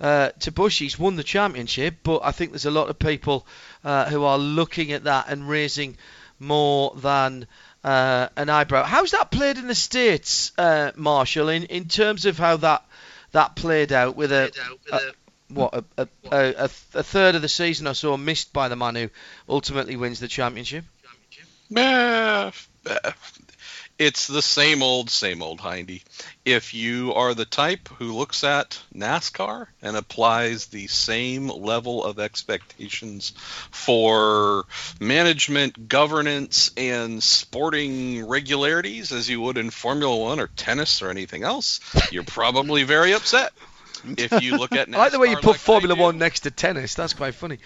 Uh, to Busch, he's won the championship, but I think there's a lot of people uh, who are looking at that and raising more than uh, an eyebrow. How's that played in the states, uh, Marshall? In in terms of how that that played out with a, a what a, a, a, a a third of the season or so missed by the man who ultimately wins the championship. It's the same old, same old, Hindy. If you are the type who looks at NASCAR and applies the same level of expectations for management, governance, and sporting regularities as you would in Formula One or tennis or anything else, you're probably very upset. If you look at NASCAR I like the way you put like Formula One next to tennis. That's quite funny.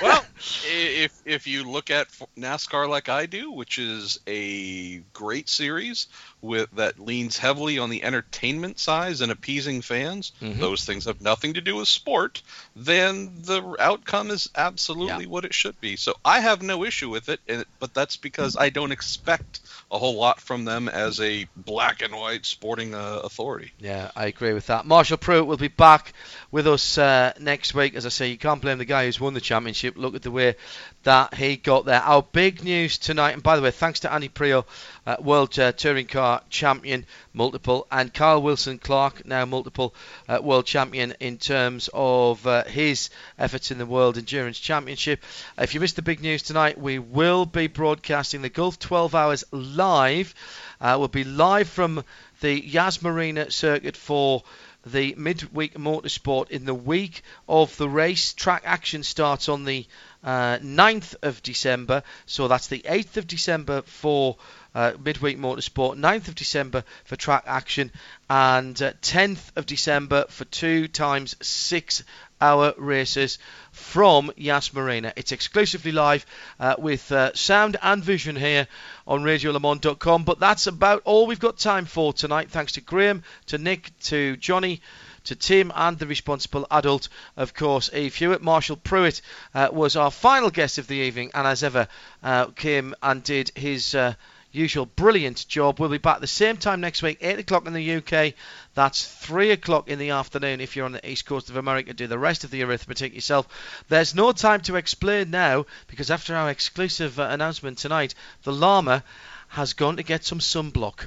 well, i- if if you look at NASCAR like I do, which is a great series with that leans heavily on the entertainment side and appeasing fans, Mhm. those things have nothing to do with sport. Then the outcome is absolutely what it should be. So I have no issue with it, and- but that's because I don't expect a whole lot from them as a black and white sporting uh, authority. Yeah, I agree with that. Marshall Pruett will be back with us uh, next week. As I say, you can't blame the guy who's won the championship. Look at the way that he got there. Our big news tonight, and by the way, thanks to Andy Priaulx uh, world uh, touring car champion, multiple, and Kyle Wilson Clark, now multiple uh, world champion in terms of uh, his efforts in the World Endurance Championship. if you missed the big news tonight, we will be broadcasting the Gulf 12 Hours live. Uh, we'll be live from the Yas Marina circuit for the midweek motorsport in the week of the race. Track action starts on the uh, 9th of December, so that's the 8th of December for uh, midweek motorsport, 9th of December for track action, and uh, 10th of December for two times six hour races from Yas Marina. It's exclusively live uh, with uh, sound and vision here on RadioLeMans.com. But that's about all we've got time for tonight. Thanks to Graham, to Nick, to Jonny to Tim and the responsible adult, of course, Eve Hewitt. Marshall Pruett uh, was our final guest of the evening, and as ever, uh, came and did his uh, usual brilliant job. We'll be back the same time next week, 8 o'clock in the UK. That's 3 o'clock in the afternoon if you're on the east coast of America. Do the rest of the arithmetic yourself. There's no time to explain now because after our exclusive uh, announcement tonight, the llama has gone to get some sunblock.